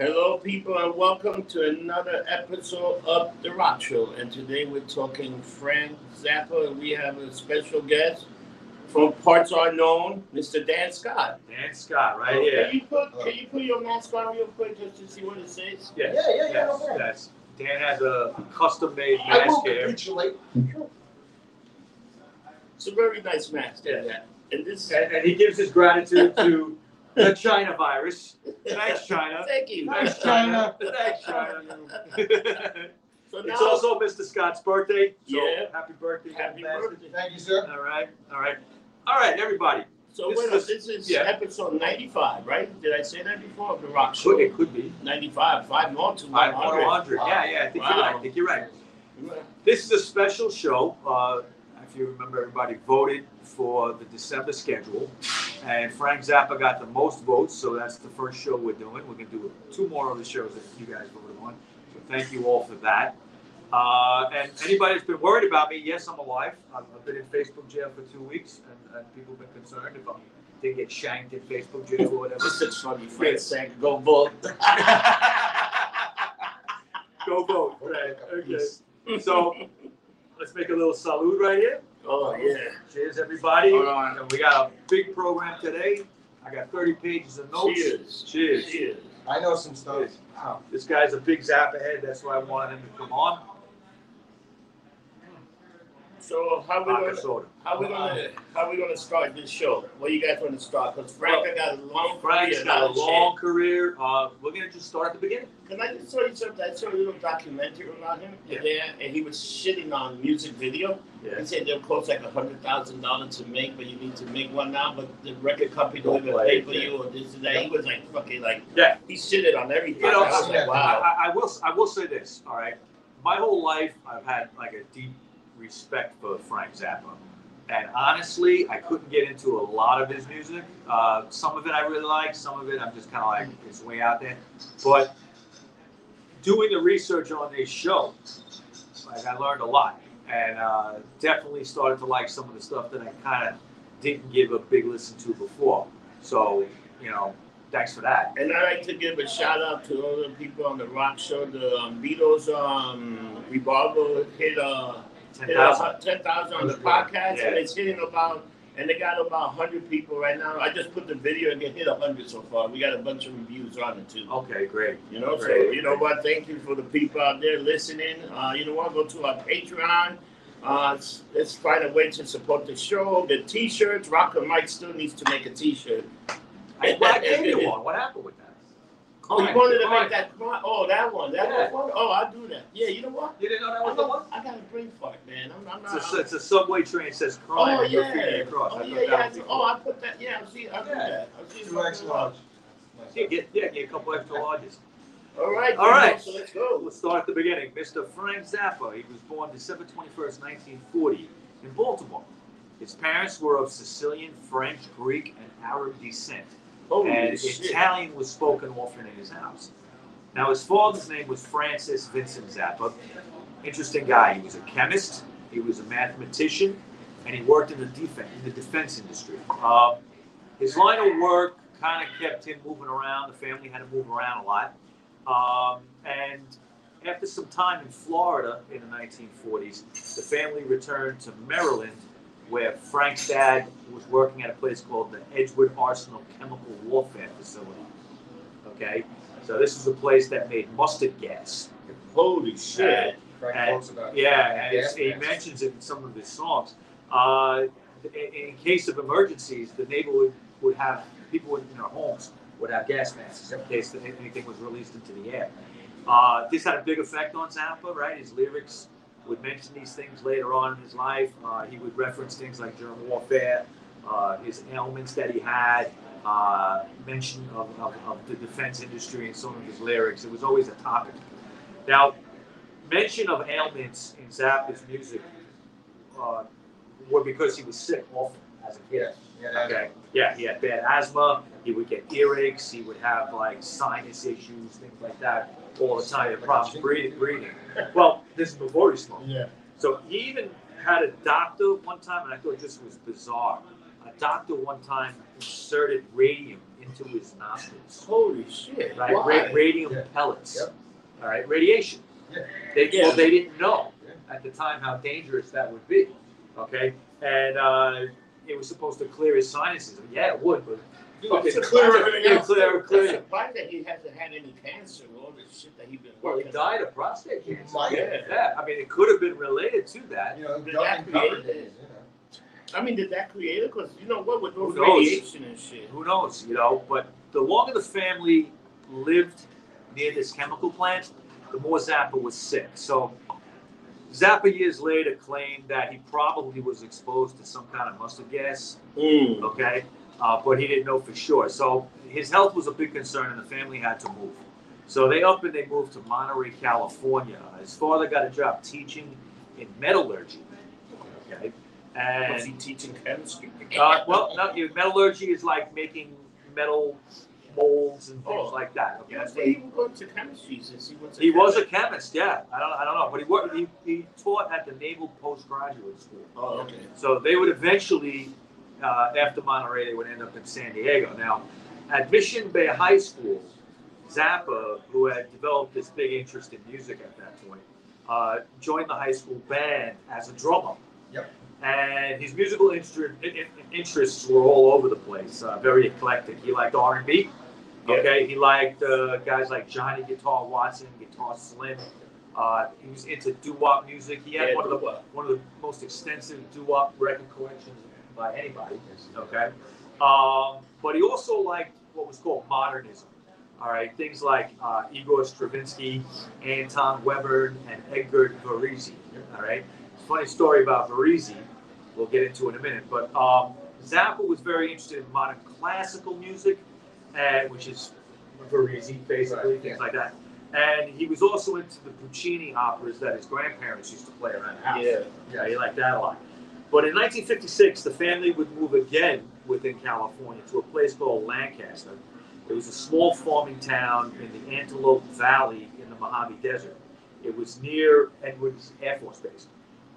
Hello, people, and welcome to another episode of The Rock Show. And today we're talking Frank Zappa, and we have a special guest from Parts Unknown, Mr. Dan Scott. Dan Scott, right Oh, here. Can you put Can you put your mask on real quick just to see what it says? Yes, Yeah, yeah, yeah, yes, no yes. Dan has a custom-made I will mask here. capitulate. It's a very nice mask. Yeah. Yeah. And this. And, and he gives his gratitude to the China virus. Thanks, China. Thank you. Thanks, China. Thanks, China. So now, it's also Mr. Scott's birthday. So Yeah. happy birthday, happy bastard. birthday. Thank you, sir. All right, all right. All right, everybody. So This wait, is- this is yeah. episode ninety-five, right? Did I say that before? Of The Rock Could, Show. it could be. Ninety-five, five more to Five one one hundred. hundred. Yeah, yeah, I think you're right. I think you're right. This is a special show. Uh, if you remember, everybody voted for the December schedule, and Frank Zappa got the most votes, so that's the first show we're doing. We're going to do two more of the shows that you guys voted on. So thank you all for that. Uh, and anybody that's been worried about me, yes, I'm alive. I've, I've been in Facebook jail for two weeks, and, and people have been concerned if I didn't get shanked in Facebook jail or whatever. Is funny, Yes. saying, go vote. Go vote. Right. Okay. So let's make a little salute right here. Oh, yeah. Cheers, everybody. Hold on. And we got a big program today. I got 30 pages of notes. Cheers. Cheers. Cheers. I know some stuff. Cheers. This guy's a big Zappa head. That's why I wanted him to come on. So how we Vodka gonna soda. how we gonna how we gonna start this show? What you guys want to start? Because Frank I got a long Frank's career, got a not long career. Uh, we're going to just start at the beginning. shit. Can I just tell you something? I saw a little documentary about him. Yeah. Yeah. And he was shitting on music video. He said they'll cost like a hundred thousand dollars to make, but you need to make one now. But the record company don't even Don't pay play for it, you or this and that. He was like fucking like Yeah. he shitted on everything. You know, I was like, yeah. wow. I, I will. I will say this. All right. My whole life, I've had like a deep respect for Frank Zappa, and honestly, I couldn't get into a lot of his music. Uh, some of it I really like. Some of it I'm just kind of like it's way out there. But doing the research on this show, like I learned a lot, and uh, definitely started to like some of the stuff that I kind of didn't give a big listen to before. So you know, thanks for that. And I'd like to give a shout out to all the people on the rock show. The um, Beatles um, Revolver hit uh, Ten hit thousand. uh, 10,000 on the podcast, Yeah. and it's hitting about, and they got about 100 people right now. I just put the video and it hit 100 so far. We got a bunch of reviews on it too. Okay, great. You know, so you know what? Thank you for the people out there listening. Uh, you know what? Go to our Patreon. Uh, let's, let's find a way to support the show. The T-shirts. Rocker Mike still needs to make a T-shirt. I, I gave you one. What happened with that? Oh, you wanted to make that? cry- Oh, that one. That Yeah. one. Oh, I'll do that. Yeah, you know what? You didn't know that was the one? I got a brain fart, man. I'm, I'm It's not. a, it's a subway train. Oh, it says crime oh yeah. graffiti across. Oh I yeah, yeah. I- Oh, I put that. Yeah, I've seen. I've seen Yeah. that. I've seen Two extra large. large. Yeah, get, yeah, get a couple extra larges. All right. All right. then. So let's go. Let's start at the beginning. Mr. Frank Zappa. He was born December 21st, 1940, in Baltimore. His parents were of Sicilian, French, Greek, and Arab descent. Holy and shit. Italian was spoken often in his house. Now, his father's name was Francis Vincent Zappa. Interesting guy. He was a chemist, he was a mathematician, and he worked in the defense in the defense industry. Um, his line of work kind of kept him moving around. The family had to move around a lot. Um, and after some time in Florida in the 1940s, the family returned to Maryland, where Frank's dad was working at a place called the Edgewood Arsenal Chemical Warfare Facility. Okay, so this is a place that made mustard gas. Holy shit. Frank And- talks about Yeah, and gas he masks. mentions it in some of his songs. Uh, in, in case of emergencies, the neighborhood would have people in their homes would have gas masks in case anything was released into the air. Uh, this had a big effect on Zappa, right? His lyrics would mention these things later on in his life. Uh, he would reference things like germ warfare, uh, his ailments that he had, uh, mention of, of, of the defense industry in some of his lyrics. It was always a topic. Now, mention of ailments in Zappa's music uh, were because he was sick often as a kid. Yeah, Okay. Yeah, he had bad asthma. He would get earaches. He would have like sinus issues, things like that, all the time. He had problems breathing. Breathing. Well, this is before he smoked. yeah. So he even had a doctor one time, and I thought this was bizarre. A doctor one time inserted radium into his nostrils. Holy shit! Right, Why? Ra- radium Yeah. pellets. Yep. All right, radiation. Yeah. They, Yeah. Well, they didn't know Yeah. at the time how dangerous that would be. Okay, and uh, it was supposed to clear his sinuses. Yeah, it would, but It's Okay, clear clear- everything yeah, else. clear- clear. I'm surprised that he hasn't had any cancer. All the shit that he's been well, he working. died of prostate cancer. Might have. Yeah, I mean, it could have been related to that. You know, Did that create it? it, you know. I mean, did that create it? Because you know what, with those Who knows? radiation and shit. Who knows, you know? But the longer the family lived near this chemical plant, the more Zappa was sick. So Zappa years later claimed that he probably was exposed to some kind of mustard gas. Mm. Okay, uh, but he didn't know for sure. So his health was a big concern, and the family had to move. So they up and they moved to Monterey, California. His father got a job teaching in metallurgy. Okay, and Was he teaching chemistry? uh, well, no, metallurgy is like making metal molds and things Oh. like that. Okay, so he would to chemistry since he was. he was a chemist. Yeah, I don't, I don't know, but he worked. He, he taught at the Naval Postgraduate School. Oh, okay. So they would eventually, uh, after Monterey, they would end up in San Diego. Now, at Mission Bay High School, Zappa, who had developed this big interest in music at that point, uh, joined the high school band as a drummer. Yep. And his musical inter- in- in- interests were all over the place, uh, very eclectic. He liked R&B. Okay, he liked uh, guys like Johnny Guitar Watson, Guitar Slim. Uh, he was into doo-wop music. He had Yeah, one of the one of the most extensive doo-wop record collections by anybody. Okay, um, but he also liked what was called modernism. All right, things like uh, Igor Stravinsky, Anton Webern, and Edgar Varese. All right, funny story about Varese. We'll get into in a minute, but um, Zappa was very interested in modern classical music, and which is Varese, basically Right, things yeah. like that. And he was also into the Puccini operas that his grandparents used to play around the house. Yeah. Yeah, he liked that a lot. But in 1956, the family would move again within California to a place called Lancaster. It was a small farming town in the Antelope Valley in the Mojave Desert. It was near Edwards Air Force Base.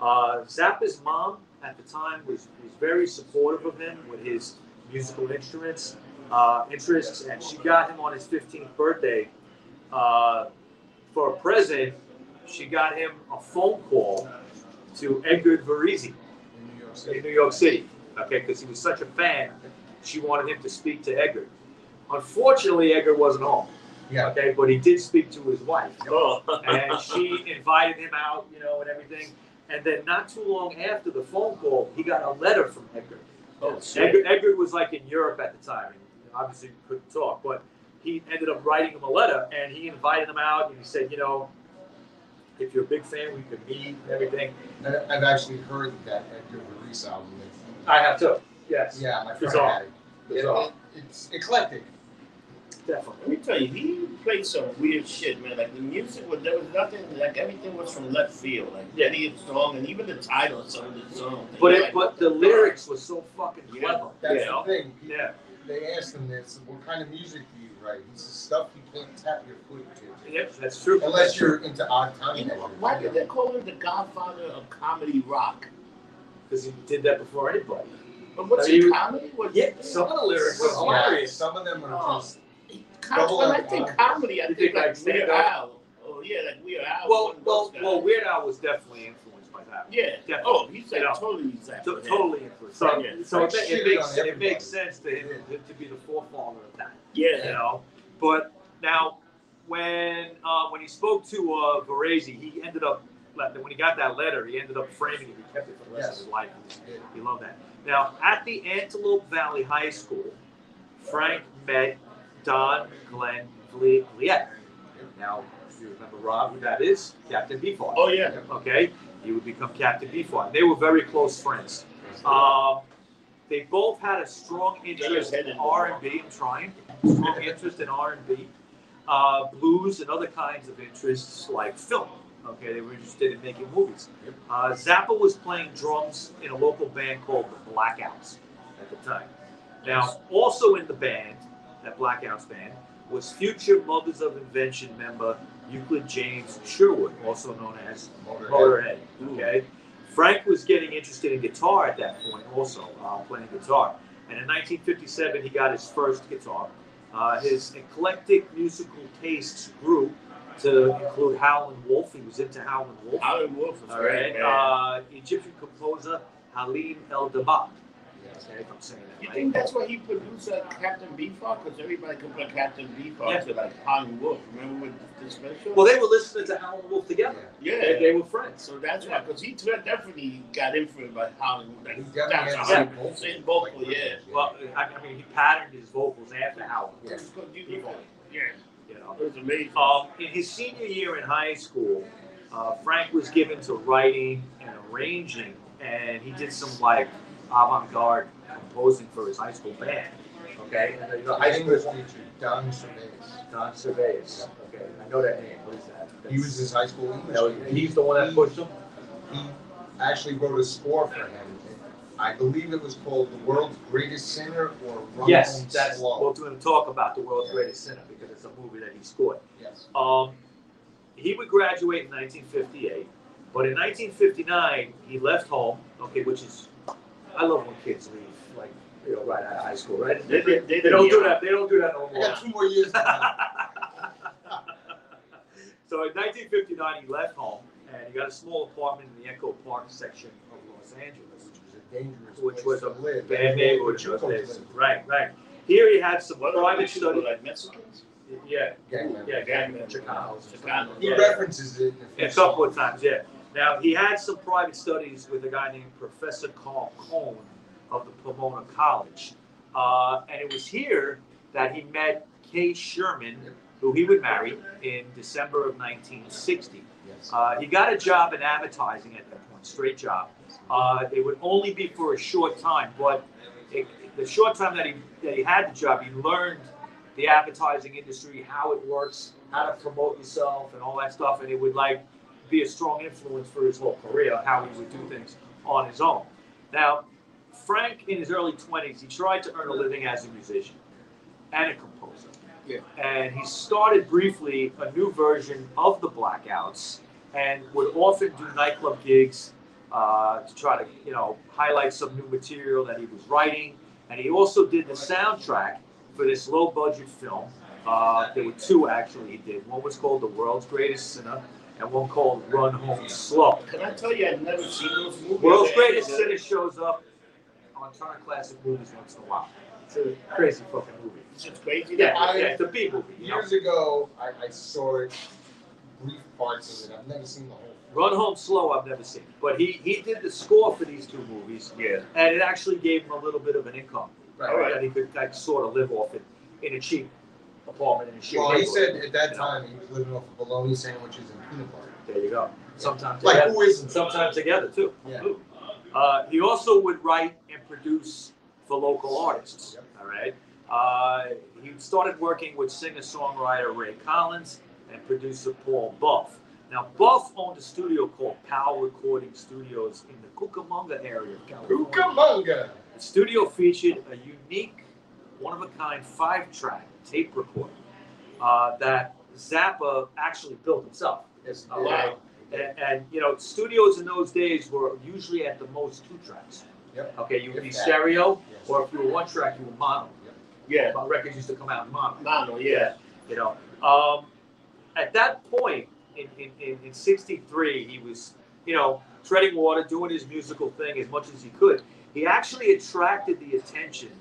Uh, Zappa's mom at the time was, was very supportive of him with his musical instruments, uh, interests, and she got him on his 15th birthday uh, for a present. She got him a phone call to Edgar Varese City. in New York City. Okay, because he was such a fan, she wanted him to speak to Edgar. Unfortunately, Edgar wasn't home. Yeah. Okay, but he did speak to his wife, Oh. and she invited him out, you know, and everything. And then not too long after the phone call, he got a letter from Edgar. oh. Edgar, Edgar was like in Europe at the time, and obviously couldn't talk, but he ended up writing him a letter, and he invited him out, and he said, you know, if you're a big fan, we could meet and everything. And I've actually heard that Edgar Varese album. It's- I have too. Yes. Yeah, my friend Bizarre. had it. It- Bizarre. it- It's eclectic. Definitely. Let me tell you, he played some weird shit, man. Like the music was there was nothing like everything was from left field. Like Yeah. any song and even the title of some of the songs. But it, like, but the lyrics were so fucking Yeah. clever. That's you know? the thing. Yeah. They asked him this, what kind of music do you write? He says stuff you can't tap your foot to. Yep, that's true. Unless you're into odd time. You know, why did they call him the Godfather of comedy rock? because he did that before anybody. But what's I he comedy? What Yeah, some of the lyrics were Yeah, hilarious. some of them are Oh. just Com- Double when I think uh, comedy, I think think like like stand Weird? Al. Oh yeah, like Weird Al. Well, well, well. Weird Al was definitely influenced by that. Yeah. Definitely. Oh, he's like You know, totally exact. To- totally influenced. So, Yeah. so Like it, it makes it makes sense to him to, to be the forefather of that. You Yeah. know, but now when uh, when he spoke to uh, Varese, he ended up when he got that letter, he ended up framing it. He kept it for the rest Yes. of his life. Yeah. He loved that. Now, at the Antelope Valley High School, Frank met Don Glenn Gli- Gliette. Now, if you remember Rob, who that is, Captain Beefheart. Oh yeah. Okay, he would become Captain Beefheart. They were very close friends. Um, they both had a strong interest in R and B. I'm trying strong interest in R and B, uh, blues, and other kinds of interests like film. Okay, they were interested in making movies. Uh, Zappa was playing drums in a local band called the Blackouts at the time. Now, also in the band, that Blackouts band, was future Mothers of Invention member Euclid James Sherwood, also known as Motorhead. Motorhead. Okay, Frank was getting interested in guitar at that point, also uh, playing guitar. And in 1957, he got his first guitar. Uh, his eclectic musical tastes grew to include Howlin' Wolf. He was into Howlin' Wolf. Howlin' Wolf was All great, right. Uh, Egyptian composer Halim El Dabak. Yes. If I'm saying that you right. think that's why he produced uh, Captain Beefheart? Because everybody compared Captain Beefheart Yeah. to like Howlin' Wolf. Remember with the special? Well, they were listening to Howlin' Wolf together. yeah. They, they were friends. So that's why, because he definitely got influenced by Howlin' Wolf. He Like, definitely that's had a the same vocal. vocal, yeah. Well, I, I mean, he patterned his vocals after Howlin' Wolf. Yeah. You- Yeah, You know. it was amazing. Um, in his senior year in high school, uh, Frank was given to writing and arranging, and he did some like avant-garde composing for his high school band. Okay, and the, high school teacher, Don Cervantes. Don Cervantes. Okay, I know that name. What is that? He was his high school English That was- he's the one that pushed him. He actually wrote a score for him. I believe it was called The World's Greatest Sinner or Run Yes, that's Slow. we're going to talk about the world's greatest sinner because it's a movie that he scored. Yes. Um, he would graduate in 1958, but in 1959 he left home. Okay, which is I love when kids leave, like you know, right out of high school, right? They- they- they They don't do that. They don't do that no I more. got two more years. so in 1959 he left home and he got a small apartment in the Echo Park section of Los Angeles. Which was a dangerous Which place was to a live. bad neighborhood. Right, right. Here he had some What private private study. like Mexicans? Yeah, Gang yeah, gang members. Chicanos. Chicanos. He Yeah. references it. in a few A couple of times, yeah. Now he had some private studies with a guy named Professor Karl Kohn of the Pomona College, uh, and it was here that he met Kay Sherman, who he would marry in December of 1960. Uh, he got a job in advertising at that point, straight job. Uh, it would only be for a short time, but it, the short time that he that he had the job, he learned the advertising industry, how it works, how to promote yourself, and all that stuff, and it would like be a strong influence for his whole career, how he would do things on his own. Now, Frank, in his early 20s, he tried to earn a living as a musician and a composer. Yeah. And he started briefly a new version of the Blackouts and would often do nightclub gigs uh, to try to, you know, highlight some new material that he was writing. And he also did the soundtrack for this low-budget film. Uh, there were two actually he did. One was called The World's Greatest Sinner, and one called Run Home Slow. Can I tell you, I've never seen those movies. World's man. Greatest Sinner shows up on Turner Classic Movies once in a while. It's a crazy fucking movie. It's just crazy. Yeah, that- yeah, it's a B movie. You know? Years ago, I, I saw it, brief parts of it. I've never seen the whole. thing. Run Home Slow, I've never seen, but he he did the score for these two movies, Yeah. and it actually gave him a little bit of an income All right. that he could like, sort of live off it in a cheap apartment in a cheap Well, he neighborhood. said at that time he was living off of bologna sandwiches and peanut butter. There you go. Sometimes Like together, who isn't? sometimes together too. Yeah. Uh, he also would write and produce for local artists. Yep. All right. Uh, he started working with singer-songwriter Ray Collins and producer Paul Buff. Now, Buff owned a studio called PAL Recording Studios in the Cucamonga area of California. Cucamonga. The studio featured a unique, one-of-a-kind five-track tape recorder uh, that Zappa actually built himself. It's Oh, wow. and, and you know, studios in those days were usually at the most two tracks. Yep. Okay, you would be stereo, Yes. or if you were one track, you were mono. Yep. Yeah. My records used to come out in mono. Mano, yeah. You know, um, at that point in, in, in, in '63, he was, you know, treading water, doing his musical thing as much as he could. He actually attracted the attention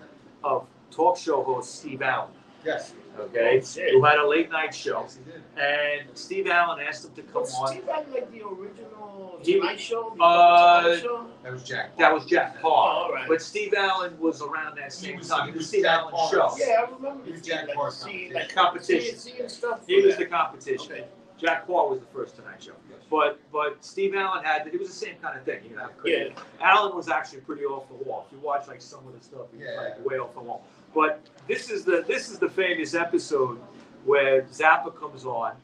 of talk show host Steve Allen. Yes. Okay, Oh, who had a late night show, Yes, he did. and Steve Allen asked him to come Was on. Steve had like the original He- Tonight Show? Uh, Show? That was Jack. That was Jack Oh, all right. But Steve Allen was around that same was- time. he He was was Steve Jack Allen's Paar's- show. Yeah, I remember. He was seeing, Jack like, Paar's competition. like, Competition. Seeing, seeing stuff. He was yeah. the competition. Okay. Jack Paar was the first Tonight Show. Yes. But but Steve Allen had it was the same kind of thing. You know, Yeah. Allen was actually pretty off the wall. If you watch like some of the stuff, he was Yeah. like way off the wall. But this is the this is the famous episode where Zappa comes on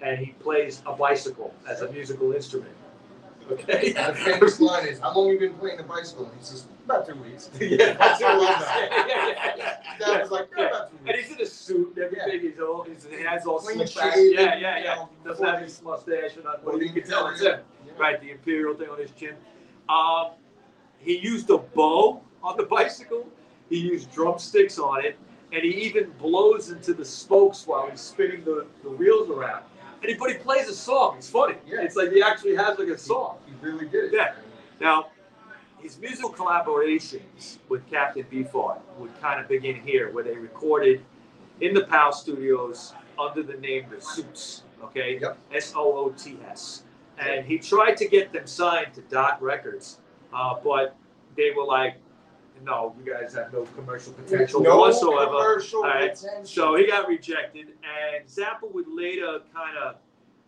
and he plays a bicycle as a musical instrument. Okay. And the famous line is, "How long have you been playing the bicycle?" And he says, "About two weeks." yeah, That's two weeks. Yeah, yeah, yeah. That was like, Yeah. "About two And he's in a suit and everything. He's all, his hands all slicked back. Yeah, yeah, yeah. know, Doesn't have his mustache or nothing. But you can tell it's him. know? Right, the imperial thing on his chin. Um, he used a bow on the bicycle. He used drumsticks on it, and he even blows into the spokes while he's spinning the, the wheels around. And he, but he plays a song. It's funny. Yeah. It's like he actually has like a song. He really did. Yeah. Now, his musical collaborations with Captain Beefheart would kind of begin here, where they recorded in the PAL studios under the name The Soots, okay? Yep. S O O T S. And he tried to get them signed to Dot Records, uh, but they were like, no, you guys have no commercial potential no whatsoever. commercial All right, potential. So he got rejected, and Zappa would later kind of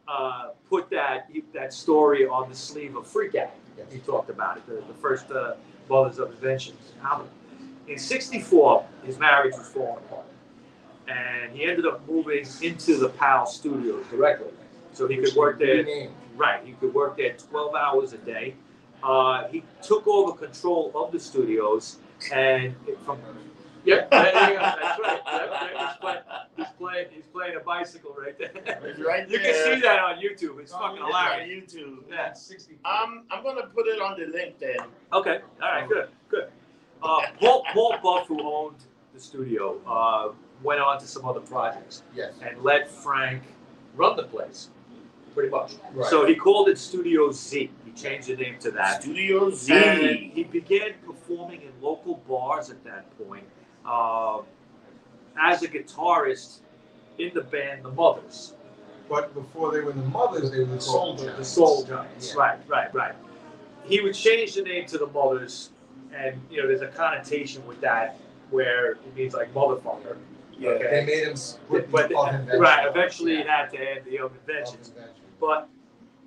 uh, put that that story on the sleeve of Freak Out. Yes. He talked about it, the, the first uh, Mothers of Invention album. In '64, his marriage was falling apart, and he ended up moving into the PAL Studios directly, so he could work there. Right, he could work there 12 hours a day. Uh, he took over control of the studios, and it- from yep, there you go. That's right. Yep, there- he's, playing, he's playing. He's playing a bicycle right there. It's right You can see that on YouTube. It's Oh, fucking yeah. It's on. YouTube. Yeah. Sixty. Um, I'm gonna put it on the link then. Okay. All right. Good. Good. Uh, Paul Paul Buff, who owned the studio, uh, went on to some other projects Yes. and let Frank run the place, pretty much. Right. So he called it Studio Z. He changed the name to that. Studio Z. And he began performing in local bars at that point uh, as a guitarist in the band The Mothers. But before they were the mothers, they were the soul The. Soul Giants. Yeah. Right, right, right. He would change the name to The Mothers, and you know, there's a connotation with that where it means like motherfucker. Yeah. Okay. They made him put But the right, eventually it Yeah. had to end the Of inventions. Invention. but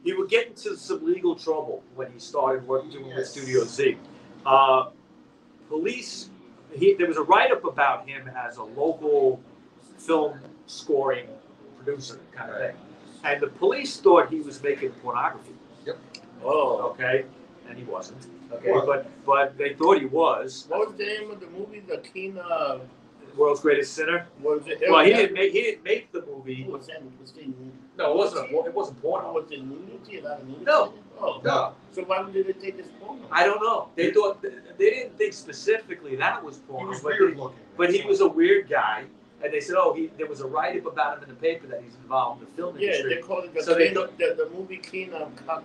he would get into some legal trouble when he started working with Yes. Studio Z. Uh, police, he, there was a write up about him as a local film scoring producer kind of thing. And the police thought he was making pornography, Yep. Oh. okay? And he wasn't, okay? Well- But but they thought he was. What was the name of the movie? The King of World's Greatest Sinner. was it? Well, he didn't make he didn't make the movie. What was that? Was the No, it wasn't. A, it wasn't porno. was it nudity? A lot of nudity? No. Oh. No. So why did they take this porno? I don't know. They thought they didn't think specifically that was He was but, weird they- looking. but he was a weird guy, and they said, "Oh, he there was a write up about him in the paper that he's involved in the film Yeah, industry." they called it the So they King, the, the movie King of Ka-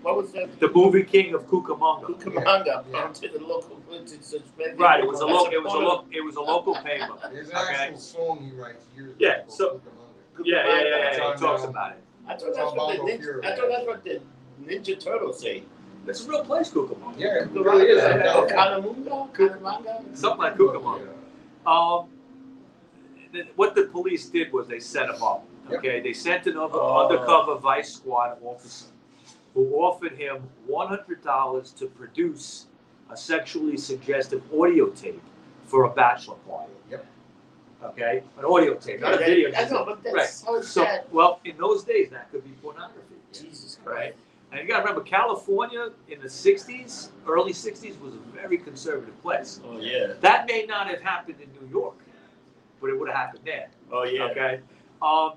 What was that? the movie King of Cucamonga. Cucamonga. Yeah. Onto the local police suspended. Right. It was a That's local. It was a porno. local. It was a local paper. There's an Okay. actual song he writes years. Yeah, called so- Cucamonga. Yeah, yeah, yeah. yeah, He talks uh, about it. I thought that's what the ninja, Fury. I thought that's what the Ninja Turtles say. It's a real place, Cucamonga. Yeah, it really is. I Yeah. know. Kalamunga, Kalamanga. Something like Cucamonga. Um, th- what the police did was they set him up. Yep. Okay, they sent an over, Oh. undercover vice squad officer who offered him one hundred dollars to produce a sexually suggestive audio tape for a bachelor party. Yep. Okay, an audio tape, not a Yeah, video. I know, but that's Right. how it's So, that. well, in those days, that could be pornography. Jesus Right. Christ. And you got to remember, California in the '60s, early '60s, was a very conservative place. Oh yeah. That may not have happened in New York, but it would have happened there. Oh yeah. Okay. Um,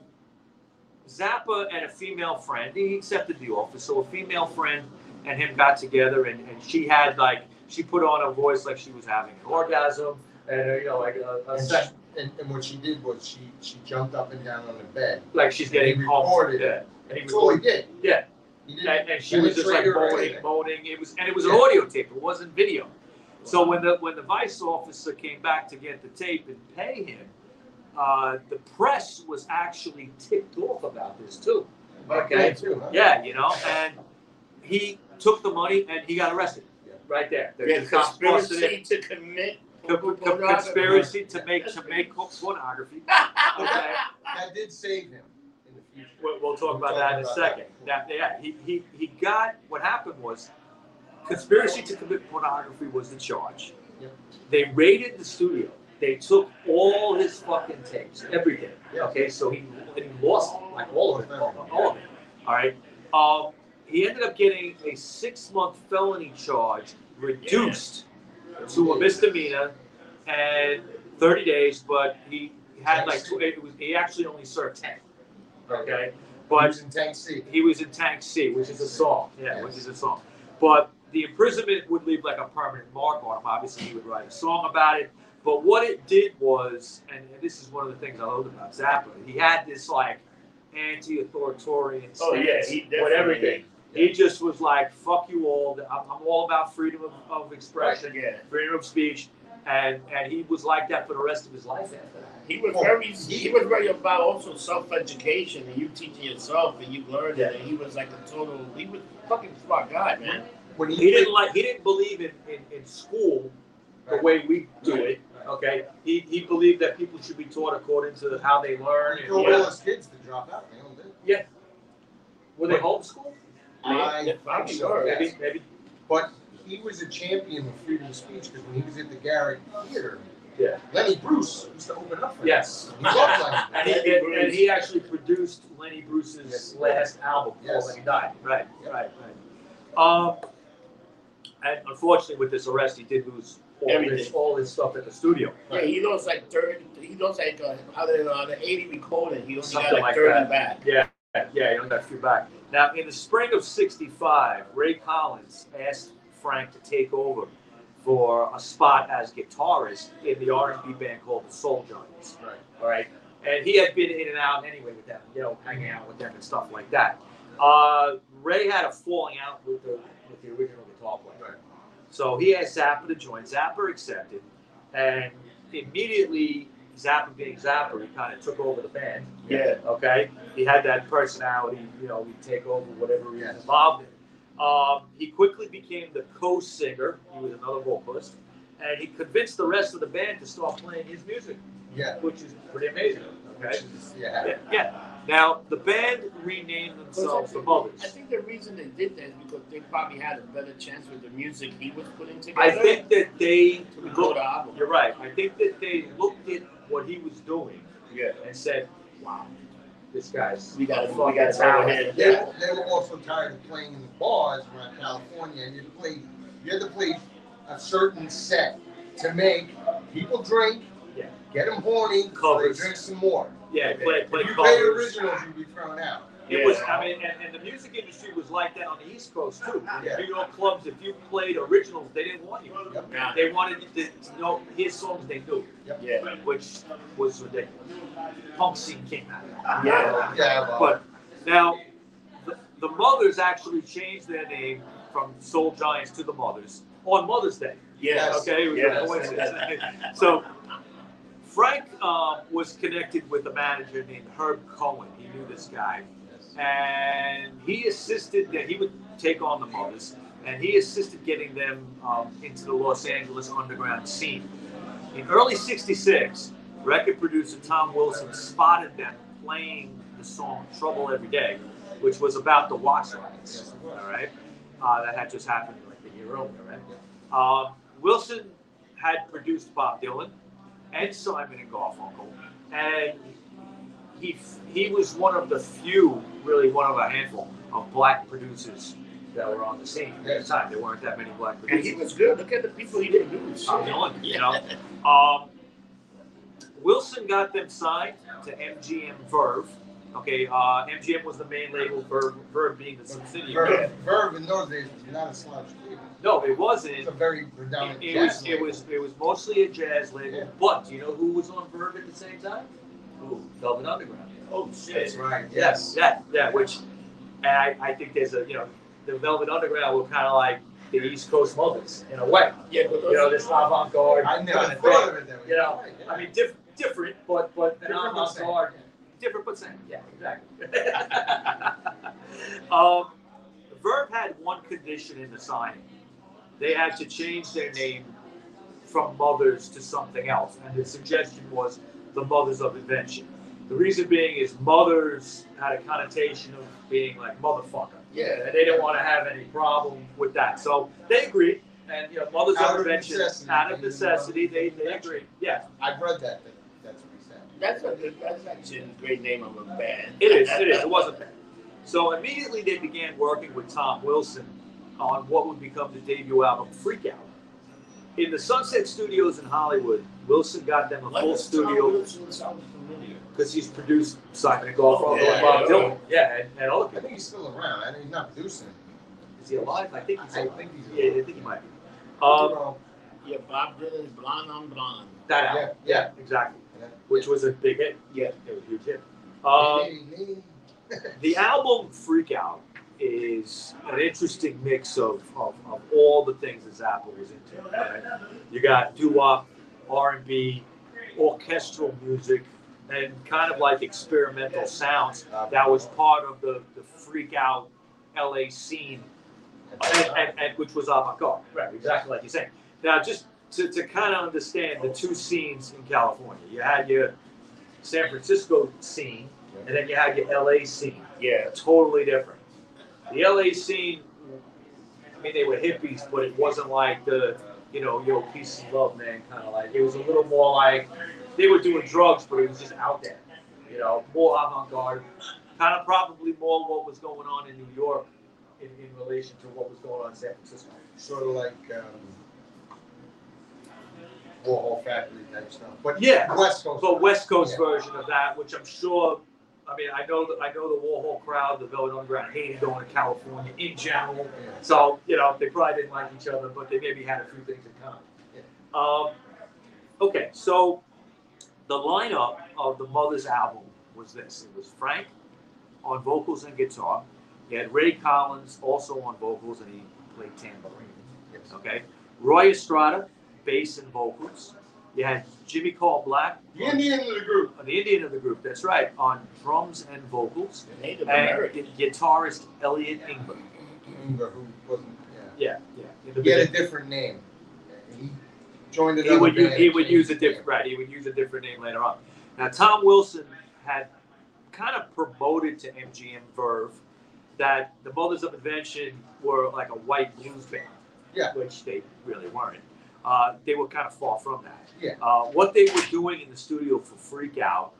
Zappa and a female friend, he accepted the offer. So a female friend and him got together, and, and she had like she put on a voice like she was having an orgasm, and uh, you know like a, a And, sex, she, and, and what she did was she she jumped up and down on the bed. like she's and getting he pumped. recorded Yeah. And he That's was all he did. Yeah. He didn't and, and she was just like penetrate her or moaning, moaning. It was and it was an audio tape. It wasn't video. So when the when the vice officer came back to get the tape and pay him, uh, the press was actually ticked off about this too. Okay. then, too, huh? Yeah, you know, and he took the money and he got arrested Yeah. right there. The, Yeah, cops busted conspiracy to commit Co- co- pornography. Conspiracy to make to make pornography. Okay, That did save him in the future. we'll, we'll talk about that in a second. That, yeah, he, he, he got what happened was conspiracy to commit pornography was the charge. Yep. They raided the studio. They took all his fucking tapes, everything. Yeah. Okay, so he and he lost it, like all of it, all all of it. All right. Um, he ended up getting a six-month felony charge reduced to a misdemeanor and 30 days, but he had like tw- it was he actually only served 10. Okay, He but was in Tank C. he was in Tank C, which is a song. Yeah, which is a song. But the imprisonment would leave like a permanent mark on him. Obviously, he would write a song about it. but what it did was, and, and this is one of the things I loved about Zappa, he had this like anti-authoritarian stance Oh yeah, he with definitely. everything. He just was like, "Fuck you all! I'm, I'm all about freedom of, of expression, Yeah, freedom of speech," and and he was like that for the rest of his life after that. he was Well, very. he- He was very about also self-education and you teaching yourself and you learning. Yeah. And he was like a total. He was fucking smart guy, man. When He didn't like he didn't believe in, in, in school the Right. way we do it. Okay, he, he believed that people should be taught according to how they learn. He And, told yeah. all his kids to drop out. They all did. Were they homeschooled? I Yeah, think so, yes. Maybe maybe But he was a champion of freedom of speech because when he was at the Garrick Theater, Yeah. Lenny Bruce used to open up for him. yes. He loved Lenny. And he, and, and he actually produced Lenny Bruce's Yes. last album before Yes. he died. Right, Yep. right, right. Um, and unfortunately, with this arrest, he did lose all his, Everything. all his stuff at the studio. Yeah, he lost like thirty. He lost like uh, out of uh, the eighty recording, he only Something got like, like thirty that. back. Yeah, yeah, he only got a few back. Now, in the spring of '65, Ray Collins asked Frank to take over for a spot as guitarist in the R&B band called the Soul Giants. Right. All right, and he had been in and out anyway with them, you know, hanging out with them and stuff like that. Uh, Ray had a falling out with the with the original guitar player. Right. So he asked Zappa to join. Zappa accepted, and immediately Zappa being Zappa, he kind of took over the band. Yeah. Okay, he had that personality. You know, he'd take over whatever he was involved in. Um, he quickly became the co-singer. He was another vocalist, and he convinced the rest of the band to start playing his music, Yeah. which is pretty amazing. Okay. Is, yeah. Yeah. yeah. Now the band renamed themselves the Mothers. I think the reason they did that is because they probably had a better chance with the music he was putting together. I think that they to record looked. the album. You're right. I think that they looked at what he was doing Yeah. and said, "Wow, this guy's We gotta- we fucking gotta go talented." ahead. They, they were also tired of playing in the bars around California, and you had to play, you had to play a certain set to make people drink, Yeah. get them horny, so they drink some more. Yeah, play, play if you played covers. originals, you'd be thrown out. It Yeah. was, I mean, and, and the music industry was like that on the East Coast too. Yeah. New York clubs, if you played originals, they didn't want you. Yep. Nah. They wanted you to to know his songs they knew, Yeah. which was ridiculous. Punk scene came out. of. Yeah. Yeah, well, But now, the, the Mothers actually changed their name from Soul Giants to the Mothers on Mother's Day. Yes. Okay, it Yes. so Frank um, was connected with a manager named Herb Cohen. He knew this guy, and he assisted that he would take on the Mothers, and he assisted getting them um, into the Los Angeles underground scene. In early '66, record producer Tom Wilson spotted them playing the song "Trouble Every Day," which was about the Watts riots. All right, uh, that had just happened like a year earlier, right? Um, Wilson had produced Bob Dylan and Simon and Garfunkel, and he he was one of the few, really one of a handful of black producers that were on the scene at the time. There weren't that many black producers. And he was good. Look at the people he produced. Bob Dylan, you know. Um, Wilson got them signed to MGM Verve. Okay, uh, MGM was the main label, Verve, Verve being the subsidiary. Verve, Verve in those days was not a slouch label. No, it wasn't. It's a very predominant It, it jazz was it was it was mostly a jazz label, Yeah. but do you know who was on Verve at the same time? Who? Velvet Underground. Oh shit! That's shit. right. Yes, Yes. yeah, yeah. Which, and I, I think there's a you know, the Velvet Underground were kind of like the East Coast Mothers in a way. Yeah, but You know, this avant-garde. I never kind of thought thing. of it that way. You know, Yeah. I mean, diff- different, but but Different but same. avant-garde. Different but same. Yeah, exactly. um, Verve had one condition in the signing. They had to change their name from Mothers to something else, and the suggestion was the Mothers of Invention. The reason being is Mothers had a connotation of being like motherfucker, yeah. and they didn't want to have any problem with that. So they agreed, and you know, Mothers Out of of Invention, necessity, out of they didn't necessity, they, they agreed. Yeah, I've read that, that that's what he said. That's a good. That's actually a great name of a band. It is. It is. It was a band. So immediately they began working with Tom Wilson on what would become the debut album, Freak Out. In the Sunset Studios in Hollywood, Wilson got them a Why full does Tom studio Wilson sound familiar? because he's produced Simon and Garfunkel Oh, and yeah, Bob. Dylan. Yeah, and, and other I people. think he's still around. I know he's not producing. Is he alive? I think he's I alive. think he's Yeah, I think he might be. Um, Yeah, Bob Dylan's Blonde on Blonde. That Yeah, album. yeah. exactly. Yeah. Which was a big hit. Yeah. It was a huge hit. Um, the album Freak Out is an interesting mix of, of, of all the things that Zappa was into. right? You got doo-wop, R&B, orchestral music, and kind of like experimental sounds that was part of the, the Freak Out LA scene and, and, and which was avant-garde. Right, exactly like you're saying. Now, just to, to kind of understand the two scenes in California, you had your San Francisco scene, and then you had your LA scene. Yeah. Totally different. The LA scene, I mean, they were hippies, but it wasn't like the, you know, yo, peace and love, man, kind of like. It was a little more like they were doing drugs, but it was just out there. You know, more avant-garde, kind of probably more what was going on in New York in, in relation to what was going on in San Francisco. Sort of like um, Warhol Factory type stuff. But Yeah. West Coast. But West Coast Yeah. version of that, which I'm sure, I mean, I know that I know the Warhol crowd, the Velvet Underground, hated going to California in general. Yeah. So you know, they probably didn't like each other, but they maybe had a few things in common. Um, okay, so the lineup of the Mother's album was this: it was Frank on vocals and guitar. You had Ray Collins also on vocals, and he played tambourine. Yes. Okay, Roy Estrada, bass and vocals. You had Jimmy Carl Black, The Indian of the group. uh, the Indian of the group. That's right, on drums and vocals, Native and American. gu- guitarist Elliot Ingber. Ingber, who wasn't. Yeah, yeah. Yeah. He had a different name. He joined he another would use, band he would use a different name. right. He would use a different name later on. Now Tom Wilson had kind of promoted to MGM Verve that the Mothers of Invention were like a white blues band. Yeah. Which they really weren't. Uh, they were kind of far from that. Yeah. Uh, what they were doing in the studio for Freak Out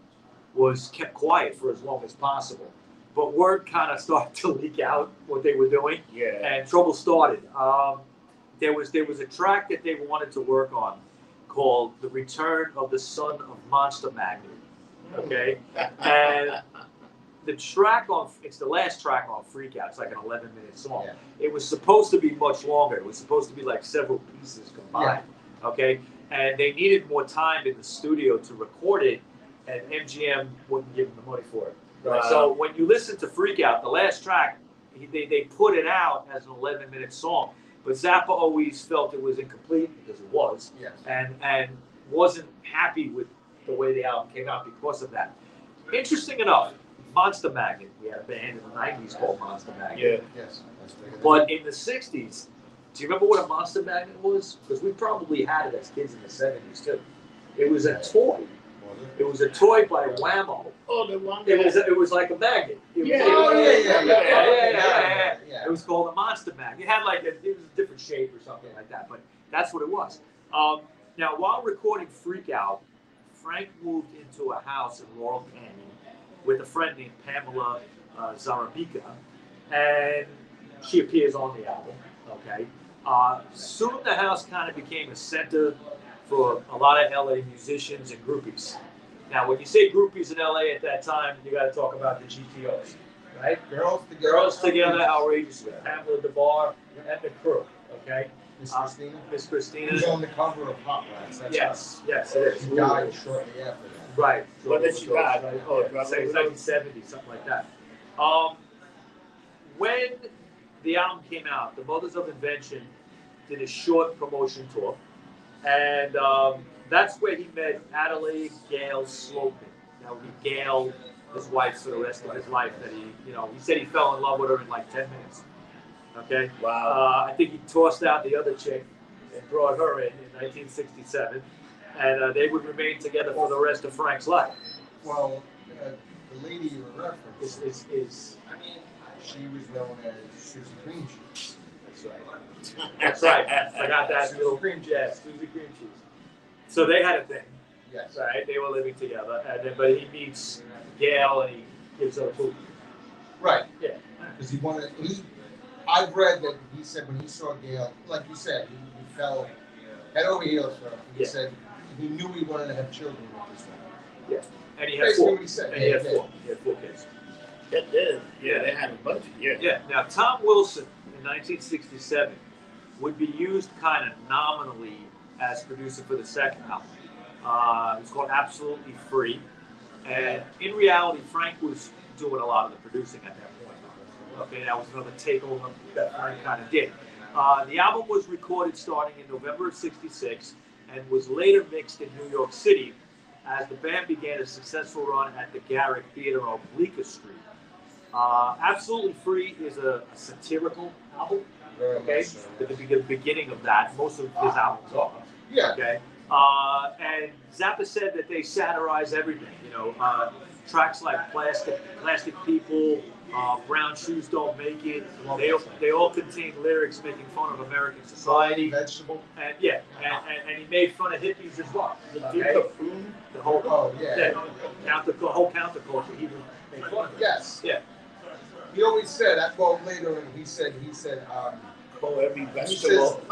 was kept quiet for as long as possible. But word kind of started to leak out what they were doing Yeah. and trouble started. Um, there was there was a track that they wanted to work on called "The Return of the Son of Monster Magnet." Okay, and the track on it's the last track on Freak Out. It's like an 11 minute song. Yeah. It was supposed to be much longer. It was supposed to be like several pieces combined. Okay, and they needed more time in the studio to record it, and MGM wouldn't give them the money for it. Right. So when you listen to Freak Out, the last track, they, they put it out as an 11 minute song. But Zappa always felt it was incomplete because it was, Yes. and and wasn't happy with the way the album came out because of that. Interesting enough, Monster Magnet, we had a band in the 90s called Monster Magnet. Yeah. Yes. That's bigger than- But in the 60s, do you remember what a Monster Magnet was? Because we probably had it as kids in the 70s too. It was a toy. It? It was a toy by Wham-O. Oh, the one It was it was like a magnet. It was- Yeah. was- Oh, yeah, yeah, yeah. yeah, yeah, Okay, yeah, yeah. yeah. It was called a monster magnet. It had like a, it was a different shape or something like that, but that's what it was. Um, now, while recording Freak Out, Frank moved into a house in Laurel Canyon with a friend named Pamela uh, Zarubica, and she appears on the album. Okay. Uh, soon the house kind of became a center for a lot of LA musicians and groupies. Now, when you say groupies in LA at that time, you got to talk about the GTOs, right? Girls together. Girls Together, Outrageous with Pamela Des Barres and the crew, okay? Miss Uh, Christina. Miss Christina. Who's on the cover of Hot Rats. That's Yes, yes, it is. She died shortly after. Right. What did she? Right. Oh, Yeah, say 1970, something like that. Um, when the album came out, the Mothers of Invention did a short promotion tour, and um, that's where he met Adelaide Gail Slocum. That would be Gail, his wife, for the rest of his life. That he, you know, he said he fell in love with her in like 10 minutes. Okay. Wow. Uh, I think he tossed out the other chick and brought her in in 1967, and uh, they would remain together for the rest of Frank's life. Well, uh, the lady you were Is is, is she was known as Susie Cream Cheese. that's right. That's right. I got that Susie little Cream yeah, Susie Cream Cheese. So they had a thing, Yes. right? They were living together, and then but he meets Gail and he gives her a boot. Right. Yeah. Because he wanted, he, I've read that he said when he saw Gail, like you said, he, he fell head over heels for her. He Yeah. said he knew he wanted to have children with this woman. And he had Basically four. he said. And he had four. He had four kids. That did. Yeah, they had a bunch. Yeah. Yeah. Now Tom Wilson in 1967 would be used kind of nominally as producer for the second album. Uh, it was called Absolutely Free. And in reality, Frank was doing a lot of the producing at that point. Okay, that was another takeover that Frank kind of did. Uh, the album was recorded starting in November of 66 and was later mixed in New York City as the band began a successful run at the Garrick Theater on Bleecker Street. Uh, Absolutely Free is a, a satirical album. Very Okay, so, the, the beginning of that, most of his albums are. Yeah. Okay, uh, and Zappa said that they satirize everything. You know, uh, tracks like "Plastic," "Plastic People," uh, "Brown Shoes Don't Make It." They all, they all contain lyrics making fun of American society. Vegetable. And yeah, and, and, and he made fun of hippies as well. The, Okay? of Food. The whole Oh, yeah. yeah, counter, the whole counterculture. He would make fun of. Yes. Yeah. He always said, I well later, and he said, he said, um, Call every He vegetable.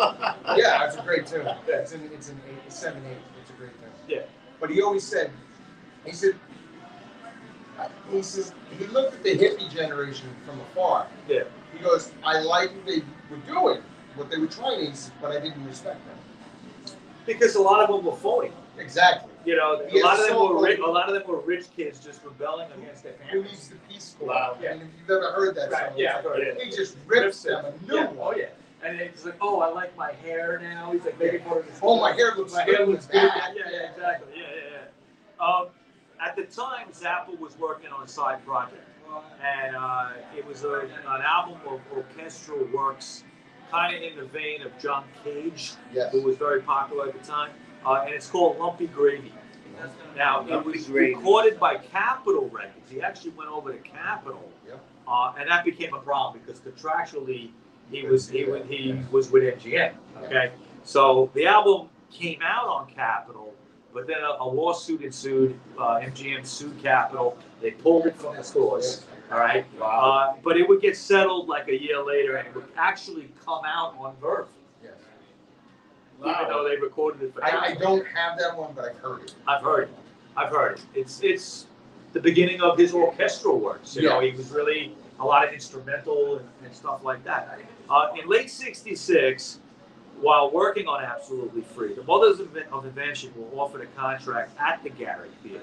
yeah, it's a great tune. It's an, it's an eight, it's seven eight. It's a great tune. Yeah. But he always said, he said, he says he looked at the hippie generation from afar. Yeah. He goes, I liked what they were doing, what they were trying, said, but I didn't respect them. Because a lot of them were phony. Exactly. You know, a lot of them so were rich, a lot of them were rich kids just rebelling against their Who parents. needs the Peace Corps? Wow. I mean, if you've ever heard that Right, song, yeah, like, it. he just rips them a new Yeah, one. Oh yeah. And it's like, oh, I like my hair now. He's like making fun of his Oh, my hair looks my good hair looks good. Yeah, yeah, exactly. Yeah, yeah, yeah. Um, at the time, Zappa was working on a side project, and uh, it was a, an album of orchestral works, kind of in the vein of John Cage, Yes. who was very popular at the time, uh, and it's called Lumpy Gravy. Now, it was Gravy. recorded by Capitol Records. He actually went over to Capitol, Yep. uh, and that became a problem because contractually he was he was, he was with MGM. Okay, so the album came out on Capitol, but then a, a lawsuit ensued. Uh, MGM sued Capitol. They pulled it from the stores. All right, Wow. uh, but it would get settled like a year later, and it would actually come out on Verve, Yes. even though they recorded it for I, I don't have that one, but I've heard it. I've heard it. I've heard it. It's it's the beginning of his orchestral works. You know, he was really a lot of instrumental and, and stuff like that. Uh, in late '66, while working on Absolutely Free, the Mothers of, Invention were offered a contract at the Garrick Theater,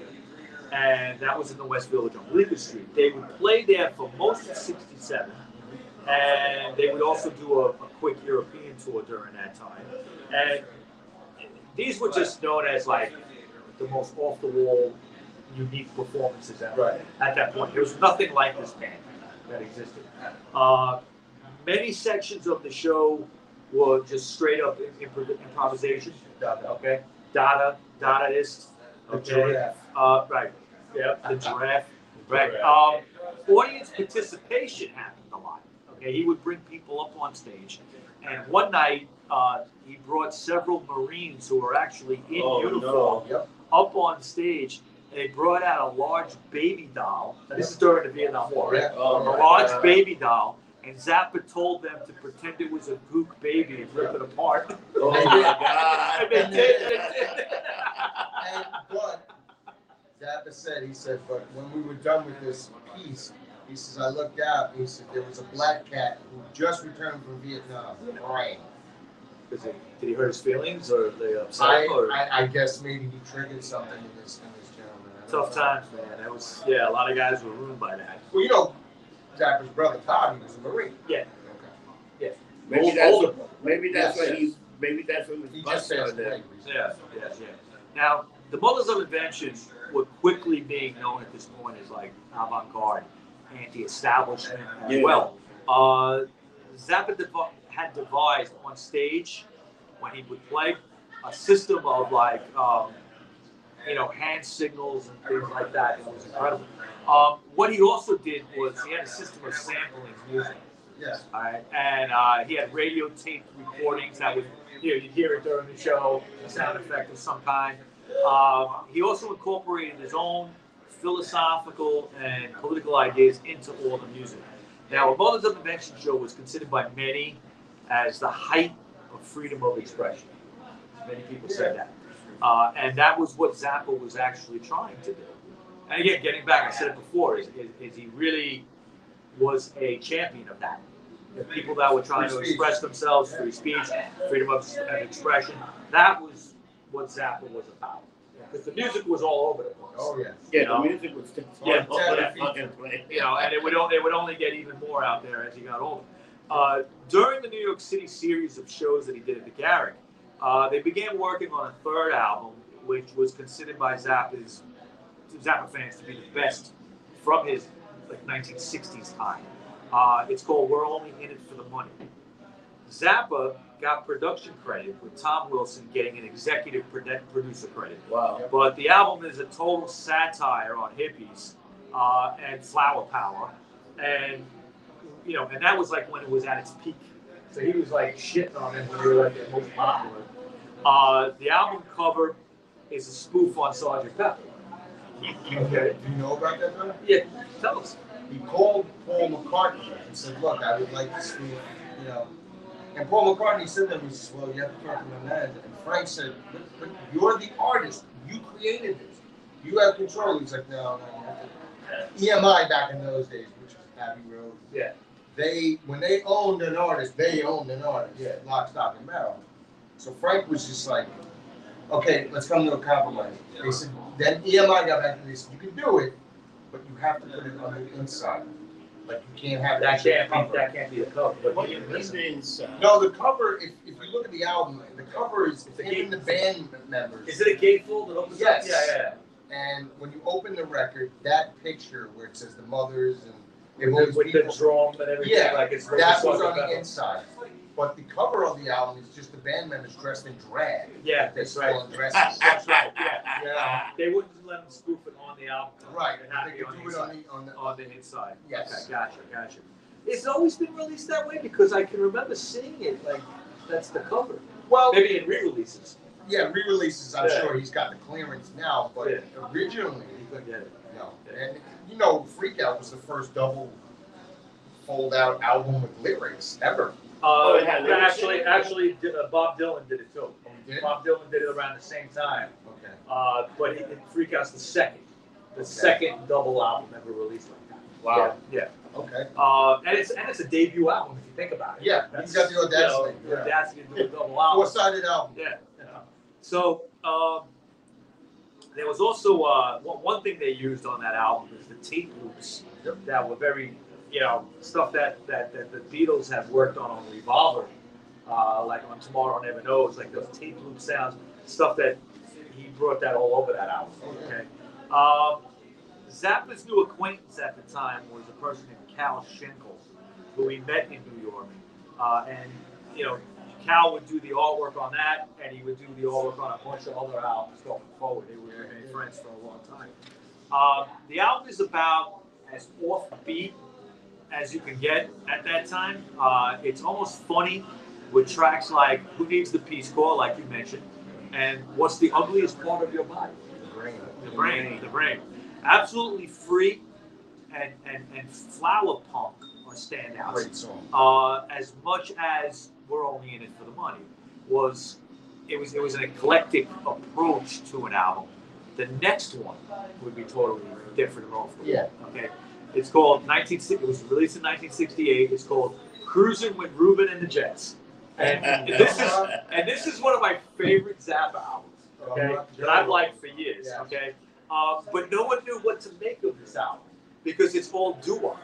and that was in the West Village on Bleecker Street. They would play there for most of '67, and they would also do a, a quick European tour during that time. And these were just known as like the most off the wall, unique performances ever. Right. At that point, there was nothing like this band that existed. Uh, many sections of the show were just straight up improv- improvisation. Okay, Dada, Dadaist. Okay, uh, right. Yep, the giraffe. Right. Um, audience participation happened a lot. Okay, he would bring people up on stage, and one night uh, he brought several Marines who were actually in Oh, uniform Yep. up on stage. And they brought out a large baby doll. Now, this is during the Vietnam War, right? Oh, A large baby doll. And Zappa told them to pretend it was a gook baby and rip it apart. Oh my God. And they did. They did. And but Zappa said, he said, but when we were done with this piece, he says, I looked out, and he said, there was a black cat who just returned from Vietnam, crying. Was it- Did he hurt his feelings or they upset I, him? Or? I, I guess maybe he triggered something in this, in this gentleman. Tough know. times, man. That was yeah. A lot of guys were ruined by that. Well, you know, Zappa's brother Todd, he was a Marine. Yeah. Okay. Maybe Old- that's older. maybe that's Yes, what he maybe that's what He he just was passed busted on away. there. Yeah, yes, yeah. Now, the Mothers of Invention were quickly being known at this point as like avant-garde, anti-establishment as Yeah. well. Uh, Zappa dev- had devised on stage when he would play a system of like, um, you know, hand signals and things like that. It was incredible. Um, what he also did was he had a system of sampling music. Yes. All right, and uh, he had radio tape recordings that would, you know, you'd hear it during the show, a sound effect of some kind. Um, he also incorporated his own philosophical and political ideas into all the music. Now, a Mothers of Invention show was considered by many as the height of freedom of expression. Many people said that. Uh, and that was what Zappa was actually trying to do. And again, getting back, I said it before, is, is, is he really was a champion of that. the people that were trying to express themselves, free speech, freedom of of expression. That was what Zappa was about. Because the music was all over the place. Oh, yeah. Yeah, You know? the music was just Yeah. all over that place. you know, and it would only, it would only get even more out there as he got older. Uh, during the New York City series of shows that he did at the Garrick, uh, they began working on a third album, which was considered by Zappa's Zappa fans to be the best from his like 1960s time. Uh, it's called "We're Only in It for the Money." Zappa got production credit, with Tom Wilson getting an executive producer credit. Wow. But the album is a total satire on hippies uh, and flower power, and you know, and that was like when it was at its peak. So he was like shitting on it when they were like the most popular. Uh, the album cover is a spoof on Sgt. Pepper. Okay. Do you know about that, though? Yeah, tell us. he called Paul McCartney and said, "Look, I would like to see, you know." And Paul McCartney said to him, "He says, well, you have to talk to my manager." And Frank said, but, "But you're the artist. You created this. You have control." He's like, "No, no." EMI back in those days, which was Abbey Road. Yeah. They when they owned an artist, they owned an artist. Yeah. Lock, stock, and barrel. So Frank was just like, "Okay, let's come to a compromise." They said. Then EMI got back to this. You can do it, but you have to put it on the inside. Like you can't have That actual can't be cover. that can't be the cover. But What he- you mean inside? Uh, no, the cover. If, if you look at the album, the cover is It's a him and the band members. is it a gatefold that opens Yes. up? Yeah, yeah. And when you open the record, that picture where it says the mothers and yeah. all With, these the, with people, drum and everything, Yeah, like it's that was on the inside. But the cover of the album is just the band members dressed in drag. Yeah, They're that's right. dresses. That's right. Yeah. Yeah. Uh, they wouldn't let them spoof it on the album. Right. It had to They could on the do it on the on the. On the inside. Yes. Okay, gotcha, gotcha. It's always been released that way because I can remember seeing it like that's the cover. Well, Maybe in re-releases. yeah, re-releases. I'm Yeah. sure he's got the clearance now, but Yeah. originally, You couldn't get it. no. And you know, Freak Out was the first double fold-out album with lyrics ever. Uh, had lyrics actually, in it? actually, uh, Bob Dylan did it too. Oh, we did? Bob Dylan did it around the same time. Okay. Uh, but he, Freak Out's the second, the Okay. second double album ever released like that. Wow. Yeah. Okay. Uh, and it's and it's a debut album if you think about it. Yeah, he's got the audacity, You know, the yeah. audacity to do a double album. Four-sided album. Yeah. yeah. So um, there was also uh, one, one thing they used on that album is the tape loops Yep. that were very, you know, stuff that, that, that the Beatles have worked on on Revolver, uh, like on Tomorrow Never Knows, like those tape loop sounds, stuff that he brought that all over that album. Okay. Um, Zappa's new acquaintance at the time was a person named Cal Schenkel, who he met in New York. Uh, and, you know, Cal would do the artwork on that, and he would do the artwork on a bunch of other albums going forward. They were friends for a long time. Um, the album is about as offbeat as you can get at that time. Uh, it's almost funny with tracks like "Who Needs the Peace Corps," like you mentioned, and "What's the Ugliest Part of Your Body." The brain. The brain, the brain. Absolutely free and, and, and flower punk are standouts. Great song. Uh, as much as we're only in it for the money, was it was it was an eclectic approach to an album. The next one would be totally different and off the Yeah. Okay. It's called 19. It was released in 1968. It's called Cruising with Ruben and the Jets. And this is and this is one of my favorite Zappa albums. Okay, that I've liked for years. Okay, uh, but no one knew what to make of this album because it's all doo-wop,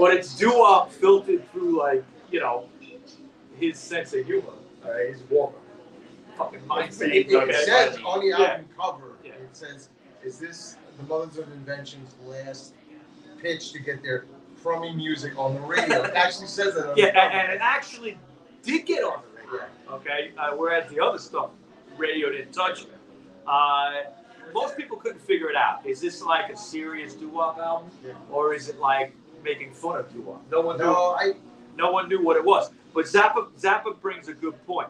but it's doo-wop filtered through like you know his sense of humor, uh, his warmer fucking It, mindset. it, it okay? says on the Yeah. album cover, Yeah. it says, "Is this the Mothers of Invention's last pitch to get their crummy music on the radio?" It actually says that. On yeah, the and, and it actually did get on the radio. Okay, uh, whereas the other stuff, radio didn't touch it. Uh, most people couldn't figure it out. Is this like a serious doo-wop album, Yeah. or is it like making fun of doo-wop? No one knew. No, I. No one knew what it was. But Zappa Zappa brings a good point.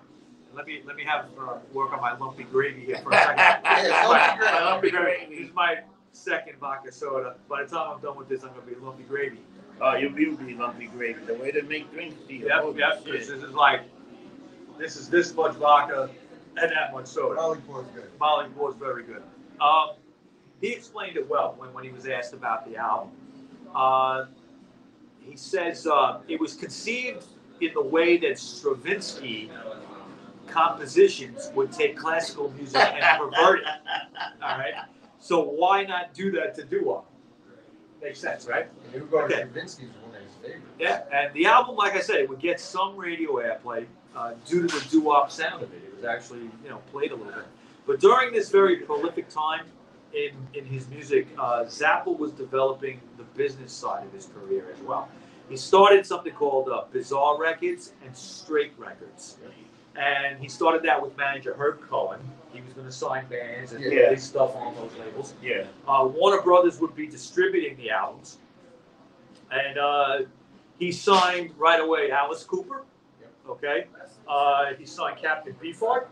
Let me let me have uh, work on my lumpy gravy here for a second. Yeah, lumpy gravy. lumpy gravy. This is my second vodka soda. By the time I'm done with this, I'm gonna be lumpy gravy. Oh, you will be lumpy gravy. The way to make drinks, Steve. Yep, Holy yep. shit. This is like this is this much vodka and that much soda. Molly Poor's good. Molly was very good. Um, he explained it well when, when he was asked about the album. Uh, he says uh, it was conceived in the way that Stravinsky compositions would take classical music and pervert it. All right. So why not do that to doo-wop? Makes sense, right? And Okay. Stravinsky one of his favorites. Yeah. And the album, like I said, it would get some radio airplay uh, due to the doo-wop sound of it. It was actually, you know, played a little bit. But during this very prolific time in in his music, uh, Zappa was developing the business side of his career as well. He started something called uh, Bizarre Records and Straight Records. And he started that with manager Herb Cohen. He was going to sign bands and Yeah. release stuff on those labels. Yeah. Uh, Warner Brothers would be distributing the albums. And uh, he signed right away Alice Cooper. Okay. Uh, he signed Captain Beefheart.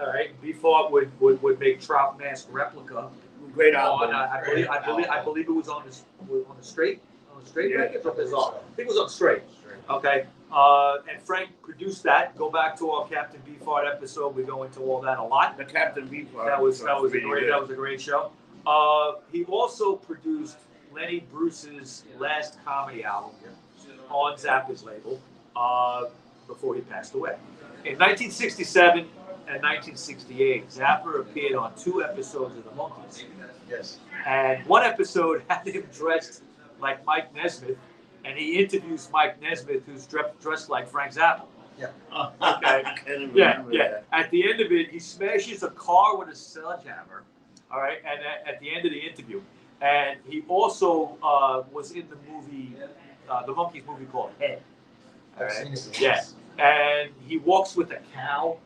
All right. Beefheart would, would, would make Trout Mask Replica. Great On, album. uh, I, believe, I, believe, I believe it was on the, on the straight. On the straight Yeah. or bizarre? I think it was on straight. Okay. Uh, and Frank produced that. Go back to our Captain Beefheart episode. We go into all that a lot. The Captain Beefheart. That was that was a great that was a great show. Uh, he also produced Lenny Bruce's last comedy album on Zappa's label uh, before he passed away. In 1967 and 1968, Zappa appeared on two episodes of The Monkees, Yes. and one episode had him dressed like Mike Nesmith, and he interviews Mike Nesmith, who's dre- dressed like Frank Zappa. I can't Yeah, yeah. that. At the end of it, he smashes a car with a sledgehammer. All right, and at, at the end of the interview, and he also uh, was in the movie, uh, the Monkees movie called Head. All I've seen it. once. Yeah. and he walks with a cow,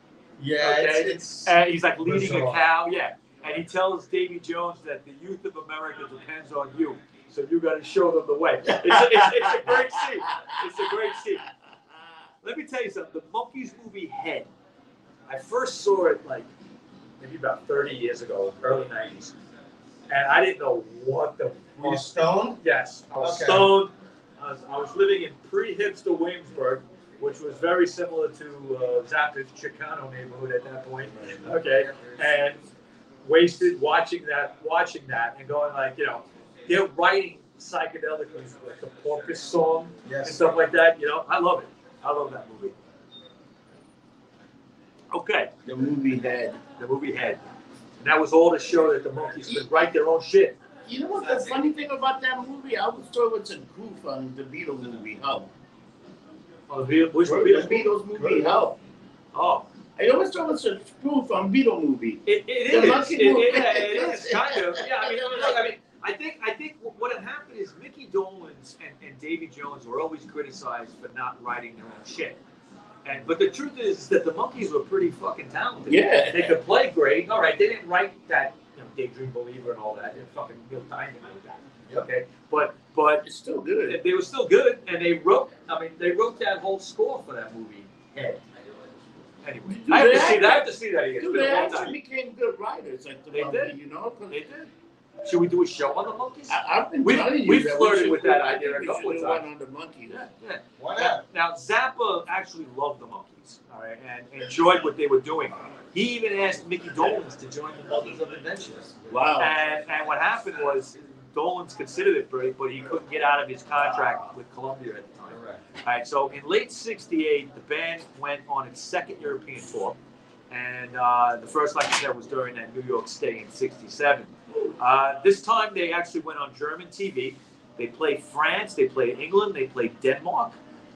Yeah, Okay. it's, it's and he's like leading a cow. Yeah, and he tells Davy Jones that the youth of America depends on you, so you got to show them the way. It's a, it's, it's a great scene. It's a great scene. Let me tell you something. The Monkees movie Head. I first saw it like maybe about 30 years ago, early 90s, and I didn't know what the. Were you stoned? Yes, I was Okay. stoned. I was, I was living in pre-hipster Williamsburg, which was very similar to uh, Zappa's Chicano neighborhood at that point. Okay, and wasted watching that, watching that, and going like, you know, they're writing psychedelic music, like the Porpoise song and stuff like that. You know, I love it. I love that movie. Okay, The movie had. the movie Head. And that was all to show that the Monkees could write their own shit. You know what the funny thing about that movie? I was thought it was a goof on the Beatles movie, Help. Oh, the Beatles, which Beatles? Beatles movie, Help. Oh, I always thought it was a spoof on Beatles movie. it, it The is. monkey It, movie. it, yeah, it is kind of. Yeah, I mean, look, I mean, I think I think what had happened is Micky Dolenz and, and Davy Jones were always criticized for not writing their own shit. And but the truth is that the Monkees were pretty fucking talented. Yeah. They could play great. All right, they didn't write that, you know, Daydream Believer and all that. They're fucking Neil Diamond wrote that. Yep. Okay, but but It's still good. they were still good, and they wrote. I mean, they wrote that whole score for that movie. Head. Anyway, I have to see that. I have to see that again. Dude, they actually time. became good writers at the They movie, did. you know, They did. Should we do a show on the Monkees? I, I've been We've- telling you we've that flirted we should with do- that I idea think a we couple should of do one times. on the Monkees. Yeah, yeah. Why Now, not? now Zappa actually loved the Monkees, all right, and enjoyed what they were doing. He even asked Micky Dolenz to join the Mothers of Invention. Wow. And and what happened was Dolenz considered it, but but he couldn't get out of his contract with Columbia at the time. Correct. All right, so in late '68, the band went on its second European tour, and uh, the first, like I said, was during that New York stay in '67. Uh, this time, they actually went on German TV. They played France, they played England, they played Denmark,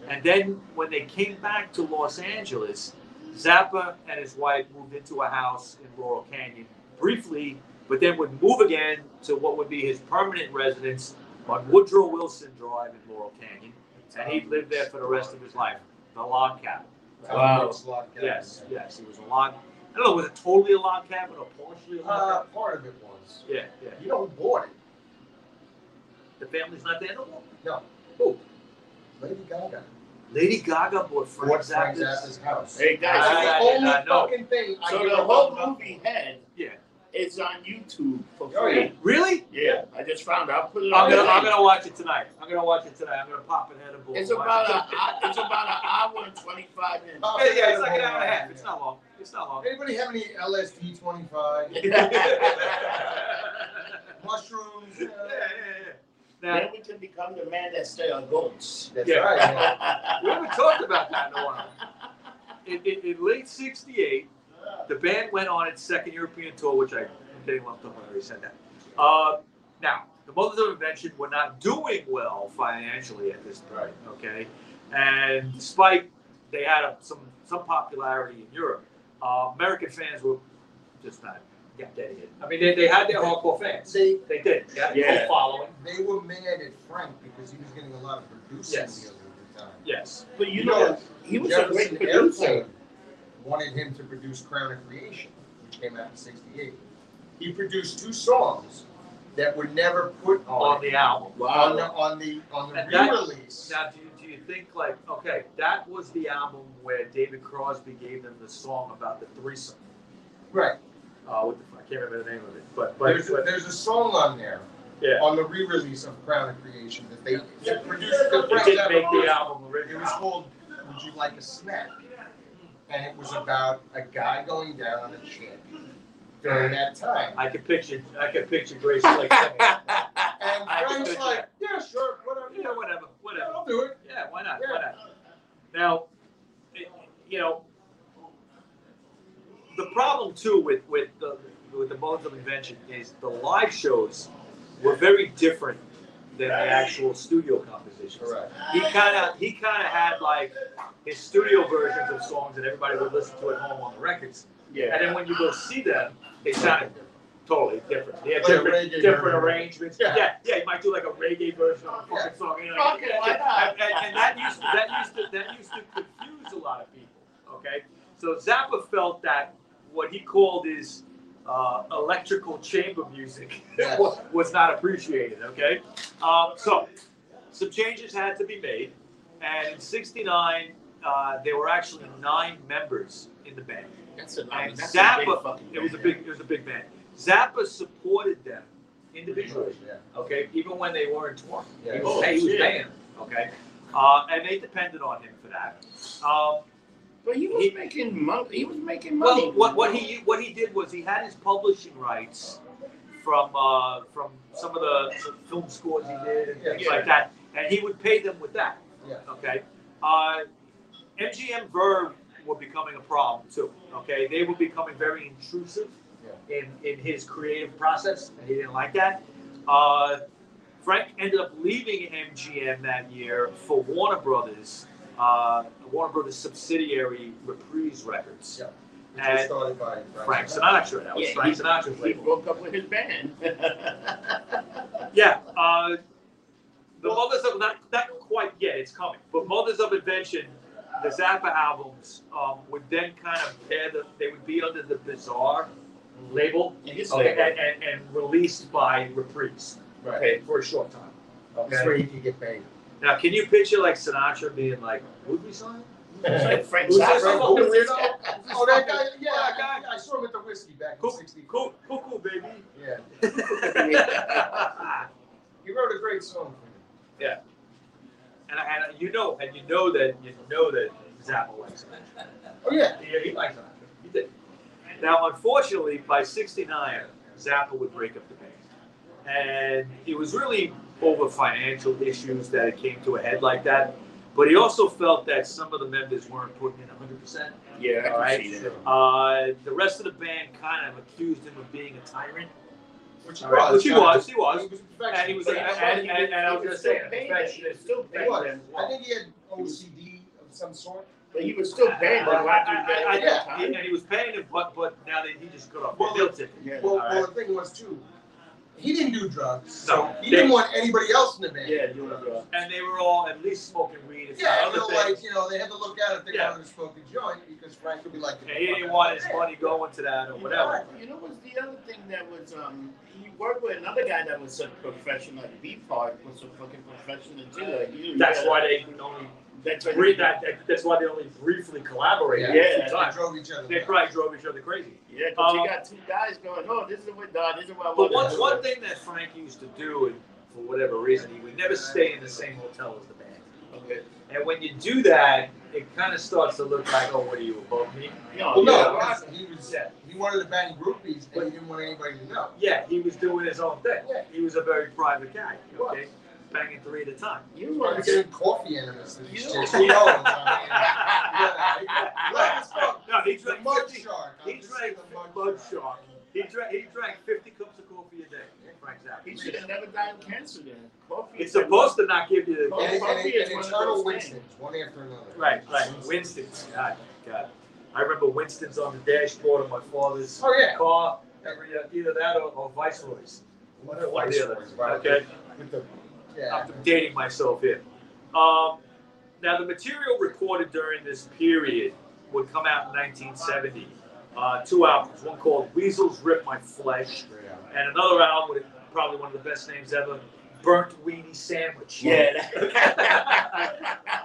and then when they came back to Los Angeles, Zappa and his wife moved into a house in Laurel Canyon briefly, but then would move again to what would be his permanent residence on Woodrow Wilson Drive in Laurel Canyon and he lived there for the rest of his life. The log cabin. Wow. It's a lot of Yes, yes, he was a log. I don't know, was it totally a log cabin or partially a log Uh, cabin? part of it was. Yeah, yeah. You know who bought it? The family's not there no more. No. Who? Lady Gaga. Lady Gaga bought Frank Bought Frank Zappa's. Zappa's house. Hey That's guys, I- the I did only not know. fucking thing I so give the a whole fuck movie Head Yeah. Is on YouTube for Oh, free. yeah. Really? Yeah, I just found out. I'll put it I'm on. gonna, the I'm link. gonna watch it tonight. I'm gonna watch it tonight. I'm gonna pop an edible. It's and watch about it. a it's about an hour and twenty five minutes. Oh. Yeah, yeah, it's like an hour and a half. It's not long. It's not long. Anybody have any LSD 25? yeah, Mushrooms? yeah, Uh, yeah. Now, then we can become the man that stay on goats. That's Yeah. right. man. we haven't talked about that in a while. In, in, in late '68, the band went on its second European tour, which I, I'm getting lumped up. I already said that. Uh, now, the Mothers of Invention were not doing well financially at this point. Right. Okay, and despite they had a, some some popularity in Europe, uh, American fans were just not yeah, dead yet. I mean, they, they had their hardcore fans. They, They did. They had a Yeah. following. they were mad at Frank because he was getting a lot of producing Yes. deals at the time. Yes. But you You know, know, he was a great producer. Airplane wanted him to produce Crown of Creation, which came out in '68. He produced two songs that were never put On on, the album. on the Wow. on the on the re-release. Now, do you, do you think like okay, that was the album where David Crosby gave them the song about the threesome? Right. Uh, what the, I can't remember the name of it, but but, There's a, there's a song on there yeah, on the re-release of Crown of Creation that they that produced. The it didn't make the produced. album It was called Would You Like a Snack? And it was about a guy going down on a chick during that time. I could picture I could picture Grace like singing. And I Frank's picture like, yeah, sure, whatever. yeah, whatever, whatever. I'll do it. Yeah, why not? Yeah. Why not? Now, it, you know, the problem too with with the with the modes of invention is the live shows were very different than the actual studio compositions. Correct. He kind of he kind of had like his studio versions of songs that everybody would listen to at home on the records, Yeah. and then when you go see them, they sounded totally different. They had Like different, reggae different arrangements. Yeah. yeah, yeah, you might do like a reggae version of a fucking Yeah. song. You know, Fuck it, why not? and, and, and that used to, that used to that used to confuse a lot of people. Okay, so Zappa felt that what he called his uh, electrical chamber music Yes. was, was not appreciated. Okay, um, so some changes had to be made, and in '69 uh, there were actually nine members in the band. That's a, And that's a big Zappa, fucking it was a band. big, it was a big band. Zappa supported them individually. Yeah. Okay, even when they weren't touring, Yeah. he was, Oh, hey, he was shit. paying. Okay, uh, and they depended on him for that. Um, But he was He- making money. He was making money. well, what, what he what he did was he had his publishing rights from uh, from some of the, the film scores he did and things Yeah. like that, and he would pay them with that. Yeah. Okay. Uh, MGM Verve were becoming a problem too. Okay, they were becoming very intrusive in in his creative process, and he didn't like that. Uh, Frank ended up leaving MGM that year for Warner Brothers, uh, Warner Brothers subsidiary Reprise Records. Yeah. Which was And started by Frank Sinatra. That was Yeah, Frank he- Sinatra's he label. broke up with his band. Yeah. Uh, the Mothers of not not quite yet. It's coming, but Mothers of Invention, the Zappa albums um, would then kind of bear the. They would be under the Bizarre label, His okay, label. and, and, and released by Reprise Right. Okay. for a short time. That's Okay. where you could get paid. Now, can you picture like Sinatra being like, "Would we sign?" Frank Who's this Zappa. fucking Who's this weirdo? Oh, that guy, yeah, That guy. I saw him at the Whisky back in Cool, '60. cool, cool, cool, baby. Yeah. and, He wrote a great song for him. I- and you know, and you know that you know that Zappa likes Sinatra. Oh, yeah. Yeah, he likes Sinatra. He did. Now, unfortunately, by '69, Zappa would break up the band, and it was really over financial issues that it came to a head like that. But he also felt that some of the members weren't putting in 100 percent. Yeah, I can Alright. see that. Uh, the rest of the band kind of accused him of being a tyrant, Which he All right, was. which he was, he was. He was and he was, perfectionist. and, and, and, and I was he just still saying, paying them. He was still He was. I think he had OCD of some sort. But he was still paying I, them. I, after he I, I, Yeah. and he was paying him, but but now that he just got off Well, the bill ticket. Yeah. Well, All well, the thing was too, he didn't do drugs. No, so he they- didn't want anybody else in the band. Yeah, you was, uh, and they were all at least smoking weed and Yeah, and other they're things. like, you know, they had to look out if they Yeah. wanted to smoke a joint because Frank would be like, and he didn't want his money going to that or whatever. You know what's the other thing that was um he worked with another guy that was a professional like Beefheart was a fucking professional too. Like, you, That's yeah, why they could only that's why that, that, that's why they only briefly collaborated Yeah. Yeah. They times. drove each other. They nuts. probably drove each other crazy. Yeah, because Um, you got two guys going, oh, this is what uh, this is what I But want one, to one thing that Frank used to do, and for whatever reason, he would never stay in the same hotel as the band. Okay. And when you do that, it kind of starts to look like, oh, what are you above me? No, Well, no, yeah. he was, Yeah. he wanted to bang groupies, but he didn't want anybody to know. Yeah, he was doing his own thing. Yeah. He was a very private guy. Okay. Banging three at a time. You We're want getting coffee enemies to these You- chicks. We know it. I mean, yeah, let us go. No, he The drank mud 50, shark. he I'm just drank the mud mud shark. shark. He drank, he drank 50 cups of coffee a day, Frank Zappa. He should have never died of cancer then. Coffee It's supposed to not give you the. Oh, And, and, coffee is and one of eternal those Winstons, one after another. Right, right. Winston's. God, God. I remember Winston's on the dashboard of my father's Oh, yeah. car. Every uh, either that or, or Viceroy's. What One a or white the other. stories, right? Okay. With the, yeah. I'm dating myself here. Um, now, the material recorded during this period would come out in 1970. Uh, two albums, one called Weasels Rip My Flesh, and another album with probably one of the best names ever, Burnt Weenie Sandwich. Yeah.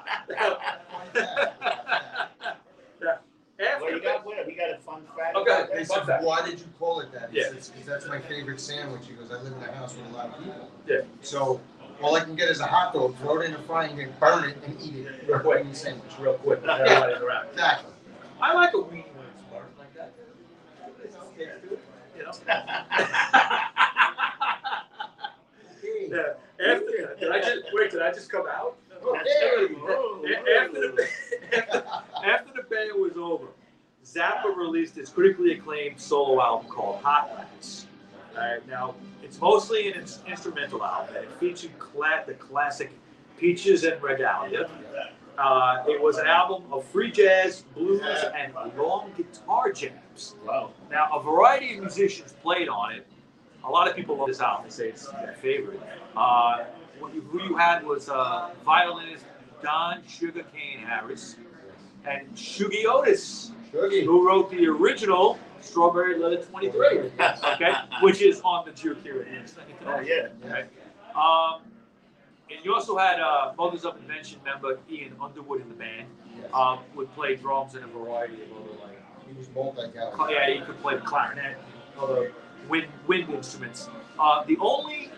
Well, you got what? We got a fun fact. Okay. They said, why did you call it that? He Yeah. says, because that's my favorite sandwich. He goes, I live in a house with a lot of people. Yeah. So all I can get is a hot dog, throw it in the frying pan, burn it, and eat it. Real quick. Eat a sandwich. real quick. everybody's around. Exactly. I like a weenie when it's burnt like that. You know? Okay. Yeah. After, did I just wait? Did I just come out? Oh, okay. Whoa, oh, After the after, after the band was over, Zappa released his critically acclaimed solo album called Hot Rats. Now it's mostly an ins- instrumental album, it featured cla- the classic Peaches en Regalia. Uh, it was an album of free jazz, blues, and long guitar jams. Wow. Now, a variety of musicians played on it. A lot of people love this album. They say it's their favorite. Uh, what you, who you had was uh, violinist Don Sugarcane Harris and Shuggie Otis, Shuggie. who wrote the original Strawberry Letter 23, okay, which is on the Jerk Here at Hands. Oh yeah. Okay. Um, and you also had uh, Mothers of Invention member Ian Underwood in the band. Yes. Um, would play drums and a variety of other like He was multi-talented. Yeah, he could play the clarinet, other wind wind instruments. Uh, the only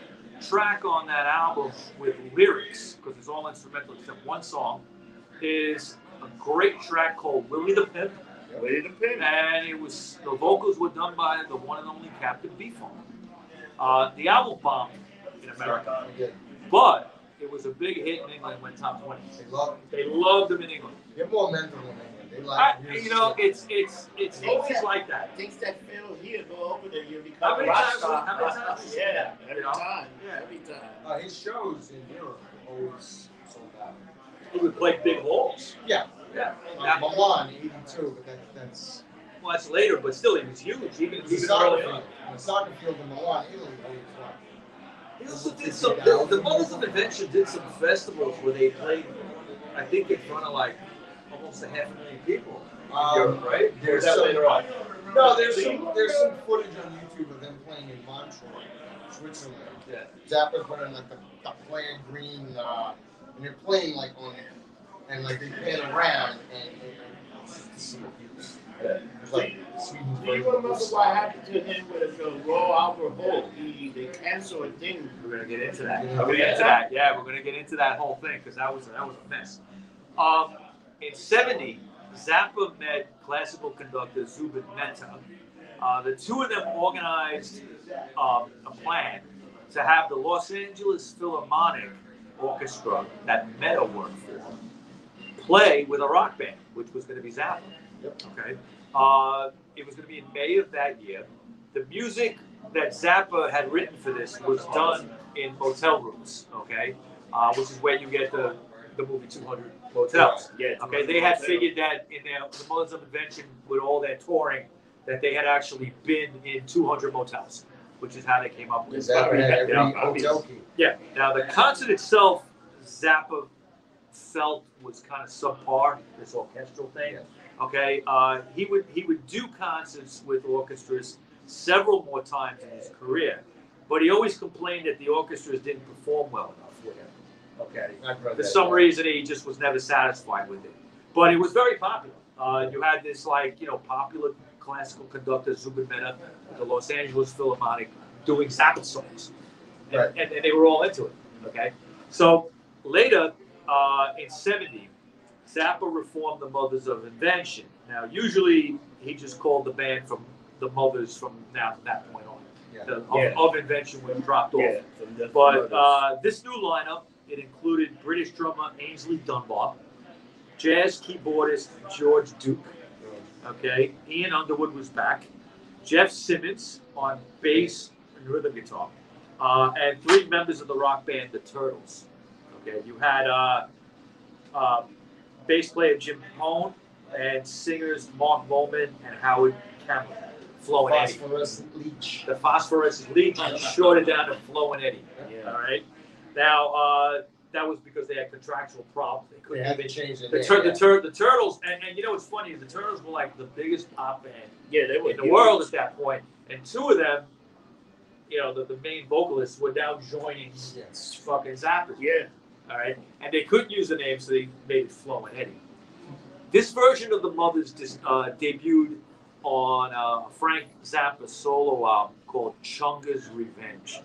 track on that album with lyrics, because it's all instrumental except one song, is a great track called Willie the Pimp, Ready to pin. and it was the vocals were done by the one and only Captain B-Funk. Uh, the album bombed in America, but it was a big hit in England. Went top twenty. They love. They loved them in England. They're more mental than England. They like. I, you know, shit. it's it's it's always like that. Things that fail here go over there. You become How a many rock times- star. how many times- Yeah, every You know? time. Yeah. Every time. Uh, his shows in Europe are always sold out. He would play big halls. Yeah. Yeah. Now, Milan, 82, but that, that's. well, that's later, but still, it was huge. Even, It's even early on. The soccer field in Milan, Italy. He also did some. The, the Mothers of Invention did some festivals where they played. I think in front of like almost a half a million people. Um, Europe, right? There's that some- later on? No, there's some there's some footage on YouTube of them playing in Montreux, Switzerland. Yeah. Zappa's running like the, the plaid green, uh, and they're playing like on and like they pan around and. and it's like Sweden's Do you remember what happened to him with the Royal Albert Hall? He they canceled a thing. We're gonna get into that. Yeah. We're gonna get into that. Yeah, we're gonna get into that whole thing because that was that was a mess. Um, in '70, Zappa met classical conductor Zubin Mehta. Uh, the two of them organized um, a plan to have the Los Angeles Philharmonic Orchestra that Mehta worked for play with a rock band, which was going to be Zappa. Yep. Okay. Uh, it was going to be in May of that year. The music that Zappa had written for this was done in motel rooms. Okay, uh, which is where you get the the movie 200 Motels. Yeah. Okay, they had figured that in their the Mothers of Invention with all their touring that they had actually been in 200 motels, which is how they came up with Zappa had every hotel key. yeah. Now the concert itself, Zappa felt was kind of subpar. This orchestral thing. Yes. Okay. Uh, he would he would do concerts with orchestras several more times in his career, but he always complained that the orchestras didn't perform well enough with him. Okay. For some reason, he just was never satisfied with it. But it was very popular. Uh, you had this like you know popular classical conductor Zubin Mehta, the Los Angeles Philharmonic, doing Zappa songs, and, Right. and, and they were all into it. Okay, so later uh, in '70, Zappa reformed the Mothers of Invention. Now, usually he just called the band from the Mothers from now that point on. Yeah. the, of, Yeah. of invention was dropped off. Yeah, But uh, this new lineup, it included British drummer Aynsley Dunbar, jazz keyboardist George Duke, okay, Ian Underwood was back, Jeff Simmons on bass and rhythm guitar, uh, and three members of the rock band The Turtles. Okay, you had uh, uh, bass player Jim Pons and singers Mark Volman and Howard Kaylan, Flo and Eddie. Phosphorescent leech. The phosphorus leak shorted down to Flo and Eddie. yeah. All right. Now uh, that was because they had contractual problems. They They couldn't had to even. change the The, tur- yeah. the, tur- the turtles, and, and you know what's funny? is The turtles were like the biggest pop band yeah, they were in the huge. world at that point. point, and two of them, you know, the, the main vocalists were now joining Yes. fucking Zappa. Yeah, All right, and they couldn't use the name, so they made it Flo and Eddie. This version of the Mothers dis- uh, debuted on uh, Frank Zappa's solo album called Chunga's Revenge.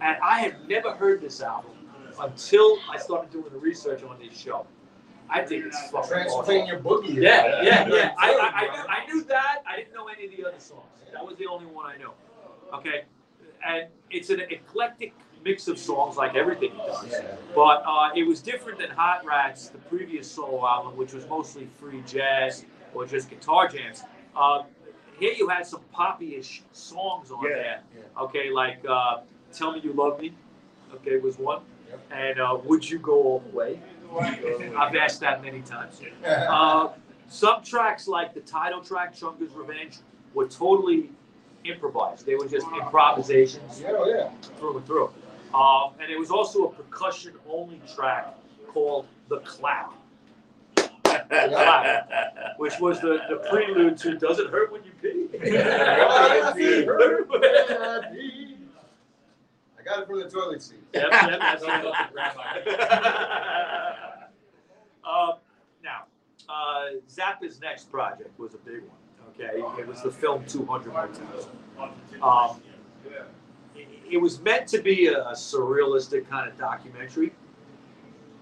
And I had never heard this album until I started doing the research on this show. I think it's fucking awesome. Transylvania Boogie. Yeah, yeah, yeah. I, I, I, knew, I knew that. I didn't know any of the other songs. That was the only one I know. Okay, and it's an eclectic mix of songs, like everything he does. But uh, it was different than Hot Rats, the previous solo album, which was mostly free jazz or just guitar jams. Um, here you had some poppy-ish songs on Yeah, there. yeah. Okay, like uh, "Tell Me You Love Me." Okay, was one, Yep. and uh, "Would You Go All the Way." I've asked that many times. Uh, some tracks, like the title track, Chunga's Revenge, were totally improvised. They were just improvisations yeah, yeah. through and through. Um, and it was also a percussion only track called The Clap, which was the, the prelude to Does It Hurt When You Pee? I got it from the toilet seat. Yep, yep, that's um, now, uh, Zappa's next project was a big one. Okay, it was the film 200 Motels. Um, it, was meant to be a, a surrealistic kind of documentary,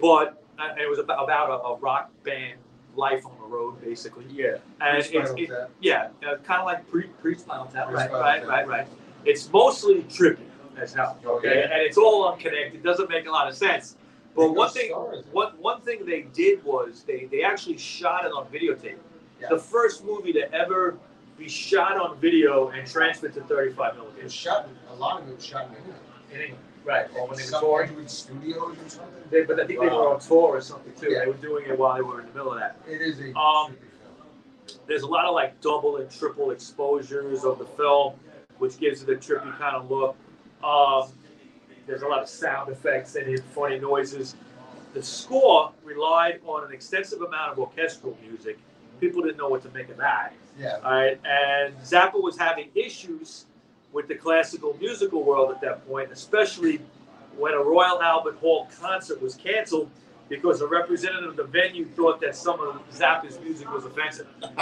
but uh, it was about, about a, a rock band life on the road, basically. yeah, And it's, it, yeah, uh, kind of like pre pre Spinal Tap, right, right, right, right. It's mostly trippy as hell. Okay, Okay. and it's all unconnected. Doesn't make a lot of sense. But one thing, stars. one one thing they did was they they actually shot it on videotape. Yeah. The first movie to ever be shot on video and transferred to 35 It was millimeters. shot. in- lot of was shot in England. In England, right? Or when they were touring. Edgewood Studios or something. They, but I think they were on tour or something too. Yeah. They were doing it while they were in the middle of that. It is a Um. There's a lot of like double and triple exposures of the film, which gives it a trippy kind of look. Um, there's a lot of sound effects and funny noises. The score relied on an extensive amount of orchestral music. People didn't know what to make of that. Yeah. All right, and Zappa was having issues with the classical musical world at that point, especially when a Royal Albert Hall concert was canceled because a representative of the venue thought that some of Zappa's music was offensive.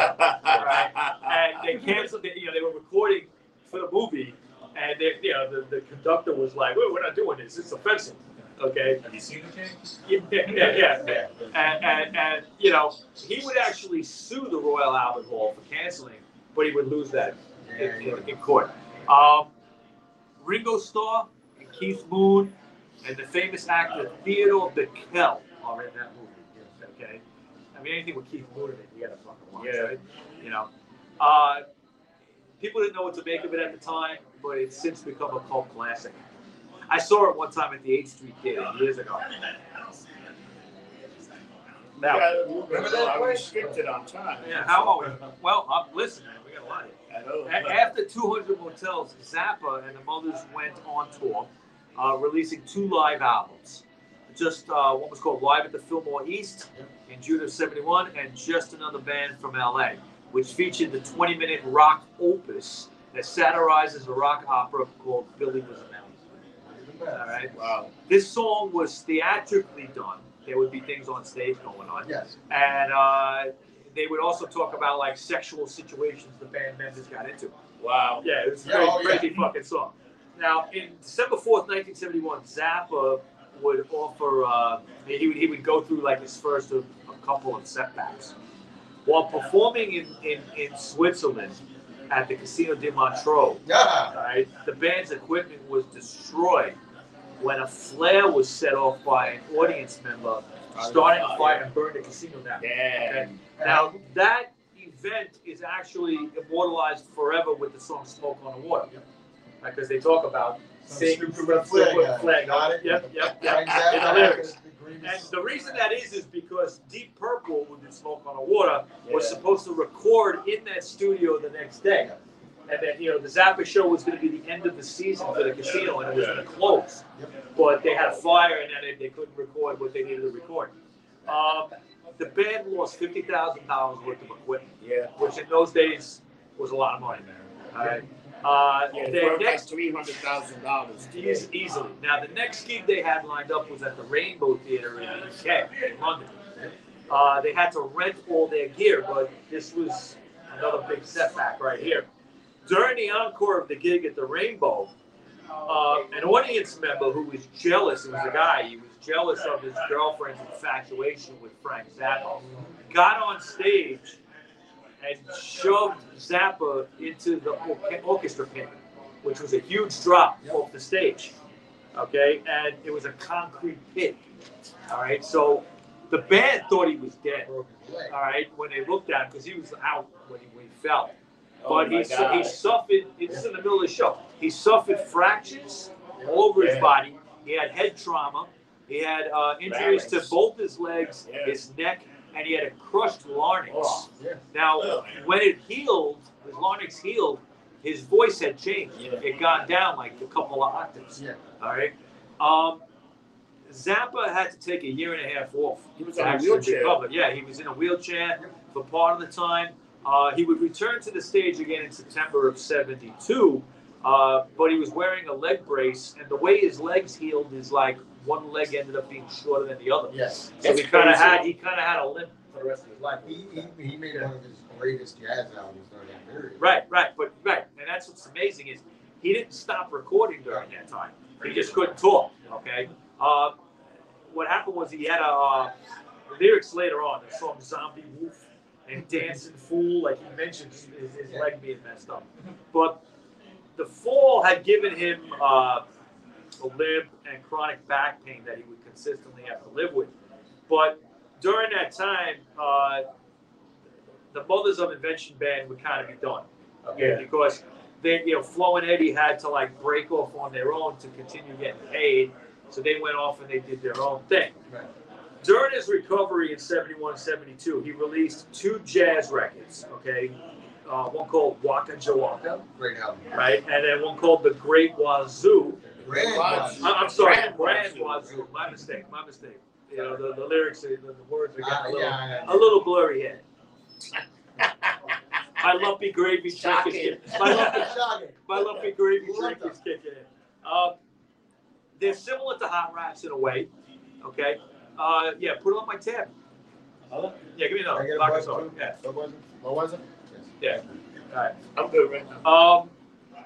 And they canceled it. You know, they were recording for the movie, and they, you know, the, the conductor was like, "Wait, we're not doing this. It's offensive." Okay. Have you seen the king? Yeah, yeah, yeah. yeah. And, and, and you know, he would actually sue the Royal Albert Hall for canceling, but he would lose that Yeah, in, in, in court. Um, Ringo Starr and Keith Moon and the famous actor Theodore Bikel are in that movie. Okay, I mean anything with Keith Moon in it, you gotta fucking watch. Yeah. Right? You know, uh, people didn't know what to make of it at the time, but it's since become a cult classic. I saw it one time at the 8th Street Theater years ago. Now, Remember that? I'm restricted on time. yeah, how are we? Well, uh, listen, man, we got a lot here. After 200 Motels, Zappa and the Mothers went on tour, uh, releasing two live albums. Just uh, one was called Live at the Fillmore East in June of 71, and Just Another Band from LA, which featured the 20 minute rock opus that satirizes a rock opera called Billy Was a Mountain. All right. Wow. This song was theatrically done. There would be things on stage going on Yes. and uh, they would also talk about like sexual situations the band members got into. Wow. Yeah, it was a Yeah, crazy, oh, yeah. crazy fucking song. Now, in December fourth, nineteen seventy one, Zappa would offer. Uh, he would he would go through like his first of a couple of setbacks while performing in in, in Switzerland. at the Casino de Montreux. Yeah. All right, the band's equipment was destroyed when a flare was set off by an audience member, starting a fire and burned the casino down. Yeah. Okay. Now that event is actually immortalized forever with the song "Smoke on the Water," because they talk about seeing red flag guy. flag. Got it? Yep, yep, yep. Zappa In the lyrics. And the reason that is is because Deep Purple, who did "Smoke on the Water," was supposed to record in that studio the next day. And then, you know, the Zappa show was going to be the end of the season for the casino and it was going to close. But they had a fire and then they, they couldn't record what they needed to record. Um, the band lost $50,000 worth of equipment, Yeah. which in those days was a lot of money. All right. Uh, Yeah, their next three hundred thousand dollars. Eas- easily. Now, the next gig they had lined up was at the Rainbow Theatre in the UK, in London. Uh, they had to rent all their gear, but this was another big setback right here. During the encore of the gig at the Rainbow, uh, an audience member who was jealous, it was a guy, he was jealous of his girlfriend's infatuation with Frank Zappa, got on stage and shoved Zappa into the orchestra pit, which was a huge drop off the stage. Okay, and it was a concrete pit. All right, so the band thought he was dead. broke his leg. All right, when they looked at him, because he was out when he, when he fell. Oh But my he, su- he suffered, this is in the middle of the show, he suffered fractures all over his body. He had head trauma. He had uh, injuries to both his legs, Yeah. his neck, and he had a crushed larynx. Oh, Yeah. Now, Ugh. when it healed, his larynx healed, his voice had changed. Yeah. It gone down like a couple of octaves. Yeah. All right. Um, Zappa had to take a year and a half off. He was on a wheelchair. recover. Yeah, he was in a wheelchair for part of the time. Uh, he would return to the stage again in September of '72, uh, but he was wearing a leg brace, and the way his legs healed is like one leg ended up being shorter than the other. Yes. So he kind of had he kind of had a limp for the rest of his life. He, he, he made one of his greatest jazz albums during that period. Right, right, but right, and that's what's amazing is he didn't stop recording during that time. He just couldn't talk. Okay. Uh, what happened was he had a uh, lyrics later on. The song "Zomby Woof" and "Dancing Fool," like he mentioned his, his leg being messed up. But the fall had given him uh, a limp and chronic back pain that he would consistently have to live with. But during that time, uh, the Mothers of Invention band would kind of be done. Okay, Yeah. because they, you know, Flo and Eddie had to like break off on their own to continue getting paid. So they went off and they did their own thing. Right. During his recovery in 71, 72, he released two jazz records, okay? Uh, one called Waka Jawaka, Great album. right? And then one called The Great Wazoo. Grand Wazoo. I- I'm sorry, Grand Grand Wazoo. Wazoo. My mistake, my mistake. You know, the, the lyrics, the, the words are Uh, a little, yeah, a little blurry here. My lumpy gravy drink Shocking. is kicking. My lumpy, Shocking. my lumpy gravy Love drink is kicking in. Um, they're similar to hot rats in a way. Okay. Uh, yeah, put it on my tab. Huh? Yeah, give me I another. get a Knock buzz us off. too? Yeah. What was it? What was it? Yeah. All right. I'm good right now. Um,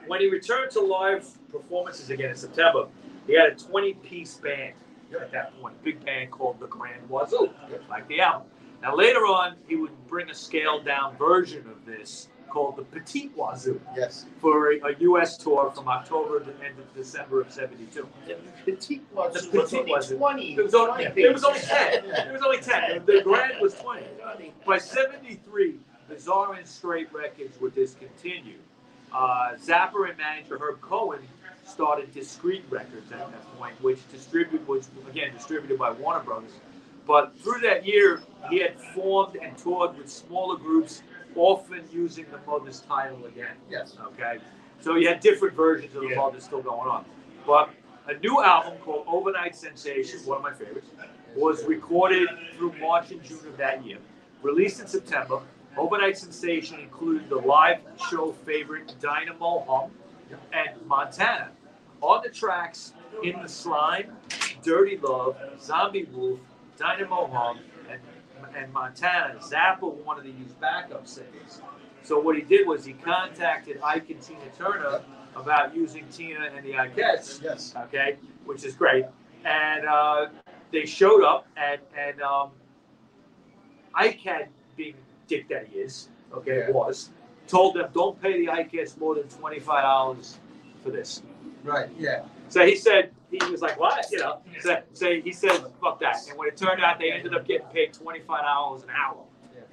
when he returned to live performances again in September, he had a 20 piece band at that point, big band called the Grand Wazoo, like the album. Now, later on, he would bring a scaled down version of this called the Petite Wazoo Yes. for a, a U.S. tour from October to end of December of 72. The petite was, The was petite only twenty. It was only, it was only 10. It was only 10. The Grand was 20. By 73, Bizarre and Straight Records were discontinued. Uh, Zappa and manager Herb Cohen started Discreet Records at that point, which distributed was again distributed by Warner Brothers. But through that year, he had formed and toured with smaller groups, often using the Mother's title again. Yes. Okay, so you had different versions of the Yeah. Mother's still going on. But a new album called Over-Nite Sensation, one of my favorites, was recorded through March and June of that year. Released in September, Over-Nite Sensation included the live show favorite Dinah-Moe Humm and Montana. On the tracks, I'm the Slime, Dirty Love, Zomby Woof, Dinah-Moe Humm, and, and Montana, Zappa wanted to use backup singers. So what he did was he contacted Ike and Tina Turner about using Tina and the Ikettes Yes. okay, which is great. And uh, they showed up, and and um, Ike had, being dick that he is, okay, Yeah. was told them, don't pay the Ikettes more than twenty-five dollars for this. Right, yeah. So he said, he was like, what? You know, so, so he said, fuck that. And when it turned out, they ended up getting paid twenty-five dollars an hour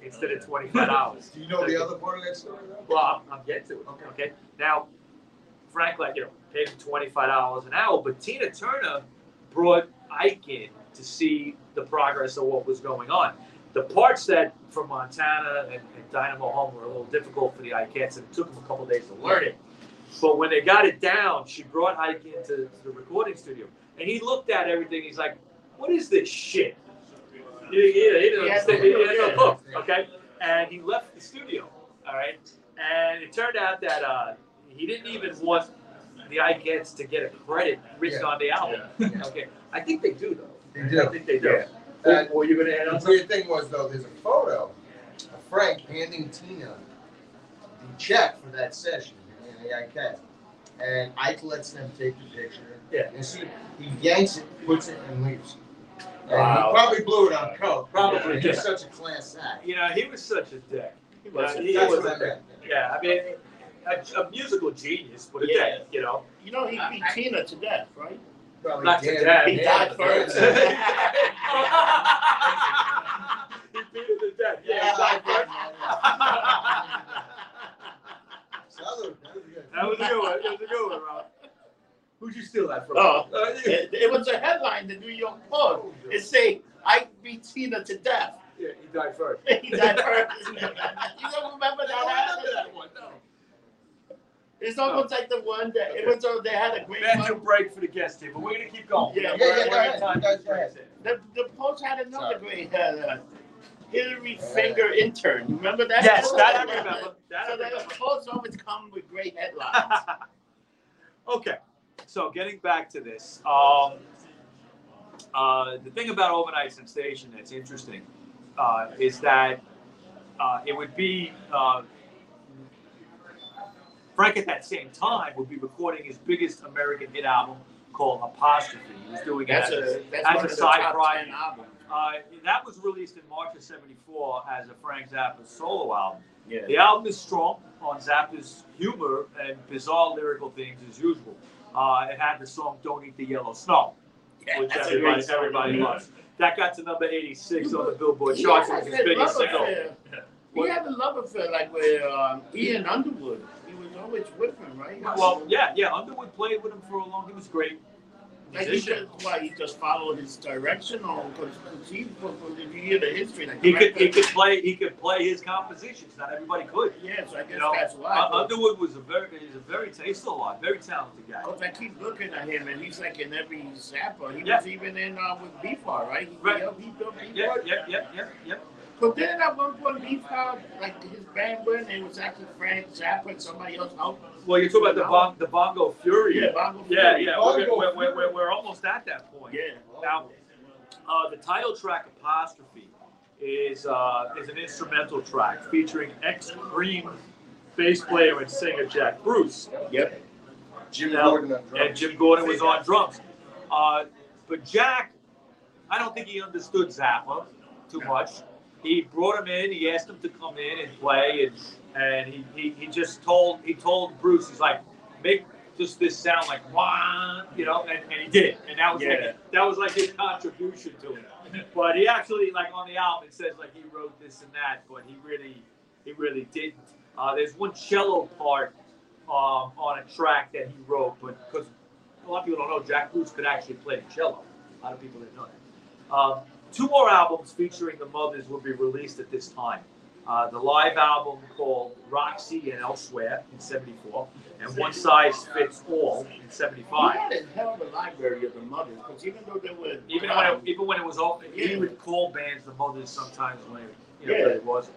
instead of twenty-five dollars. Do you know the other part of that story though? Well, I'm, I'm getting to it. Okay. Okay. Now, Frank, like you know, paid him twenty-five dollars an hour, but Tina Turner brought Ike in to see the progress of what was going on. The parts that from Montana and, and Dinah-Moe Humm were a little difficult for the Ikettes, and it took them a couple days to learn it. But when they got it down, she brought Ike into the recording studio, and he looked at everything. He's like, "What is this shit?" He, he, he didn't understand. He yeah, didn't yeah. look, okay? And he left the studio. All right. And it turned out that uh, he didn't even want the Ikettes to get a credit written Yeah. on the album. Yeah. Okay. I think they do though. They do. I do. think they do. Yeah. Uh, Or you gonna add The on something? weird thing was though, there's a photo of Frank handing Tina the check for that session in the ICAT. And Ike lets them take the picture. Yeah. And she, he yanks it, puts it, and leaves. And Wow. he probably blew it on coke. Probably, He's yeah. such a class act. You know, he was such a dick. He was- Yeah, he That's was what I a meant. Yeah, I mean, a, a musical genius, but a Yeah. dick. You know. You know, he beat Tina to death, right? Probably Not to damn- death. He died first. he beat him to death. Yeah, he died first. Salute, that was. That was a good one. That was a good one, Rob. Who'd you steal that from? Oh. Uh, It, it was a headline in the New York Post. It say, I beat Tina to death. yeah, he died first. he died first. you don't remember that? happened? one. No. It's almost like the one that it was. Uh, they had a great Bathroom one. break for the guest here, but we're gonna keep going. Yeah, we're, yeah, we're go at ahead. time You guys to go ahead. break it. The, the Post had another Sorry. great uh, Hillary Finger intern. You remember that? Yes, that I remember. That I So the remember. Post always come with great headlines. okay, so getting back to this, um, uh, the thing about Over-Nite Sensation that's interesting uh, is that uh, it would be uh, Frank at that same time would be recording his biggest American hit album called Apostrophe. He was doing That's it as, a that's as a side project. uh, that was released in March of '74 as a Frank Zappa solo album. Yeah. The album is strong on Zappa's humor and bizarre lyrical themes as usual. Uh, it had the song "Don't Eat the Yellow Snow," Yeah, which everybody everybody loves. That got to number 86 on the Billboard charts. It was his had biggest single. He had a love affair like with um, Ian Underwood. He with him, right? Well, yeah, yeah. Underwood played with him for a long. He was great. like he musician. just why he just followed his direction, or because he, if you hear the history, like He could he could play he could play his compositions. Not everybody could. Yes, I guess You know, that's Uh, why. Underwood was a very he's a very he's still alive, very talented guy. Because I keep looking at him, and he's like in every Zappa. He Yeah. was even in uh, with Beefheart, right? He, Right. He, he built Beefheart. Yep, yep, yep, yep, yep. But then at one point, Beefheart, like his band went, and it was actually Frank Zappa and somebody else out. Well, you're talking about the bon, the Bongo Fury. Yeah, Bongo yeah, Fury. yeah. Bongo We're, we're, we're, we're, we're almost at that point. Yeah. Now, uh, the title track apostrophe is uh, is an instrumental track featuring ex Cream bass player and singer Jack Bruce. Yep. Jim Now, Gordon on drums. and Jim Gordon was on drums. Uh, but Jack, I don't think he understood Zappa too much. He brought him in. He asked him to come in and play, and and he, he, he just told he told Bruce he's like make just this sound like wah, you know, and, and he did and that was Yeah. like that was like his contribution to it. But he actually like on the album it says like he wrote this and that, but he really he really didn't. Uh, there's one cello part um, on a track that he wrote, but because a lot of people don't know, Jack Bruce could actually play cello. A lot of people didn't know that. Um, two more albums featuring the Mothers will be released at this time. Uh, the live album called Roxy and Elsewhere in '74, and One Size Fits All in He '75. had a hell of a library of the mothers, because even though they were Even when it, even when it was open, he Yeah. would call bands the Mothers sometimes when it, you know, Yeah. it wasn't.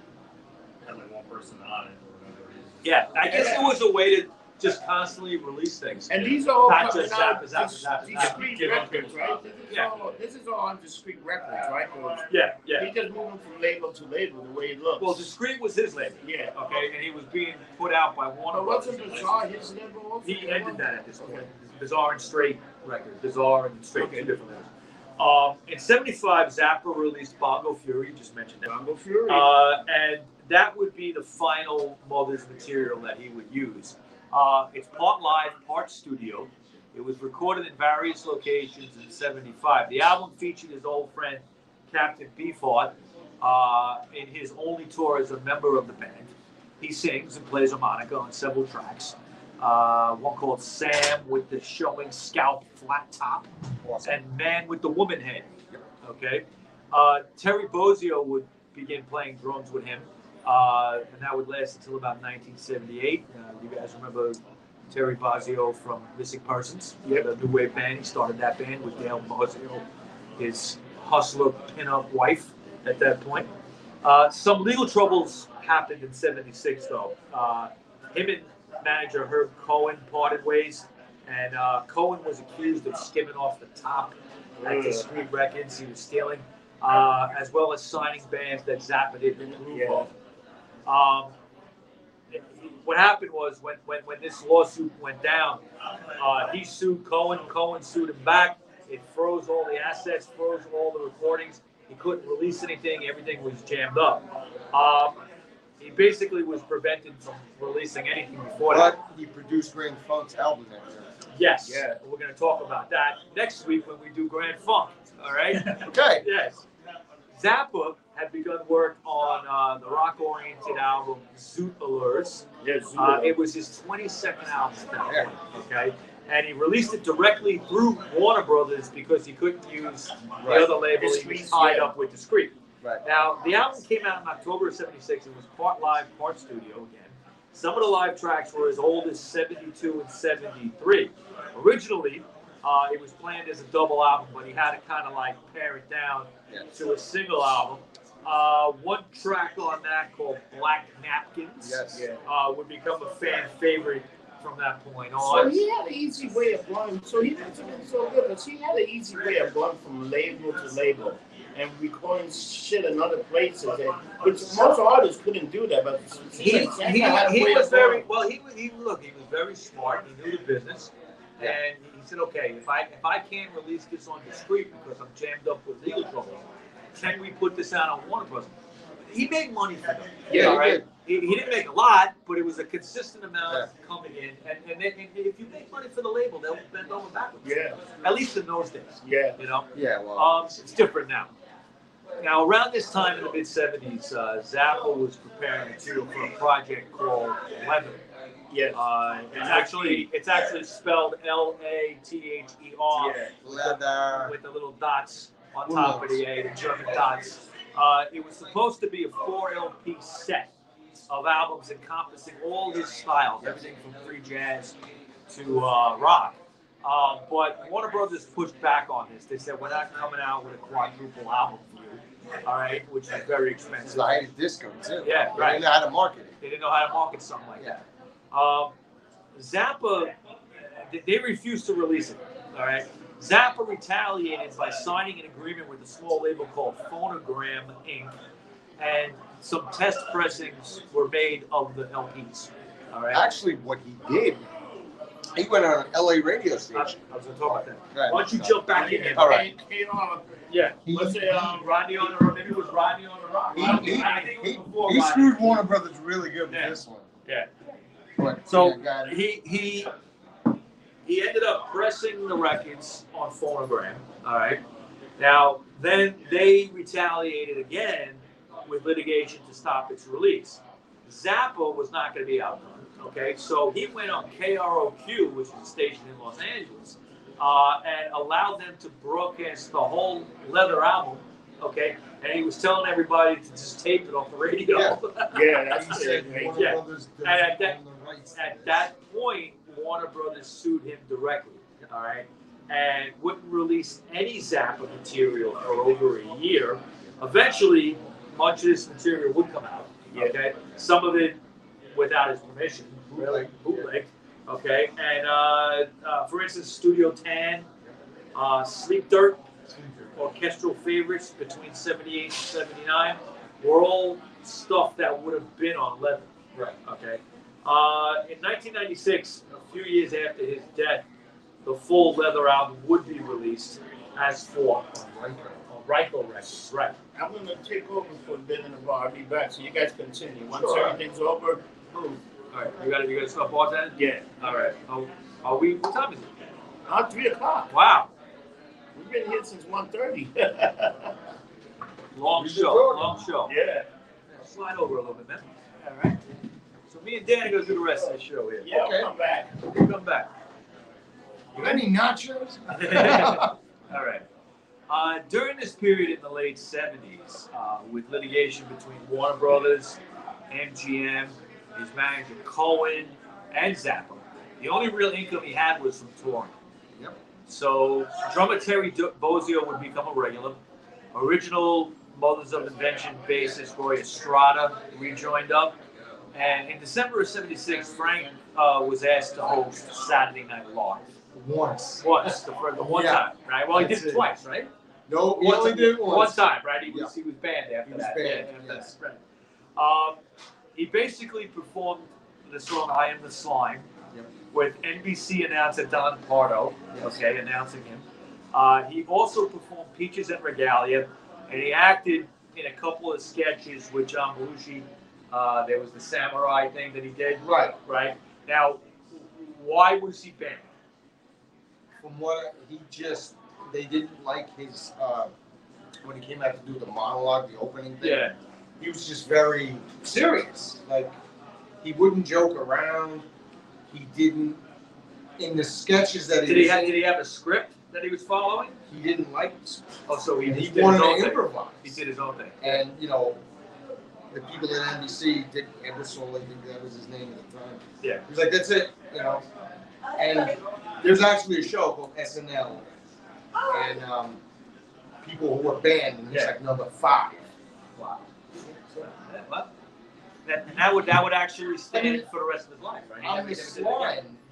had like one person on it or whatever. it is. Yeah, I guess it was a way to just constantly release things. And these are all Not just out Zappa, Zappa, dis- Zappa, Zappa. Discreet records, right? This is, Yeah. all, this is all on discreet records, right? 'Cause Yeah, yeah. He just moving from label to label the way it looks. Well, Discreet was his label, yeah. okay, and he was being put out by Warner But wasn't Bizarre his label also? He ended that at this point. Okay. Bizarre and Straight records. Bizarre and Straight, Okay. two different labels. Um, in '75, Zappa released Bongo Fury. You just mentioned that. Bongo Fury. Uh, and that would be the final Mother's material that he would use. Uh, it's part live, part studio. It was recorded in various locations in '75. The album featured his old friend Captain Beefheart uh, in his only tour as a member of the band. He sings and plays harmonica on several tracks. Uh, one called Sam with the showing scalp flat top Awesome. and Man with the Woman Head. Okay. Uh, Terry Bozzio would begin playing drums with him, uh, and that would last until about 1978. Uh, you guys remember Terry Bozzio from Missing Persons? Yep. The new wave band. He started that band with Dale Bozzio, his hustler pinup wife at that point. Uh, some legal troubles happened in 76, though. Uh, him and manager Herb Cohen parted ways, and uh, Cohen was accused of skimming off the top at discreet records he was stealing, uh, as well as signing bands that Zappa didn't approve Yeah. of. Um, what happened was when, when, when this lawsuit went down, uh, he sued Cohen. Cohen sued him back. It froze all the assets, froze all the recordings. He couldn't release anything. Everything was jammed up. Um, he basically was prevented from releasing anything before that. But he produced Grand Funk's album that year. Yes. Yeah. We're going to talk about that next week when we do Grand Funk. All right. Okay. yes. Zappa had begun work on uh, the rock-oriented album Zoot Allures. Yes. Uh, it was his 22nd album at that point, okay? And he released it directly through Warner Brothers because he couldn't use the Right. other label. He was tied yeah. up with Discreet. Right. Now, the album came out in October of 76. It was part live, part studio again. Some of the live tracks were as old as 72 and 73. Originally, uh, it was planned as a double album, but he had to kind of like pare it down Yes. to a single album. Uh, one track on that called Black Napkins Yes. Yeah. uh, would become a fan favorite from that point on. So he had an easy way of going. So he must have been so good, but he had an easy way of going from label to label and recording shit in other places. And, which most artists couldn't do that, but He, seems like he, Zappa had a he was very well. He was he look. He was very smart. He knew the business, Yeah. and he said, "Okay, if I if I can't release this on the street because I'm jammed up with legal trouble, can we put this out on Warner Bros?" He made money for them. Yeah, all he right? He, he didn't make a lot, but it was a consistent amount Yeah. coming in. And, and, then, and if you make money for the label, they'll bend over backwards. Yeah, At least in those days, yeah. you know. Yeah. Well. Um, it's different now. Now, around this time in the mid 70s, uh, Zappa was preparing material for a project called Läther. Yes. Uh, it's actually it's actually spelled L A T H E R leather. with the little dots on top of the A, the German dots. Uh, it was supposed to be a four LP set of albums encompassing all his styles, everything from free jazz to uh, rock. Um, but Warner Brothers pushed back on this. They said, we're not coming out with a quadruple album for you, all right, which is very expensive. the height of disco too. Yeah, They didn't know how to market it. They didn't know how to market something like that. Um, Zappa, they refused to release it. All right. Zappa retaliated by signing an agreement with a small label called Phonogram Inc. And some test pressings were made of the LPs. All right. Actually, what he did, he went on an LA radio station. I was going to talk about that. Right. Why don't you jump back in here? All right. Hey, Yeah. He, What's it, um, Rodney on the maybe it was Rodney on the ROQ. he, I he, think- I think it was he, before he Rodney. screwed Warner Brothers really good with this one. Yeah. But, So yeah, he he he ended up pressing the records on phonogram. All right. Now then they retaliated again with litigation to stop its release. Zappa was not going to be outdone. Okay, so he went on KROQ, which is a station in Los Angeles, uh, and allowed them to broadcast the whole Läther album. Okay, and he was telling everybody to just tape it off the radio. Yeah. yeah, that's he said it. Yeah. And at that- own the rights. At that point, Warner Brothers sued him directly, all right, and wouldn't release any Zappa material for over a year. Eventually, much of this material would come out, okay, some of it without his permission, Bootleg. bootleg, okay, and uh, uh, for instance, Studio Tan, uh, Sleep Dirt, orchestral favorites between 78 and 79 were all stuff that would have been on Läther. Right. Okay. Uh, in 1996, a few years after his death, the full Läther album would be released as for Right. on Ryko Records, right. I'm gonna take over for Ben and the bar. I'll be back, so you guys continue. Once Sure. everything's over, boom. All right, you got you got to stop bartending. Yeah. All right. Oh, are we? What time is it? Uh, three o'clock. Wow, We've been here since 1.30. long show, long show. yeah. Slide over a little bit, man. All right. So me and Dan are gonna do the rest of the show here. Yeah, Okay. I'll come back. We'll come back. Any nachos? All right. Uh, during this period in the late 70s, uh, with litigation between Warner Brothers, MGM, his manager Cohen, and Zappa, the only real income he had was from touring. Yep. So drummer Terry Do- Bozzio would become a regular. Original Mothers of Invention bassist Roy Estrada rejoined up. And in December of 76, Frank uh, was asked to host Saturday Night Live. Once. Once, the, first, the one Yeah. time, right? Well, he did it it. twice, right? No, he One only did it One once. time, right? He was, he was banned after He was that. banned, yeah, yes. that, right. Um, he basically performed the song "I Am the Slime" Yep. with NBC announcer Don Pardo. Yes. Okay, announcing him. Uh, he also performed "Peaches en Regalia," and he acted in a couple of sketches with John Belushi. Uh, there was the samurai thing that he did. Right. Right now, why was he banned? From what I- he just, they didn't like his, uh, when he came out to do the monologue, the opening thing. Yeah. He was just very serious. Like, he wouldn't joke around. He didn't, in the sketches that he Did he was have? in, Did he have a script that he was following? he didn't like Oh, so he, He just did wanted his own to thing. improvise. He did his own thing. And, you know, the people at NBC, Dick Ebersol, I think that was his name at the time. Yeah. He was like, that's it, you know. And there's actually a show called SNL, and um, people who were banned, and he's Yeah. like number five. Wow. Well, that, that would that would actually stand I mean, for the rest of his life, right? On the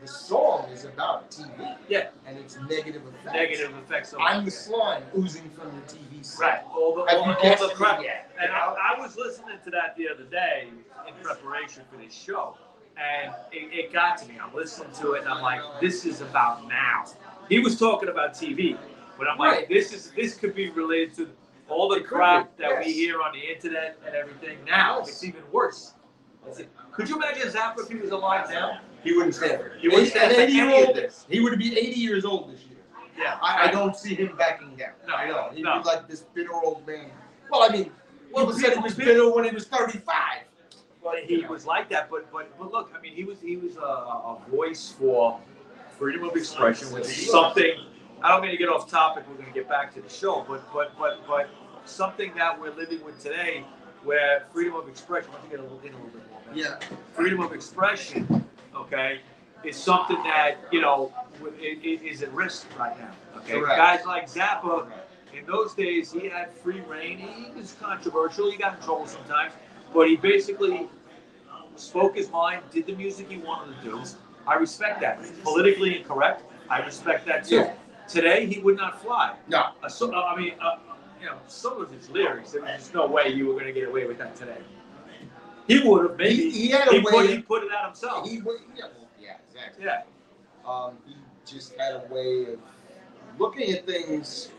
he never did it again. slime, the song is about TV. Yeah. And it's negative effects. Negative effects. I'm the slime oozing from your TV set. Right. All the Have all, you all the crap. yet? And I, I was listening to that the other day in preparation for this show, and it, it got to me. I'm listening to it, and I'm like, this is about now. He was talking about TV, but I'm like, Right. this is this could be related to all the crap that we hear on the internet and everything. Now Yes. it's even worse. Could you imagine Zappa if he was alive now? He wouldn't stand for it. He wouldn't stand for 80 year any of this. he would be 80 years old this year. Yeah. I, I don't see him backing down. No, I know. He'd no. be like this bitter old man. Well, I mean, Well, people said he was bitter when he was 35. Well, he was like that, but but but look, I mean, he was he was a, a voice for freedom of expression, which is something. I don't mean to get off topic. We're going to get back to the show, but but but but something that we're living with today, where freedom of expression. Don't you get a little in a little bit more? man? Yeah. Freedom of expression, okay, is something that you know w- i- i- is at risk right now. Okay, Correct. guys like Zappa. In those days, he had free reign. He was controversial. He got in trouble sometimes, but he basically spoke his mind, did the music he wanted to do. I respect that. Politically incorrect, I respect that too. Yeah. Today, he would not fly. No. Uh, so, uh, I mean, uh, you know, some of his lyrics, there was just no way you were going to get away with that today. He would have, maybe. He, he had a He way. put, he put it out himself. he, wa- yeah, yeah, exactly. Yeah. Um, he just had a way of looking at things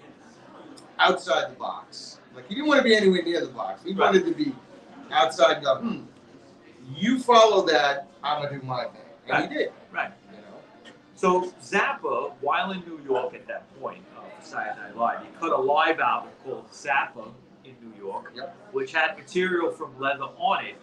outside the box. Like he didn't want to be anywhere near the box. He Right. wanted to be outside. Go, hmm, you follow that, I'm gonna do my thing, and Right. he did. Right. You know. So Zappa, while in New York at that point uh, for Saturday Night Live, he cut a live album called Zappa in New York, Yep. which had material from Läther on it.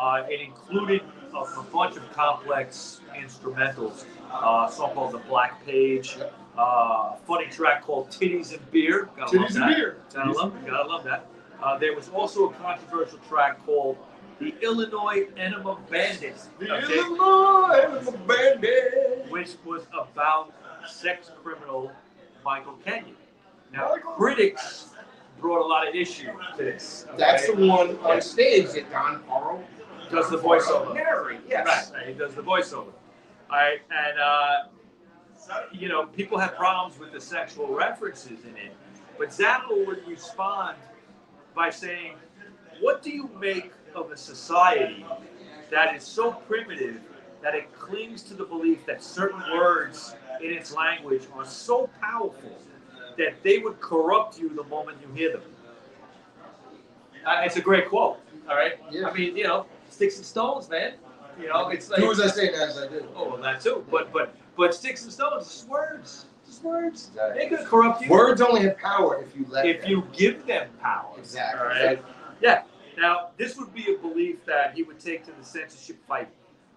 Uh, it included a, a bunch of complex instrumentals, uh, a song called The Black Page, Yep. uh, a funny track called Titties and Beer. Gotta love Titties and that. beer. Gotta love, gotta love that. Uh, there was also a controversial track called The Illinois Enema Bandits. The okay? Illinois is a bandit. which was about sex criminal Michael Kenyon. Now, Michael. critics brought a lot of issue to this. okay? That's the one on stage that Don Farrell does the voiceover. narrate. Yes. Right, right, he does the voiceover. All right, and uh, you know, people have problems with the sexual references in it, but Zappa would respond by saying, "What do you make of a society that is so primitive that it clings to the belief that certain words in its language are so powerful that they would corrupt you the moment you hear them. Uh, it's a great quote. All right. Yeah. I mean, you know, sticks and stones, man. You know, it's like Do as I say, not as I do. oh, well, that too. But but but sticks and stones, just words, just words. Exactly. They're gonna corrupt you Words only have power if you let if them. you give them power. Exactly. All right. Yeah. Now, this would be a belief that he would take to the censorship fight.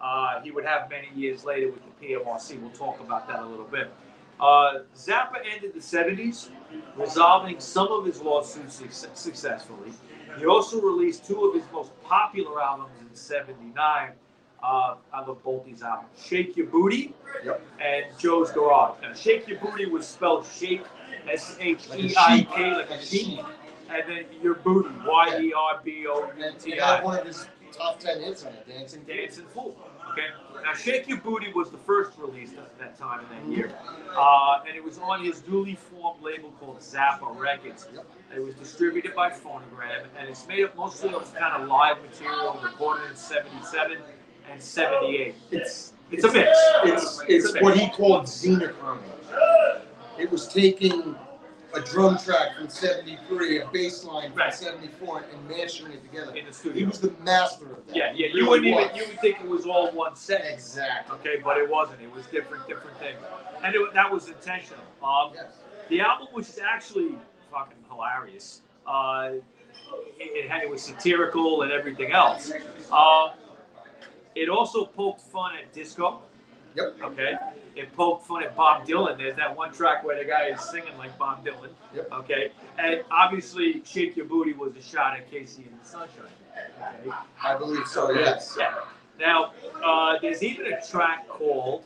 Uh, he would have many years later with the PMRC. We'll talk about that a little bit. Uh, Zappa ended the 70s, resolving some of his lawsuits suc- successfully. He also released two of his most popular albums in 79. Uh, I love both these albums Sheik Yerbouti Yep. and Joe's Garage. Now, Sheik Yerbouti was spelled Shake, S H E I K, like a sheep and then your booty, Y E R B O U got I, one of his top ten hits on it, Dancing. dancing fool. Okay, now Sheik Yerbouti was the first release at that time in that year, uh, and it was on his newly formed label called Zappa Records. Yep. It was distributed by Phonogram, and it's made up mostly of kind of live material recorded in '77 and '78. It's It's a mix. it's it's mix. what he called xenochrony. It was taking a drum track from '73, a bass line from Right. '74, and mashing it together. in the studio, He was the master of that. Yeah, yeah. You really wouldn't even you would think it was all one set. Exactly. Okay, but it wasn't. It was different, different things, and it, that was intentional. Um, Yes. the album, which is actually fucking hilarious, uh, it, it, it was satirical and everything else. Um, it also poked fun at disco. Yep. Okay. It poked fun at Bob Dylan. There's that one track where the guy is singing like Bob Dylan. Yep. Okay. And obviously, "Shake Your Booty" was a shot at KC and the Sunshine. Okay. I believe so. Yes. Yeah. Now, uh, there's even a track called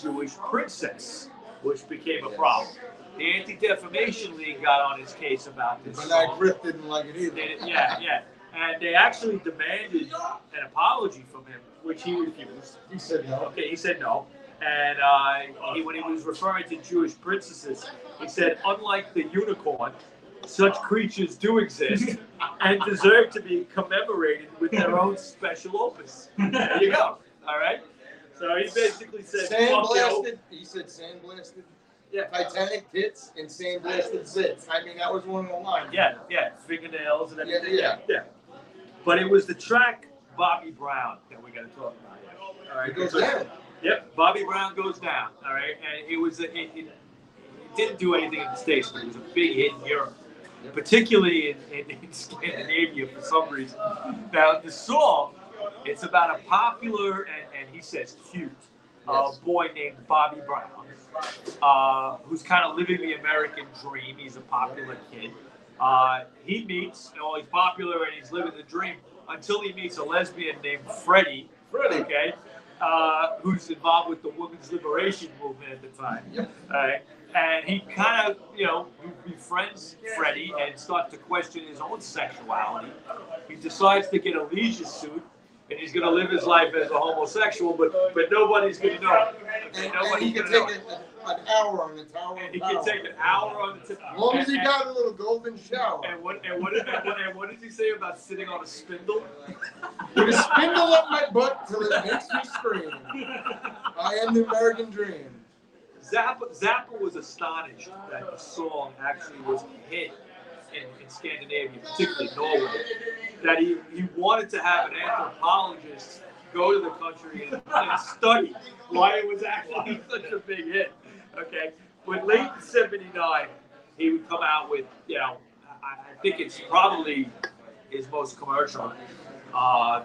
Jewish Princess, which became a Yes. problem. The Anti Defamation League got on his case about this. But that. Griff didn't like it either. They- yeah, yeah. And they actually demanded an apology from him, which he refused. He said no. Okay, he said no. And uh, he, when he was referring to Jewish princesses, he said, unlike the unicorn, such creatures do exist and deserve to be commemorated with their own special opus. There you go. All right. So he basically said, Sandblasted. He said sandblasted. Yeah. Titanic tits and sandblasted zits. I mean, that was one of the lines. Yeah, yeah, fingernails and everything. Yeah, yeah. But it was the track Bobby Brown that we're going to talk about. Here. All right. It goes down. Yep, Bobby Brown goes down. All right, and it was a, it, it, it didn't do anything in the states, but it was a big hit in Europe, particularly in, in, in Scandinavia for some reason. Now the song, it's about a popular and, and he says cute uh, Yes. boy named Bobby Brown, uh, who's kind of living the American dream. He's a popular kid. Uh, he meets, you know, he's popular and he's living the dream until he meets a lesbian named Freddie. Freddie. Okay. Uh, who's involved with the women's liberation movement at the time. Yep. Alright. And he kind of, you know, befriends Freddie and starts to question his own sexuality. He decides to get a leisure suit and he's going to live his life as a homosexual, but but nobody's going to know. And, and he can take know. an, an hour on the tower. And he can take an hour on the tip. As long as he and- got a little golden shower. And what and what, and what, and what does he say about sitting on a spindle? Put a spindle up my butt till it makes me scream. I am the American dream. Zappa, Zappa was astonished that the song actually was a hit in, in Scandinavia, particularly Norway. That he, he wanted to have an anthropologist go to the country and, and study why it was actually such a big hit. Okay, but late in '79, he would come out with, you know, I, I think it's probably his most commercial. Uh,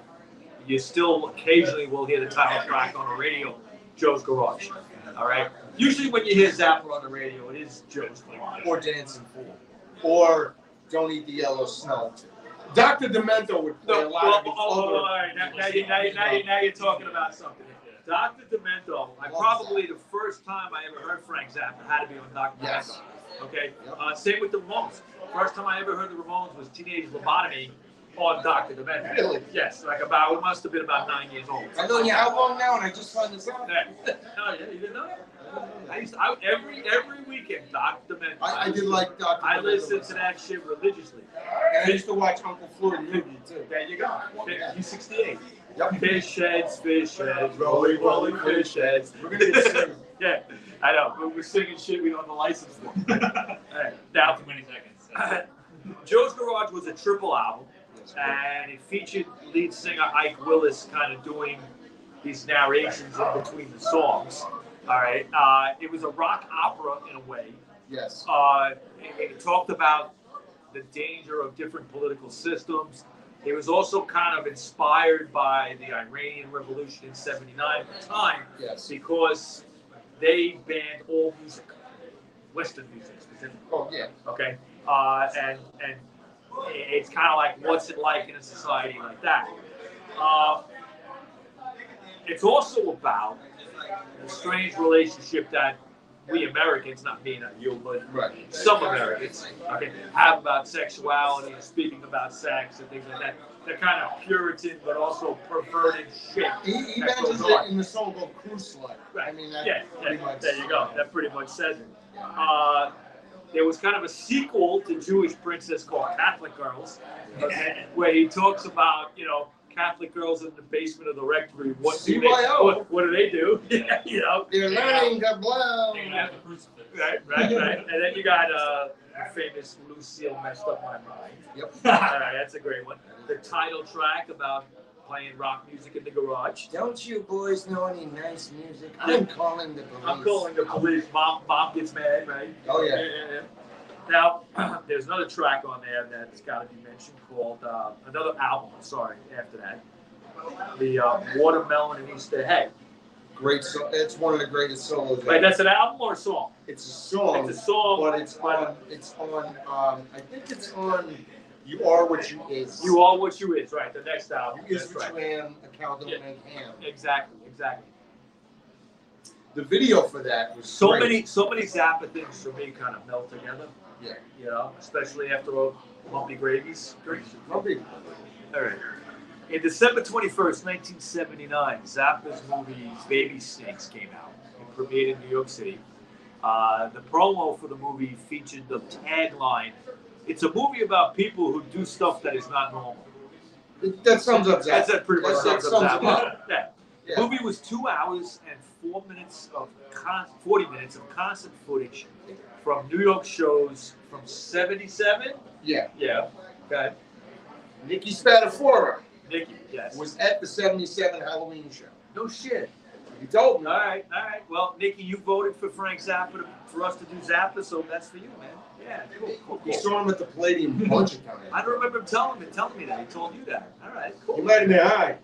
you still occasionally will hear the title track on the radio, Joe's Garage. All right. Usually, when you hear Zappa on the radio, it is Joe's Garage. Or Dancing Fool. Or Don't Eat the Yellow Snow. Dr. Demento would play No, a lot well, of oh, all right. Now, now, you, now, you, now, you, now you're talking about something. Dr. Demento, I probably the first time I ever heard Frank Zappa had to be on Dr. Yes. Demento. Okay. Yep. Uh, same with the Ramones. First time I ever heard the Ramones was Teenage Lobotomy on Dr. Demento. Really? Yes, like about, it must have been about nine years old. Known you how long now, and I just found this out. Yeah. Oh, yeah, you didn't know that? I used to, I, every every weekend, Dr. Demento. I, I did like Dr. I listened to that shit religiously. And I used to watch Uncle Floyd movie too. There you go. He's 68. Yep. Fish heads, fish heads, rolling, rolling fish heads. We're gonna get sued. yeah, I know. We're, we're singing shit we don't have the license for. All right, now, Not too many seconds. That's it. Joe's Garage was a triple album, and it featured lead singer Ike Willis kind of doing these narrations in between the songs. All right, uh, it was a rock opera in a way. Yes. Uh, it, it talked about the danger of different political systems. It was also kind of inspired by the Iranian Revolution in '79 at the time Yes. because they banned all music, Western music specifically. Oh yeah. Okay, uh, and and it's kind of like what's it like in a society like that. Uh, it's also about a strange relationship that we Americans, not me, not you, but Right. some Americans, okay, have about sexuality and speaking about sex and things like that. They're kind of Puritan, but also perverted shit. He, he mentions it in the song called Crew Slut. I mean, that Yeah, pretty yeah, much. there you go. That pretty much says it. Uh, there was kind of a sequel to Jewish Princess called Catholic Girls, where he talks about, you know, Catholic girls in the basement of the rectory. What do they, CYO. what, what do they do? you know, They're learning to blow. They're gonna have the crucifix. right, right, right. And then you got uh, the famous Lucille messed up my mind. Yep. All right, that's a great one. The title track about playing rock music in the garage. Don't you boys know any nice music? I'm calling the police. I'm calling the police. Mom, mom gets mad, right? Oh yeah. yeah. Now, there's another track on there that's got to be mentioned called uh, another album. Sorry, after that, the uh, Watermelon and Easter Hay. Great song. It's one of the greatest solos. Wait, that's an album or a song? It's a song. It's a song, but it's on. It's on. Um, I think it's on. You are what you is. You are what you is, right? The next album. You is That's what right. you am. A cow don't Yeah. make ham. Exactly, exactly. The video for that was So great. many, so many Zappa things for me kind of melt together. Yeah. You know, especially after a lumpy gravies. Probably. All right. In December 21st, 1979, Zappa's movie Baby Snakes came out. It premiered in New York City. Uh, the promo for the movie featured the tagline It's a movie about people who do stuff that is not normal. That sums up That's that. that pretty much That sums up sums it Zappa. Yeah. Yeah. The movie was two hours and four minutes of con- 40 minutes of constant footage from New York shows from 77. Yeah. Yeah. Okay. Nikki Spatafora Nikki, yes. was at the '77 Halloween show. No shit. You told me. All right, all right. Well, Nikki, you voted for Frank Zappa to, for us to do Zappa, so that's for you, man. Yeah, cool, cool, He cool. saw him at the Palladium a bunch of times. I don't remember him telling me telling me that. He told you that. All right, You cool. might have been high.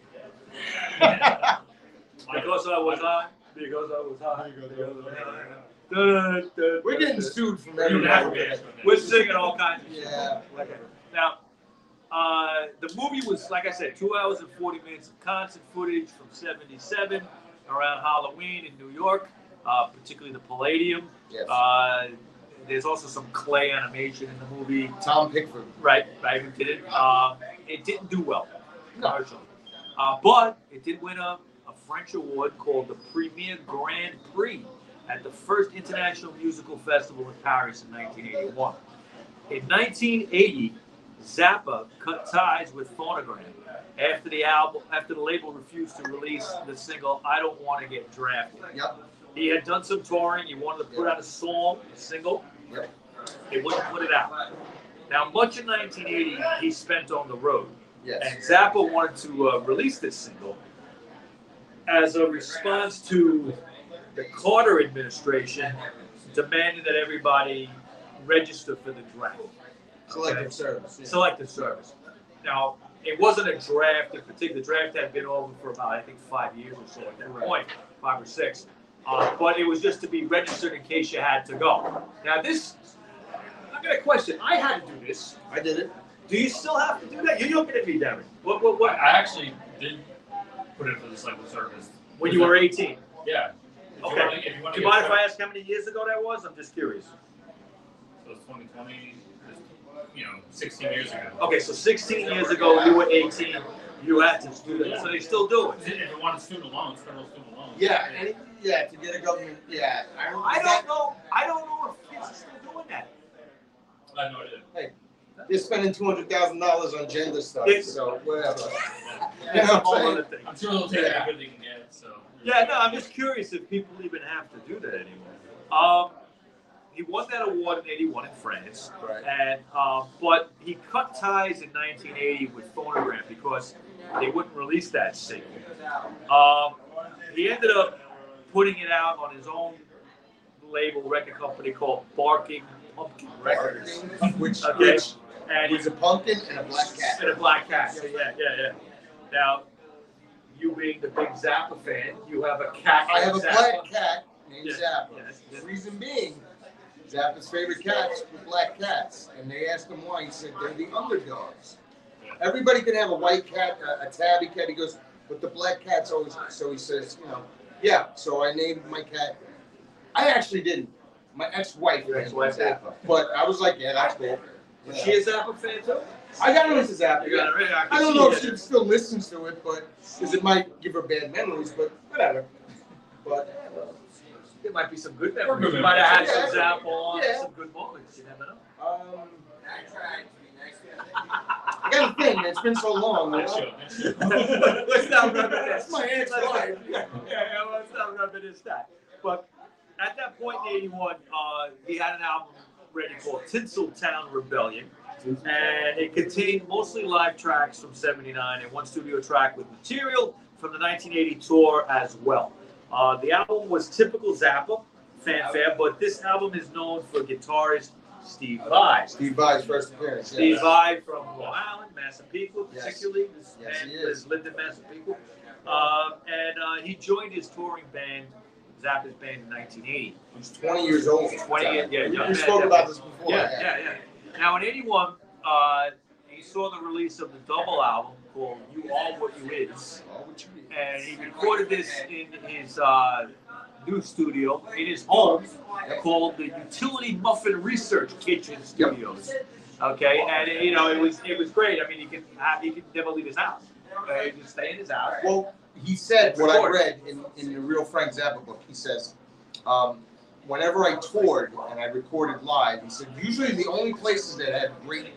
Because I was high. Because I was high. There you go, Because I was there. high. Dun, dun, We're getting dun. sued from You everybody. have to get We're singing all kinds of shit. Yeah. Okay. Now, uh, the movie was, like I said, two hours and 40 minutes of concert footage from 77 around Halloween in New York, uh, particularly the Palladium. Yes. Uh, there's also some clay animation in the movie. Tom Bickford. Right, right, who did it. Um, it didn't do well No. Uh, but it did win a, a French award called the Premier Grand Prix at the first International Musical Festival in Paris in 1981. In 1980, Zappa cut ties with Phonogram after the album, after the label refused to release the single "I Don't Want to Get Drafted." Yep. He had done some touring. He wanted to put out a song, a single. Yep. They wouldn't put it out. Now, much of 1980 he spent on the road, Yes. and Zappa wanted to uh, release this single as a response to the Carter administration demanded that everybody register for the draft, Collective service. yeah. selective service. Now, it wasn't a draft in particular. The draft had been over for about, I think, five years or so at that Right. point, five or six. Uh, but it was just to be registered in case you had to go. Now, this, I've got a question. I had to do this. I did it. Do you still have to do that? You're looking at me, Darren. What, what, What what? I actually did put in for the cycle service. When you were 18. Yeah. If Okay. Wanna, if you want Do to you mind if I ask how many years ago that was? I'm just curious. So it's 2020, you know, 16 years ago. Okay, so 16 years ago, you were 18. You had to do that. So they still do it. If you wanted student loans, federal student loans. Yeah. And yeah, to get a government. Yeah. I, don't- I know. I don't know if kids are still doing that. I have no idea. They're spending two hundred thousand dollars on gender stuff. It's- so whatever. Yeah. You know That's a what I'm whole saying? other thing. I'm sure they'll take Yeah. everything they can get. So Yeah, no, I'm just curious if people even have to do that anymore. Um, he won that award in '81 in France, Right. and um, but he cut ties in 1980 with Phonogram because they wouldn't release that single. Um, he ended up putting it out on his own label record company called Barking Pumpkin Records. Which, Okay, which and he's a pumpkin and a black cat. and a black cat. Yeah, yeah, yeah, yeah. Now, you being the big Zappa fan, you have a cat. I have a Zappa. black cat named Yeah, Zappa. yes. The reason being, Zappa's favorite cats were black cats, and they asked him why. He said they're the underdogs. Everybody can have a white cat, a, a tabby cat. He goes, but the black cat's always. So he says, you know, yeah. So I named my cat. I actually didn't. My ex-wife Your ex-wife. Zappa, but I was like, yeah, that's cool. Was she a Zappa fan too? I got her into Zappa. You got it right. I don't know if she still listens to it, but because it might give her bad memories, but whatever. But There might be some good memories. good You might have had memories. some Zappa on, Yeah. some good moments. You never know. um, I got a thing. It's been so long. Next you know? next let's not reminisce. That's my ex-wife. Yeah, yeah, let's not reminisce that. But at that point in '81, uh, he had an album ready called Tinseltown Rebellion, and it contained mostly live tracks from '79 and one studio track with material from the 1980 tour as well. Uh, the album was typical Zappa fanfare, but this album is known for guitarist Steve Vai. Steve Vai's first appearance. Steve Yeah. Vai from Long Island, Massapequa, Yes. particularly. This Yes, man is. has lived in Massapequa. Um, and uh, he joined his touring band, Zappa's band, in 1980. He's 20 years old. 20 years, yeah, We, young we spoke about this before. Yeah, yeah, yeah. Now, in 81, uh, he saw the release of the double album called You Are What You Is. What you mean? And he recorded this in his uh, new studio in his home called the Utility Muffin Research Kitchen Studios. Okay, and you know it was it was great. I mean, he could have, he could never leave his house. Uh, he could stay in his house. Well, he said what I read in, in the real Frank Zappa book. He says, um, whenever I toured and I recorded live, he said usually the only places that had great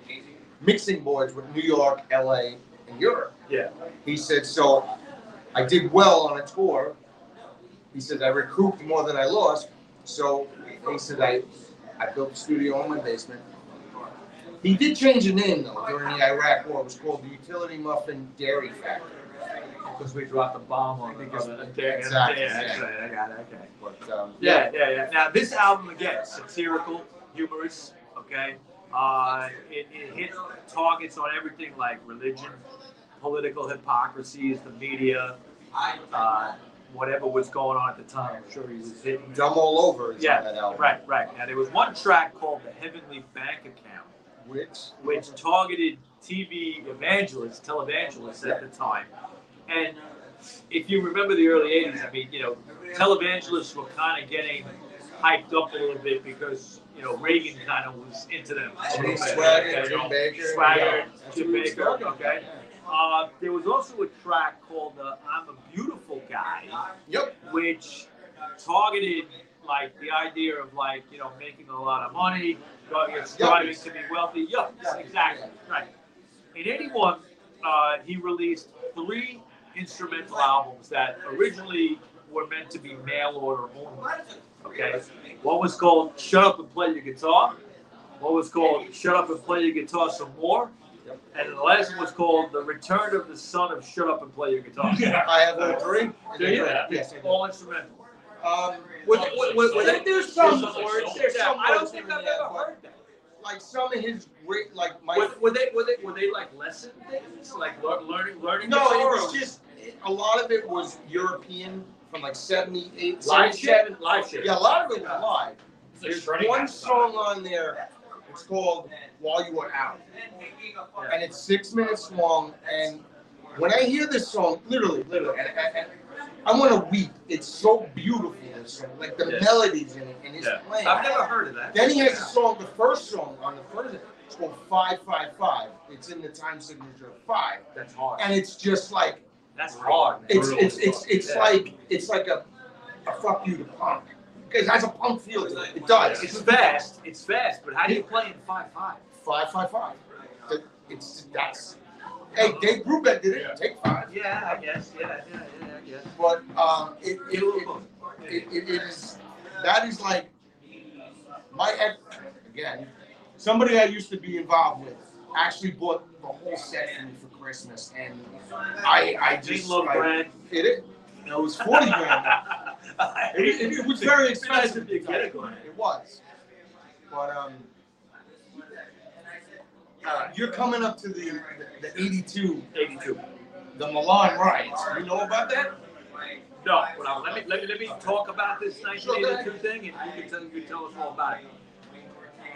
mixing boards were New York, L.A., and Europe. Yeah. He said so. I did well on a tour. He said I recouped more than I lost. So he said I I built a studio in my basement. He did change the name though during the Iraq War. It was called the Utility Muffin Dairy Factory. Because we dropped a bomb on the Because- on the- yeah, Exactly, yeah, that's yeah. I got it. Okay. But um, Yeah, yeah, yeah. Now this album again, satirical, humorous. Okay. Uh, it, it hit targets on everything like religion, political hypocrisies, the media, uh, whatever was going on at the time. I'm sure he was hitting. Dumb All Over is Yeah, on that album. Right, right. Now there was one track called "The Heavenly Bank Account," Which which targeted TV evangelists, televangelists at the time. And if you remember the early '80s, I mean, you know, televangelists were kind of getting hyped up a little bit because you know Reagan kind of was into them. a Jimmy little Swaggart, okay, Jim know, Bakker. Swaggart, yeah, Jim who he was Bakker, okay. Uh, there was also a track called uh, "I'm a Beautiful Guy." Yep. which targeted like the idea of like you know making a lot of money, going striving to be wealthy. Yup, exactly right. In '81, uh, he released three instrumental albums that originally were meant to be mail order only. Okay, one was called "Shut Up and Play Your Guitar." One was called "Shut Up and Play Your Guitar Some More." And the last one was called "The Return of the Son of Shut Up and Play Your Guitar." Yeah, I have all three. Do you? Yes, I. All instrumental. Um, Were, were, were, were they, There's some words, words. there's some I don't think I've ever heard that. like some of his great, like my. Were, were they were they were they like lesson things, like lear- learning learning? No, it was just it, a lot of it was European from like '78. live shit. Live shit. Yeah, a lot of it was live. There's one song on there. It's called "While You Were Out," and it's six minutes long. And when I hear this song, literally, literally, and, and, and I want to weep. It's so beautiful. This song, like the melodies in it, and his Yeah. playing. I've never heard of that. Then he has a song, the first song on the first, it's called Five Five Five. It's in the time signature of five, That's hard. and it's just like That's hard. Man. it's it's it's it's Yeah. like it's like a a fuck you to punk. It has a punk feel to it. It does. It's fast. It's fast. But how do you play in five five? five five five. It- It's that's. Hey, Dave Brubeck did it. Yeah. Take five. Yeah, I guess. Yeah, yeah, yeah. yeah. But um, it, it, Get a little it, it, it, it is that is like my ex again somebody I used to be involved with actually bought the whole set for me for Christmas, and I I just Love I, brand. it, it you it was forty grand. It, it, it was very expensive. to get it. It was, but um, uh, you're coming up to the the, the 82, 82. the Milan riots. You know about that? No, well, now, let me let me let me talk about this Sure, 1982 thing, and you can tell you can tell us all about it.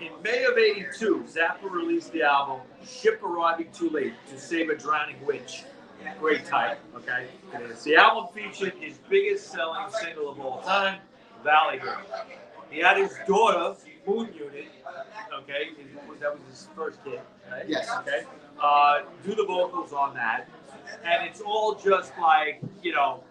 In May of '82, Zappa released the album "Ship Arriving Too Late to Save a Drowning Witch." Great title, okay? The album featured his biggest selling single of all time, "Valley Girl." He had his daughter, Moon Unit, okay? That was his first kid, right? Yes. Okay. Uh, do the vocals on that, and it's all just like you know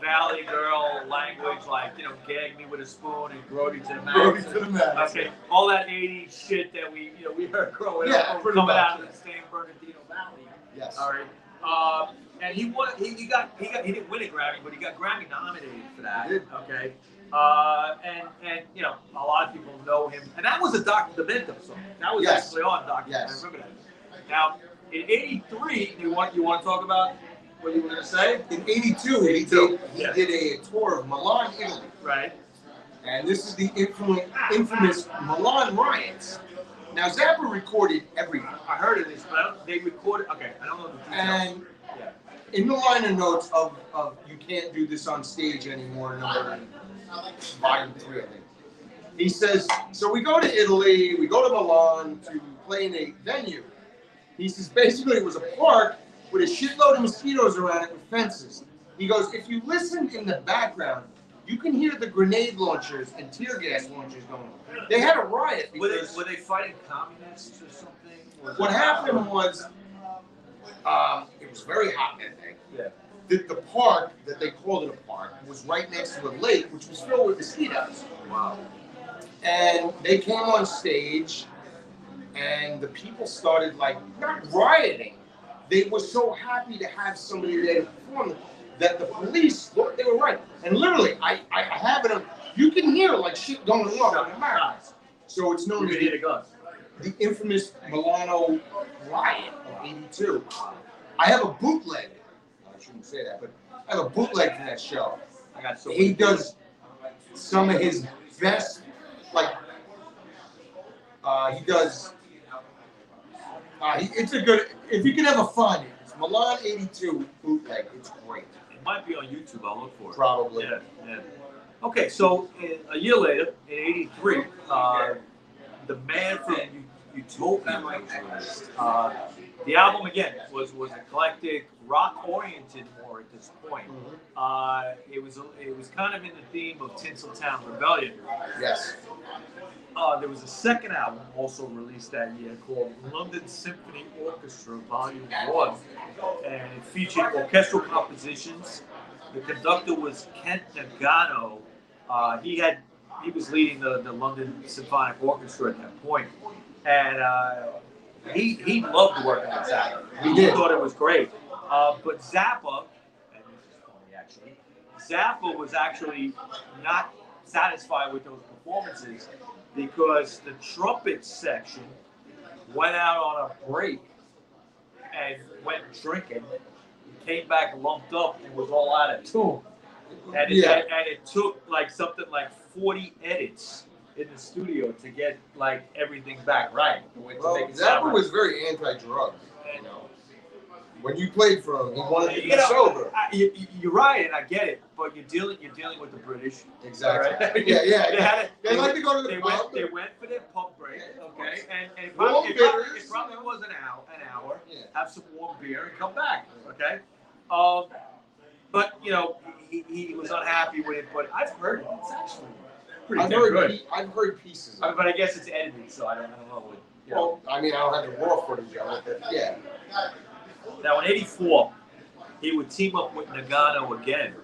Valley Girl language, like you know, gag me with a spoon and Grody to the max. Brody to the max. Okay, all that '80s shit that we you know we heard growing Yeah, up coming much. out of the San Bernardino Valley. Yes. All right. Um, and he won. He, he got. He got. He didn't win a Grammy, but he got Grammy nominated for that. Okay. Uh, and and you know a lot of people know him, and that was a Dr. Demento song. That was Yes. actually on Dr. Yes. I remember that. Now in '83, you want you want to talk about what you were going to say, In '82, he 82, did he did a tour of Milan, Italy, right? and this is the infamous, infamous Milan riots. Now Zappa recorded everything, I heard of this, but they recorded. Okay, I don't know the details. and Yeah. in the liner notes of, of "You Can't Do This on Stage Anymore," number volume three, I think. He says, so we go to Italy, we go to Milan to play in a venue. He says basically it was a park with a shitload of mosquitoes around it with fences. He goes, if you listen in the background, you can hear the grenade launchers and tear gas launchers going on. They had a riot Were they were they fighting communists or something? What happened was um, it was very hot that day. Yeah. The, the park that they called it a park was right next to a lake, which was filled with mosquitoes. Wow. And they came on stage, and the people started like not rioting. They were so happy to have somebody there to perform that the police look they were right. And literally, I, I have it on. You can hear like shit going on in America. So it's known as could the, hear the the infamous Milano riot of '82. I have a bootleg. I shouldn't say that, but I have a bootleg from that show. I got so. He does some of his best, like, uh, he does. Uh, it's a good. If you can ever find it, it's Milan '82 bootleg. It's great. It might be on YouTube. I'll look for it. Probably. Yeah, yeah. Okay, so in, a year later, in '83, uh, the man from Utopia. Uh, the album again was was eclectic, rock oriented more at this point. Uh, it was it was kind of in the theme of Tinseltown Rebellion. Yes. Uh, there was a second album also released that year called London Symphony Orchestra Volume 1, and it featured orchestral compositions. The conductor was Kent Nagano. Uh, he had he was leading the, the London Symphonic Orchestra at that point, and uh, he he loved working with Zappa. He did. thought it was great. Uh, but Zappa, and this is funny actually, Zappa was actually not satisfied with those performances because the trumpet section went out on a break and went drinking, came back lumped up and was all out of tune. And it, Yeah. and, and it took like something like 40 edits in the studio to get like everything back right. Well, Zappa was very anti-drug. You know, when you played for him, he wanted to be You know, sober. I, you, you're right, and I get it, but you're dealing you're dealing with the British. Exactly. right? Yeah, yeah, They yeah. had it. They like to go to the they pub. went, they went for their pub break, Yeah, okay, and, and it probably, it probably, it probably was an hour, an hour. Yeah. Have some warm beer and come back, okay. Um, but you know, he, he was unhappy with it. But I've heard it. It's actually pretty I've damn heard, good. pe- I've heard pieces. I Of mean, but I guess it's edited, so I don't, know. What, you know. Well, I mean, I don't have the raw footage of it, but yeah. Now in '84, he would team up with Nagano again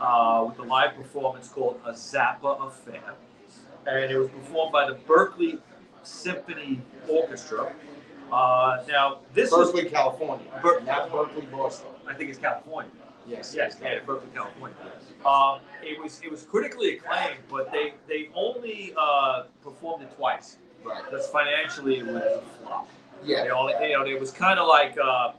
uh, with a live performance called A Zappa Affair, and it was performed by the Berkeley Symphony Orchestra. Uh, now this was, Berkeley, California. Ber- not Berkeley, Boston. I think it's California. Yes. Yes, yeah, in Berkeley, California. Um, it was it was critically acclaimed, but they they only uh, performed it twice. Right. Because financially it was a flop. Yeah. They only, you know, it was kind of like, uh,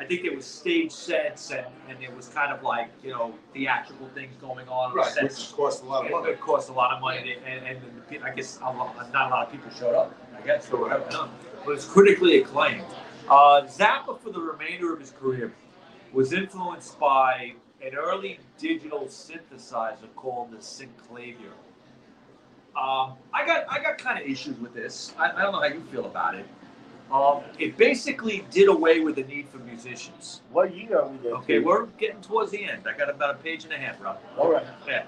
I think there was stage sets and, and it was kind of like, you know, theatrical things going on. Right. Which cost a lot of It, money. it cost a lot of money, to- and, and the, I guess a lot, not a lot of people showed up. I guess or whatever. I don't. But it's critically acclaimed. Uh, Zappa, for the remainder of his career, was influenced by an early digital synthesizer called the Synclavier. Um, I got I got kind of issues with this. I, I don't know how you feel about it. Um, it basically did away with the need for musicians. What year are we there? Okay, we're getting towards the end. I got about a page and a half, Rob. All right. Yeah.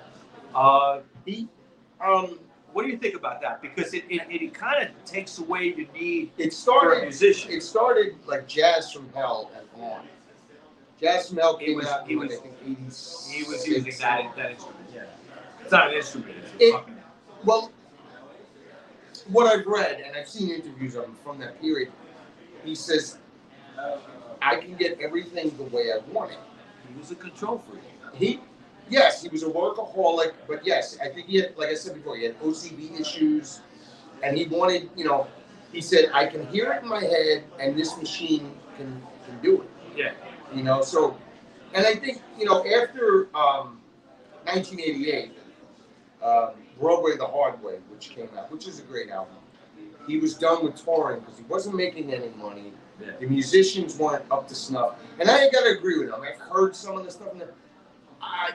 Uh, He, um, what do you think about that? Because it, it, it kind of takes away the need It for a started. musician. It started like Jazz from Hell and on. Jazz He came was- out he in, was- I think, 86. He was using that, that instrument. Yeah. It's not an instrument. It's It- Well, what I've read, and I've seen interviews of him from that period, he says, I can get everything the way I want it. he was a control freak. He, yes, he was a workaholic, but yes, I think he had, like I said before, he had OCD issues, and he wanted, you know, he said, I can hear it in my head, and this machine can, can do it. Yeah. You know, so, and I think, you know, after um, 1988, um, Broadway the Hard Way, which came out, which is a great album, he was done with touring because he wasn't making any money. Yeah. The musicians weren't up to snuff. And I ain't got to agree with him. I've heard some of the stuff, and I,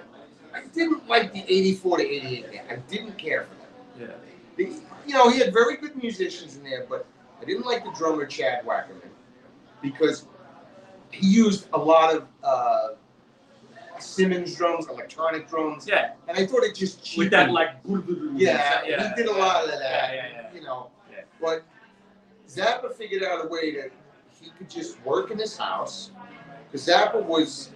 I didn't like the 84 to 88 band. I didn't care for them. Yeah. You know, he had very good musicians in there, but I didn't like the drummer Chad Wackerman because used a lot of uh, Simmons drums, electronic drums, Yeah. and I thought it just With that, like, yeah, yeah, he did a lot of that. Yeah, yeah, yeah. You know, but Zappa figured out a way that he could just work in his house. Because Zappa was,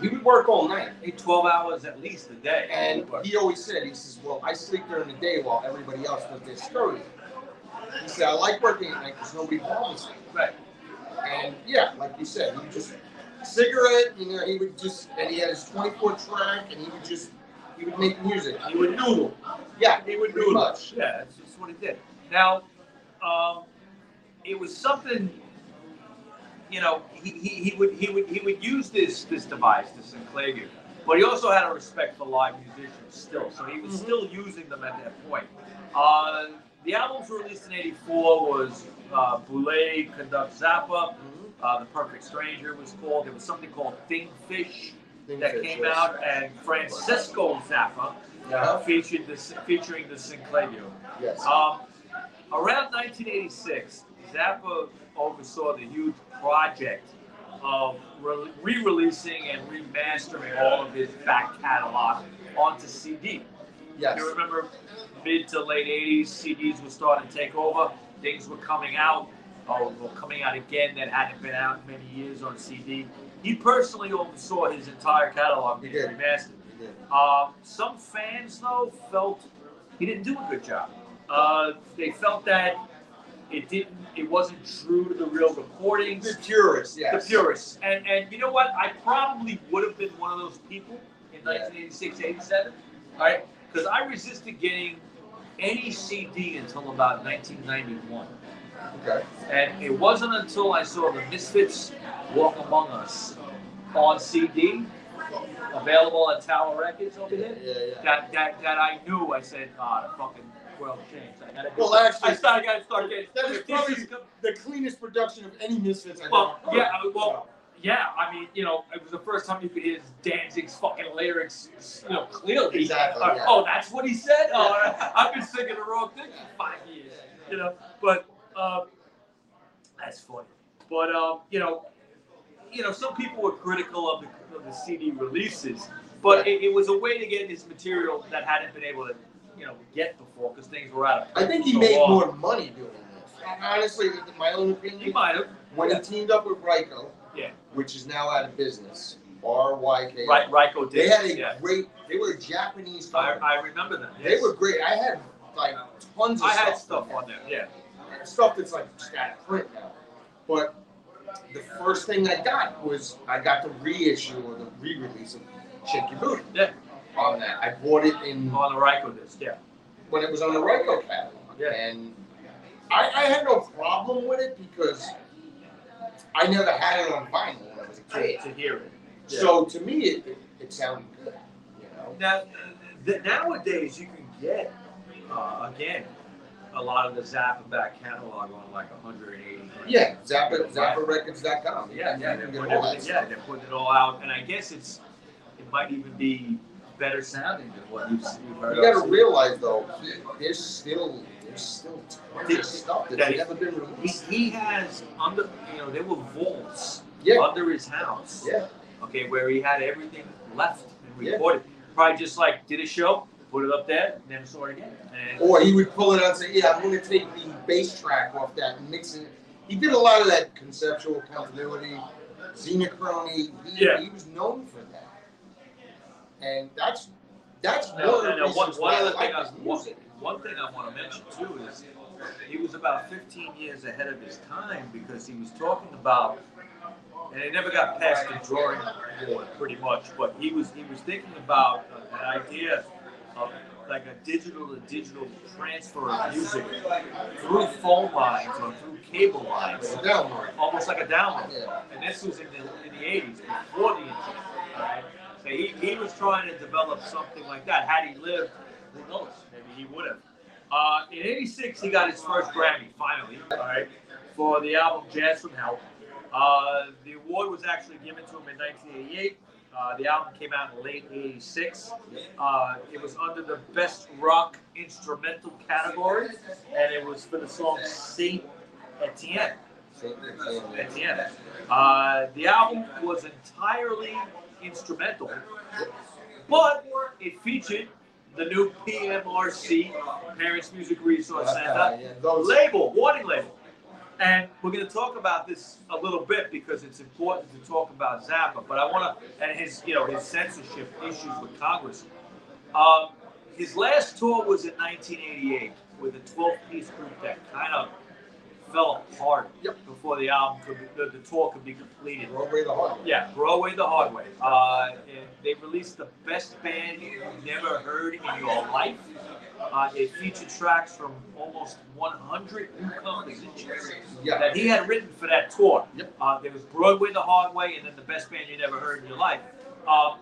he would work all night. Hey, 12 hours at least a day. And he always said, he says, well, I sleep during the day while everybody else does their scurrying. He said, I like working at night because nobody bothers me. Right. And yeah, like you said, he just cigarette, you know, he would just, and he had his 24 track, and he would just, he would make music. He would noodle. Yeah, He would noodle. much. Yeah, that's just what he did. Now, um, it was something. You know, he, he, he would he would he would use this this device, this Synclavier, but he also had a respect for live musicians still, so he was Mhm. still using them at that point. Uh, the albums released in '84 was uh, Boulez Conduct Zappa. Mhm. Uh, the Perfect Stranger was called. There was something called Thing Fish that that came just- out, and Francisco Zappa Yeah. featured this featuring the Synclavier. Yes. Um, around 1986, Zappa oversaw the huge project of re- re-releasing and remastering all of his back catalog onto CD. Yes. You remember mid to late 80s, CDs were starting to take over. Things were coming out, or were coming out again that hadn't been out in many years on CD. He personally oversaw his entire catalog being remastered. Um, some fans, though, felt he didn't do a good job. Uh, they felt that it didn't, it wasn't true to the real recordings. The purists, yes. The purists, and and you know what? I probably would have been one of those people in Yeah. 1986, 87, all right? Because I resisted getting any CD until about 1991. Okay. And it wasn't until I saw the Misfits Walk Among Us on CD, available at Tower Records over Yeah, there, yeah, yeah. that, that, that I knew, I said, ah, the fucking world changed. I gotta Well, something." actually- I started, I gotta start getting. That is probably is the cleanest production of any Misfits I've Well, ever heard. yeah, well, yeah, I mean, you know, it was the first time you could hear Danzig's fucking lyrics, you know, clearly. Exactly, Uh, yeah. Oh, that's what he said? Oh, I've been singing the wrong thing for five years, you know, but, uh, that's funny. But, um, you know, you know, some people were critical of the, of the CD releases, but it, it was a way to get his material that hadn't been able to, you know, get before because things were out of I think he so made long. more money doing this. Honestly, in my own He opinion, might have. when he teamed up with Ryko, Yeah. which is now out of business, R Y K. Right, Ryko did. They had a yeah. great. They were a Japanese I, company. I remember them. They were great. I had like tons of I had stuff on there. Yeah. stuff that's like just out of print now. But the first thing I got was I got the reissue or the re-release of Yerbouti. Yeah. On that, I bought it in On the Ryko disc, yeah. when it was on the Ryko catalog. Yeah. And I, I had no problem with it because I never had it on vinyl when I was a kid. To hear it. Yeah. So to me, it, it, it sounded good. You know. Now, th- nowadays you can get, uh, again, a lot of the Zappa back catalog on like 180. Yeah, Zappa, ZappaRecords.com. Yeah, yeah, You they're putting, all that everything- yeah, they're putting it all out, and I guess it's, it might even be better sounding than what you've, you've heard. You gotta realize though, there's still there's still stuff that's That- never been He, released. he has under, you know, there were vaults Yeah, under his house. yeah. Okay, where he had everything left and Yeah. recorded. Probably just like did a show, put it up there, never saw it again. And Or he would pull it out and say, "Yeah, I'm gonna take the bass track off that and mix it." He did a lot of that conceptual continuity, xenochrony. He, Yeah. he was known for that, and that's that's one No, of the. One, reasons one why I like his music. One thing I want to mention too is he was about 15 years ahead of his time because he was talking about, and it never got past the drawing board pretty much, but he was he was thinking about uh, an idea of like a digital to digital transfer of music through phone lines or through cable lines, almost like a download. Yeah. And this was in the in the 80s, before the internet. Right? So he, he was trying to develop something like that. Had he lived, who knows? He would have. Uh, in '86, he got his first Grammy, finally, all right, for the album Jazz from Hell. Uh, the award was actually given to him in 1988. Uh, the album came out in late '86. Uh, it was under the Best Rock Instrumental category, and it was for the song Saint Etienne the. Uh, the album was entirely instrumental, but it featured the new PMRC, Parents Music Resource Center, yeah, label, warning label. And we're going to talk about this a little bit because it's important to talk about Zappa. But I want to, and his, you know, his censorship issues with Congress. Um, his last tour was in 1988 with a 12-piece group that kind of fell apart Yep. before the album could be, the, the tour could be completed. Throw away the hard. way. Yeah, Broadway the hard way. Uh, and they released the best band you've never heard in your life. Uh, it featured tracks from almost 100 new compositions Yeah. that he had written for that tour. Yep. Uh, there was Broadway the hard way, and then the best band you never heard in your life. Um,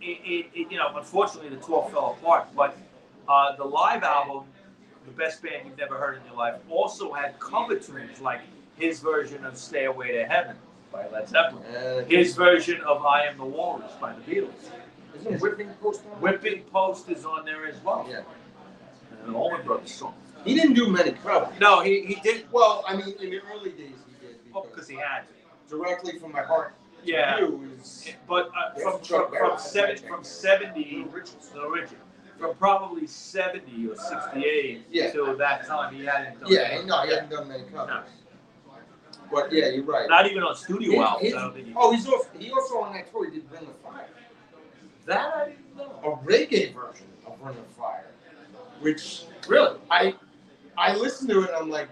it, it, it, you know, unfortunately, the tour fell apart. But uh, the live album, the best band you've never heard in your life, also had cover tunes like his version of "Stairway to Heaven" by Led Zeppelin, Uh, his version of "I Am the Walrus" by the Beatles. Isn't Whipping Post on? Whipping Post is on there as well, Yeah. and an Allman Brothers song. He didn't do many covers. No, he, he did. Well, I mean, in the early days he did Oh, because because he had to. directly from my heart Yeah. is But uh, from, from, from, seven, from 70, Little Richards. no, Richard, from probably 70 or 68 Yeah. till that time, he hadn't done Yeah, no, he hasn't done many covers. But yeah, you're right. Not even on studio albums, I don't think he oh, he's also, he also on that tour he did Ring of Fire, That I didn't know. a reggae version of Ring of Fire, which Really? I I listened to it and I'm like,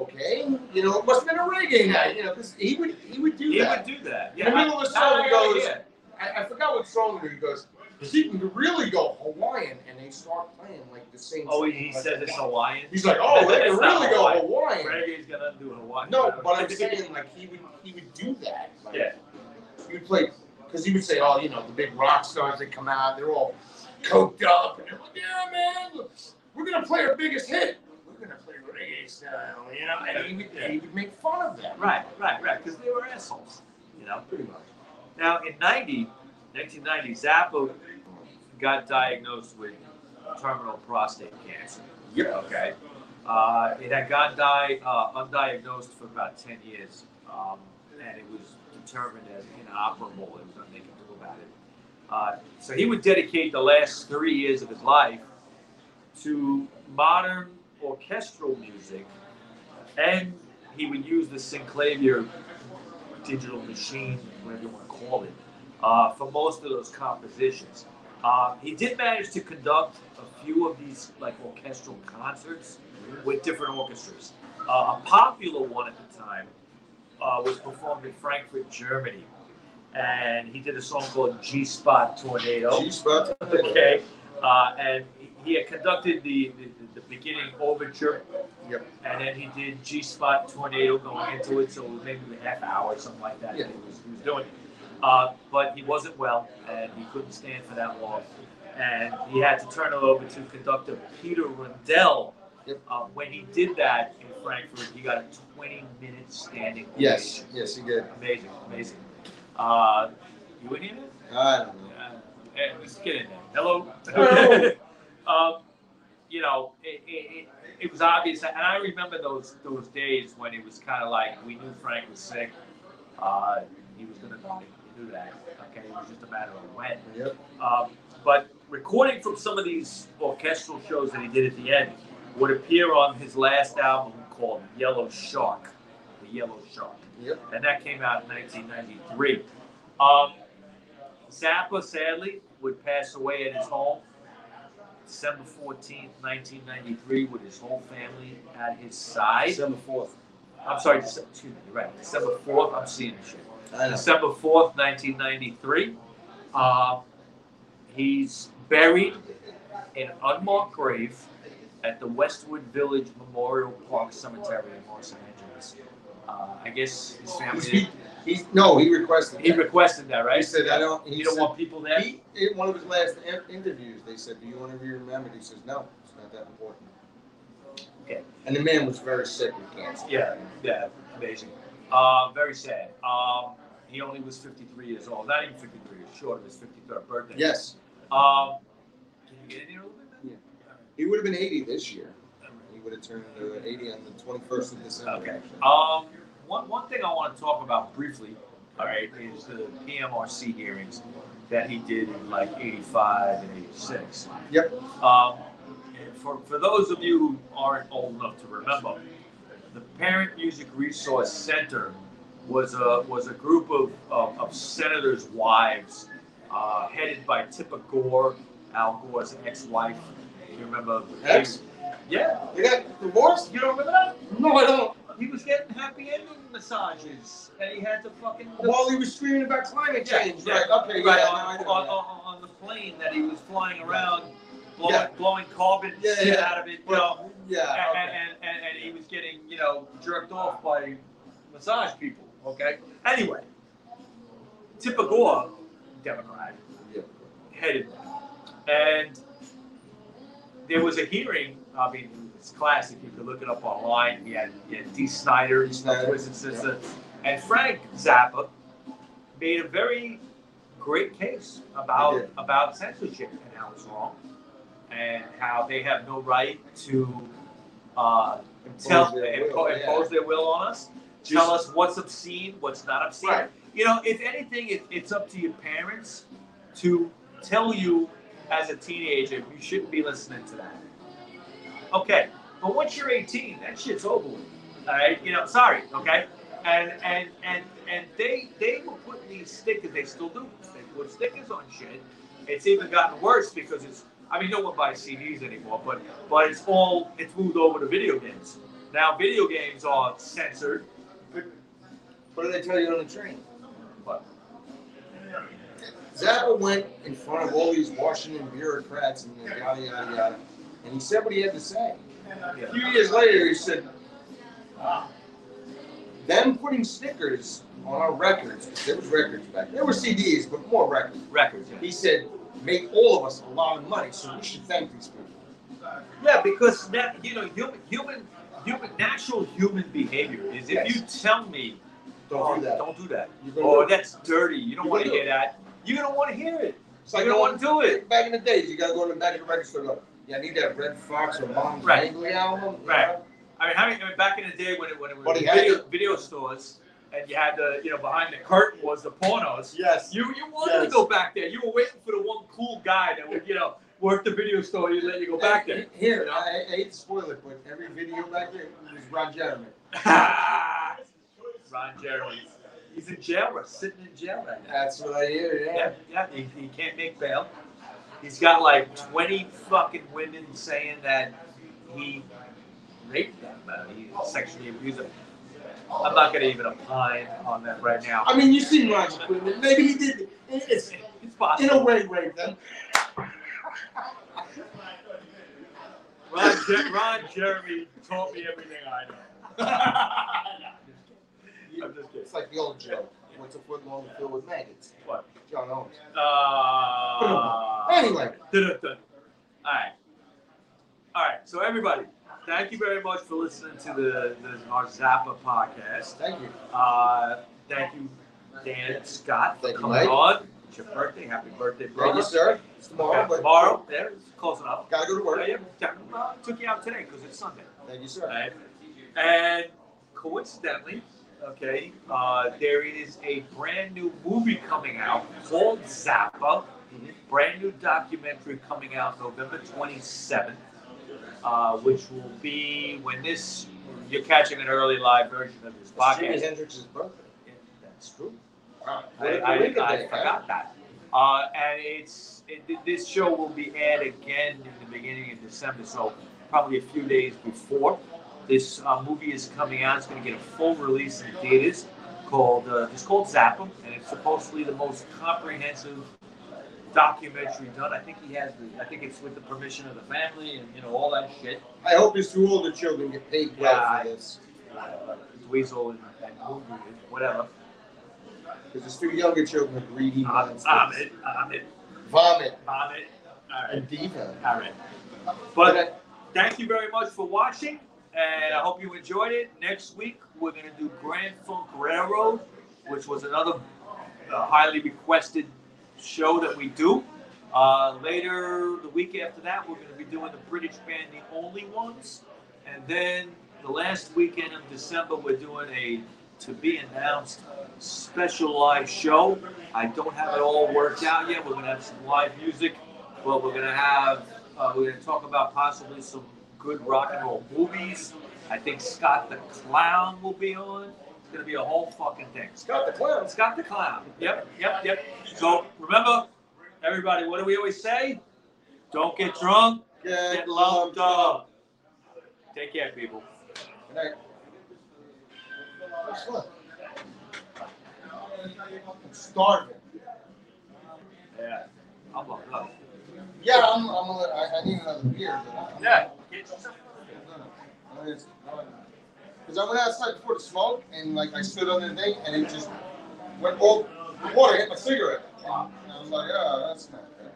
okay, you know, it must have been a reggae night, you know, because he would he would do He that. would do that. In Yeah, the middle of the song, he goes- I, I forgot what song he goes. She can really go Hawaiian, and they start playing like the same. Oh, he, he says it's Hawaiian. He's like, oh, they can really go Hawaiian. Hawaiian. Reggae's gonna do Hawaiian. No, but I'm saying like he would he would do that. Like, Yeah. He would play because he would say, oh, you know, the big rock stars that come out, they're all coked up, and they're like, yeah, man, we're gonna play our biggest hit. We're gonna play reggae style, you know, and he would, he would make fun of them. Right, right, right, because they were assholes, you know. Pretty much. Now, in 90, 1990, Zappa got diagnosed with terminal prostate cancer. Yeah. Okay. Uh, it had gone uh, undiagnosed for about 10 years, um, and it was determined as inoperable. There was nothing they could do about it. Uh, so he would dedicate the last three years of his life to modern orchestral music, and he would use the Synclavier digital machine, whatever you want to call it, uh, for most of those compositions. Uh, he did manage to conduct a few of these like orchestral concerts with different orchestras. Uh, a popular one at the time uh, was performed in Frankfurt, Germany, and he did a song called G Spot Tornado. G spot. Okay, uh, and he had conducted the, the, the beginning overture. Yep. And then he did G Spot Tornado going into it, so it was maybe a half hour or something like that. Yeah. He was, he was doing. Uh, but he wasn't well, and he couldn't stand for that long, and he had to turn it over to conductor Peter Rundel. Yep. Uh, when he did that in Frankfurt, he got a 20 minute standing. Yes, ovation. yes, he did. Amazing, amazing. Uh, you in here? I don't know. Uh, hey, let's get in there. Hello. Hello. um, you know, it, it, it, it was obvious, and I remember those those days when it was kind of like we knew Frank was sick. Uh, he was going to die. Knew that. Okay, it was just a matter of when. Yep. Um, but recording from some of these orchestral shows that he did at the end would appear on his last album called Yellow Shark. The Yellow Shark Yep. and that came out in 1993. Um, Zappa, sadly, would pass away at his home December 14th, 1993, with his whole family at his side. December fourth. I'm sorry, December, excuse me, you're right. December 4th, I'm seeing the shit. I know. December 4th, 1993. Um, he's buried in an unmarked grave at the Westwood Village Memorial Park Cemetery in Los Angeles. Uh, I guess his family. He's, he, no, he requested. He that. requested that, right? He said, "I don't." He You don't said, want people there? He, in one of his last in- interviews, they said, "Do you want to be remembered?" He says, "No, it's not that important." Okay. And the man was very sick with cancer. Yeah, yeah, amazing. Uh, very sad. Um, he only was 53 years old. Not even 53, years short of his 53rd birthday. Yes, Um, can you get in here a little bit? Yeah. He would have been 80 this year. He would have turned uh, 80 on the 21st of December. Okay. Um, one, one thing I want to talk about briefly, all right, is the PMRC hearings that he did in like 85 and 86. Yep. Um, and for, for those of you who aren't old enough to remember, the Parent Music Resource Center was a, was a group of, of, of senators' wives uh, headed by Tipper Gore, Al Gore's ex-wife. You remember? Ex? Yeah. They got divorced? You don't remember that? No, I don't. He was getting happy ending massages, and he had to fucking. While he was screaming about climate change, yeah, right? Okay, right, yeah, on, know on, on, on the plane that he was flying around, blowing, Yeah. blowing carbon Yeah, shit yeah. out of it, you know, Yeah, and, okay. and, and, and he was getting, you know, jerked off by massage people, okay? Anyway, Tipper Gore, Democrat, Yeah. headed that. And there was a hearing, I mean, it's classic, you could look it up online. He had, he had Dee Snyder, Snider, Twisted Sister, and Frank Zappa made a very great case about about censorship and how it's wrong, and how they have no right to uh, tell their will, impo- yeah. impose their will on us, tell us what's obscene, what's not obscene. Right. You know, if anything, it, it's up to your parents to tell you as a teenager you shouldn't be listening to that. Okay, but once you're 18, that shit's over with. All right, you know, sorry, okay, and and and and they they were putting these stickers. They still do. They put stickers on shit. It's even gotten worse because it's. I mean, no one buys CDs anymore, but but it's all it's moved over to video games. Now, video games are censored. What did they tell you on the train? What? Zappa went in front of all these Washington bureaucrats and yada yada yada, and he said what he had to say. A few years later, he said, "Them putting stickers on our records, there was records back. There were CDs, but more records." Records. Yeah. He said, "Make all of us a lot of money, so we should thank these people." Yeah, because na- you know, human, human, human, natural human behavior is if you tell me, Don't oh, do that. don't do that, You're gonna or do it. that's dirty, you don't You're want to gonna hear that, you're gonna want to hear it. It's You don't want to do it. back in the days. You gotta go to the back of the record store. and yeah, I need that Redd Foxx or Mom's Right. Angry album. you Right. know? I mean, how many, I mean, back in the day when it when it was he had video, video stores, and you had the you know behind the curtain was the pornos. Yes. You you wanted to Yes. go back there. You were waiting for the one cool guy that would you know work the video store. You let you go back there. Here, You know? I, I hate to spoil it, but every video back there was Ron Jeremy. Ron Jeremy. He's in jail, right? sitting in jail right now. That's what I hear. Yeah, Yeah. yeah, he, he can't make bail. He's got like 20 fucking women saying that he raped them, uh, he sexually abused them. I'm not gonna even opine on that right now. I mean, you see Ron's equipment. Maybe he did. It's It's in a way raped them. Ron, Jer- Ron Jeremy taught me everything I know. I'm just kidding. It's like the old joke. What's a foot long filled with maggots? What? John Owens. Uh, Anyway. All right. All right. So everybody, thank you very much for listening to the, the our Zappa podcast. Thank you. Uh, thank you, Dan Scott, for Thank you, coming Mike. on. It's your birthday. Happy birthday, brother. Thank you, sir. It's tomorrow, Okay, but tomorrow. There, it's close enough. gotta go to work. Yeah, yeah. Well, I took you out today because it's Sunday. Thank you, sir. Right? And coincidentally, okay, uh, there is a brand new movie coming out called Zappa. Mhm. Brand new documentary coming out November 27th, uh, which will be when this, you're catching an early live version of this It's Jimi podcast. Hendrix's birthday. Yeah, That's true. Wow. I, I, I forgot that. Uh, and it's it, this show will be aired again in the beginning of December, so probably a few days before. This uh, movie is coming out. It's going to get a full release in theaters. Called uh, it's called Zappa, and it's supposedly the most comprehensive documentary done. I think he has the. I think it's with the permission of the family and you know all that shit. I hope his two older children get paid well Yeah, for this. Uh, Dweezil and, and whatever. Because his two younger children are greedy I'm, vomit, I'm it. I'm it. Vomit I'm. All right. and diva. All right. But thank you very much for watching, and I hope you enjoyed it. Next week, we're going to do Grand Funk Railroad, which was another uh, highly requested show that we do. Uh, later, the week after that, we're going to be doing the British band, The Only Ones. And then the last weekend of December, we're doing a to be announced special live show. I don't have it all worked out yet. We're going to have some live music, but we're going to have, uh, we're going to talk about possibly some good rock and roll movies. I think Scott the Clown will be on. It's going to be a whole fucking thing. Scott the Clown. Scott the Clown. Yep, yep, yep. So remember, everybody, what do we always say? Don't get drunk, Get, get lumped up. Take care, people. Good night. What's? I'm starving. Yeah. I'm lumped up. Yeah, I'm. I'm a, I, I need another beer. But I'm, Yeah. Because I went outside before to smoke, and like I stood on the thing, and it just went all the water hit my cigarette. And I was like, oh, that's not good.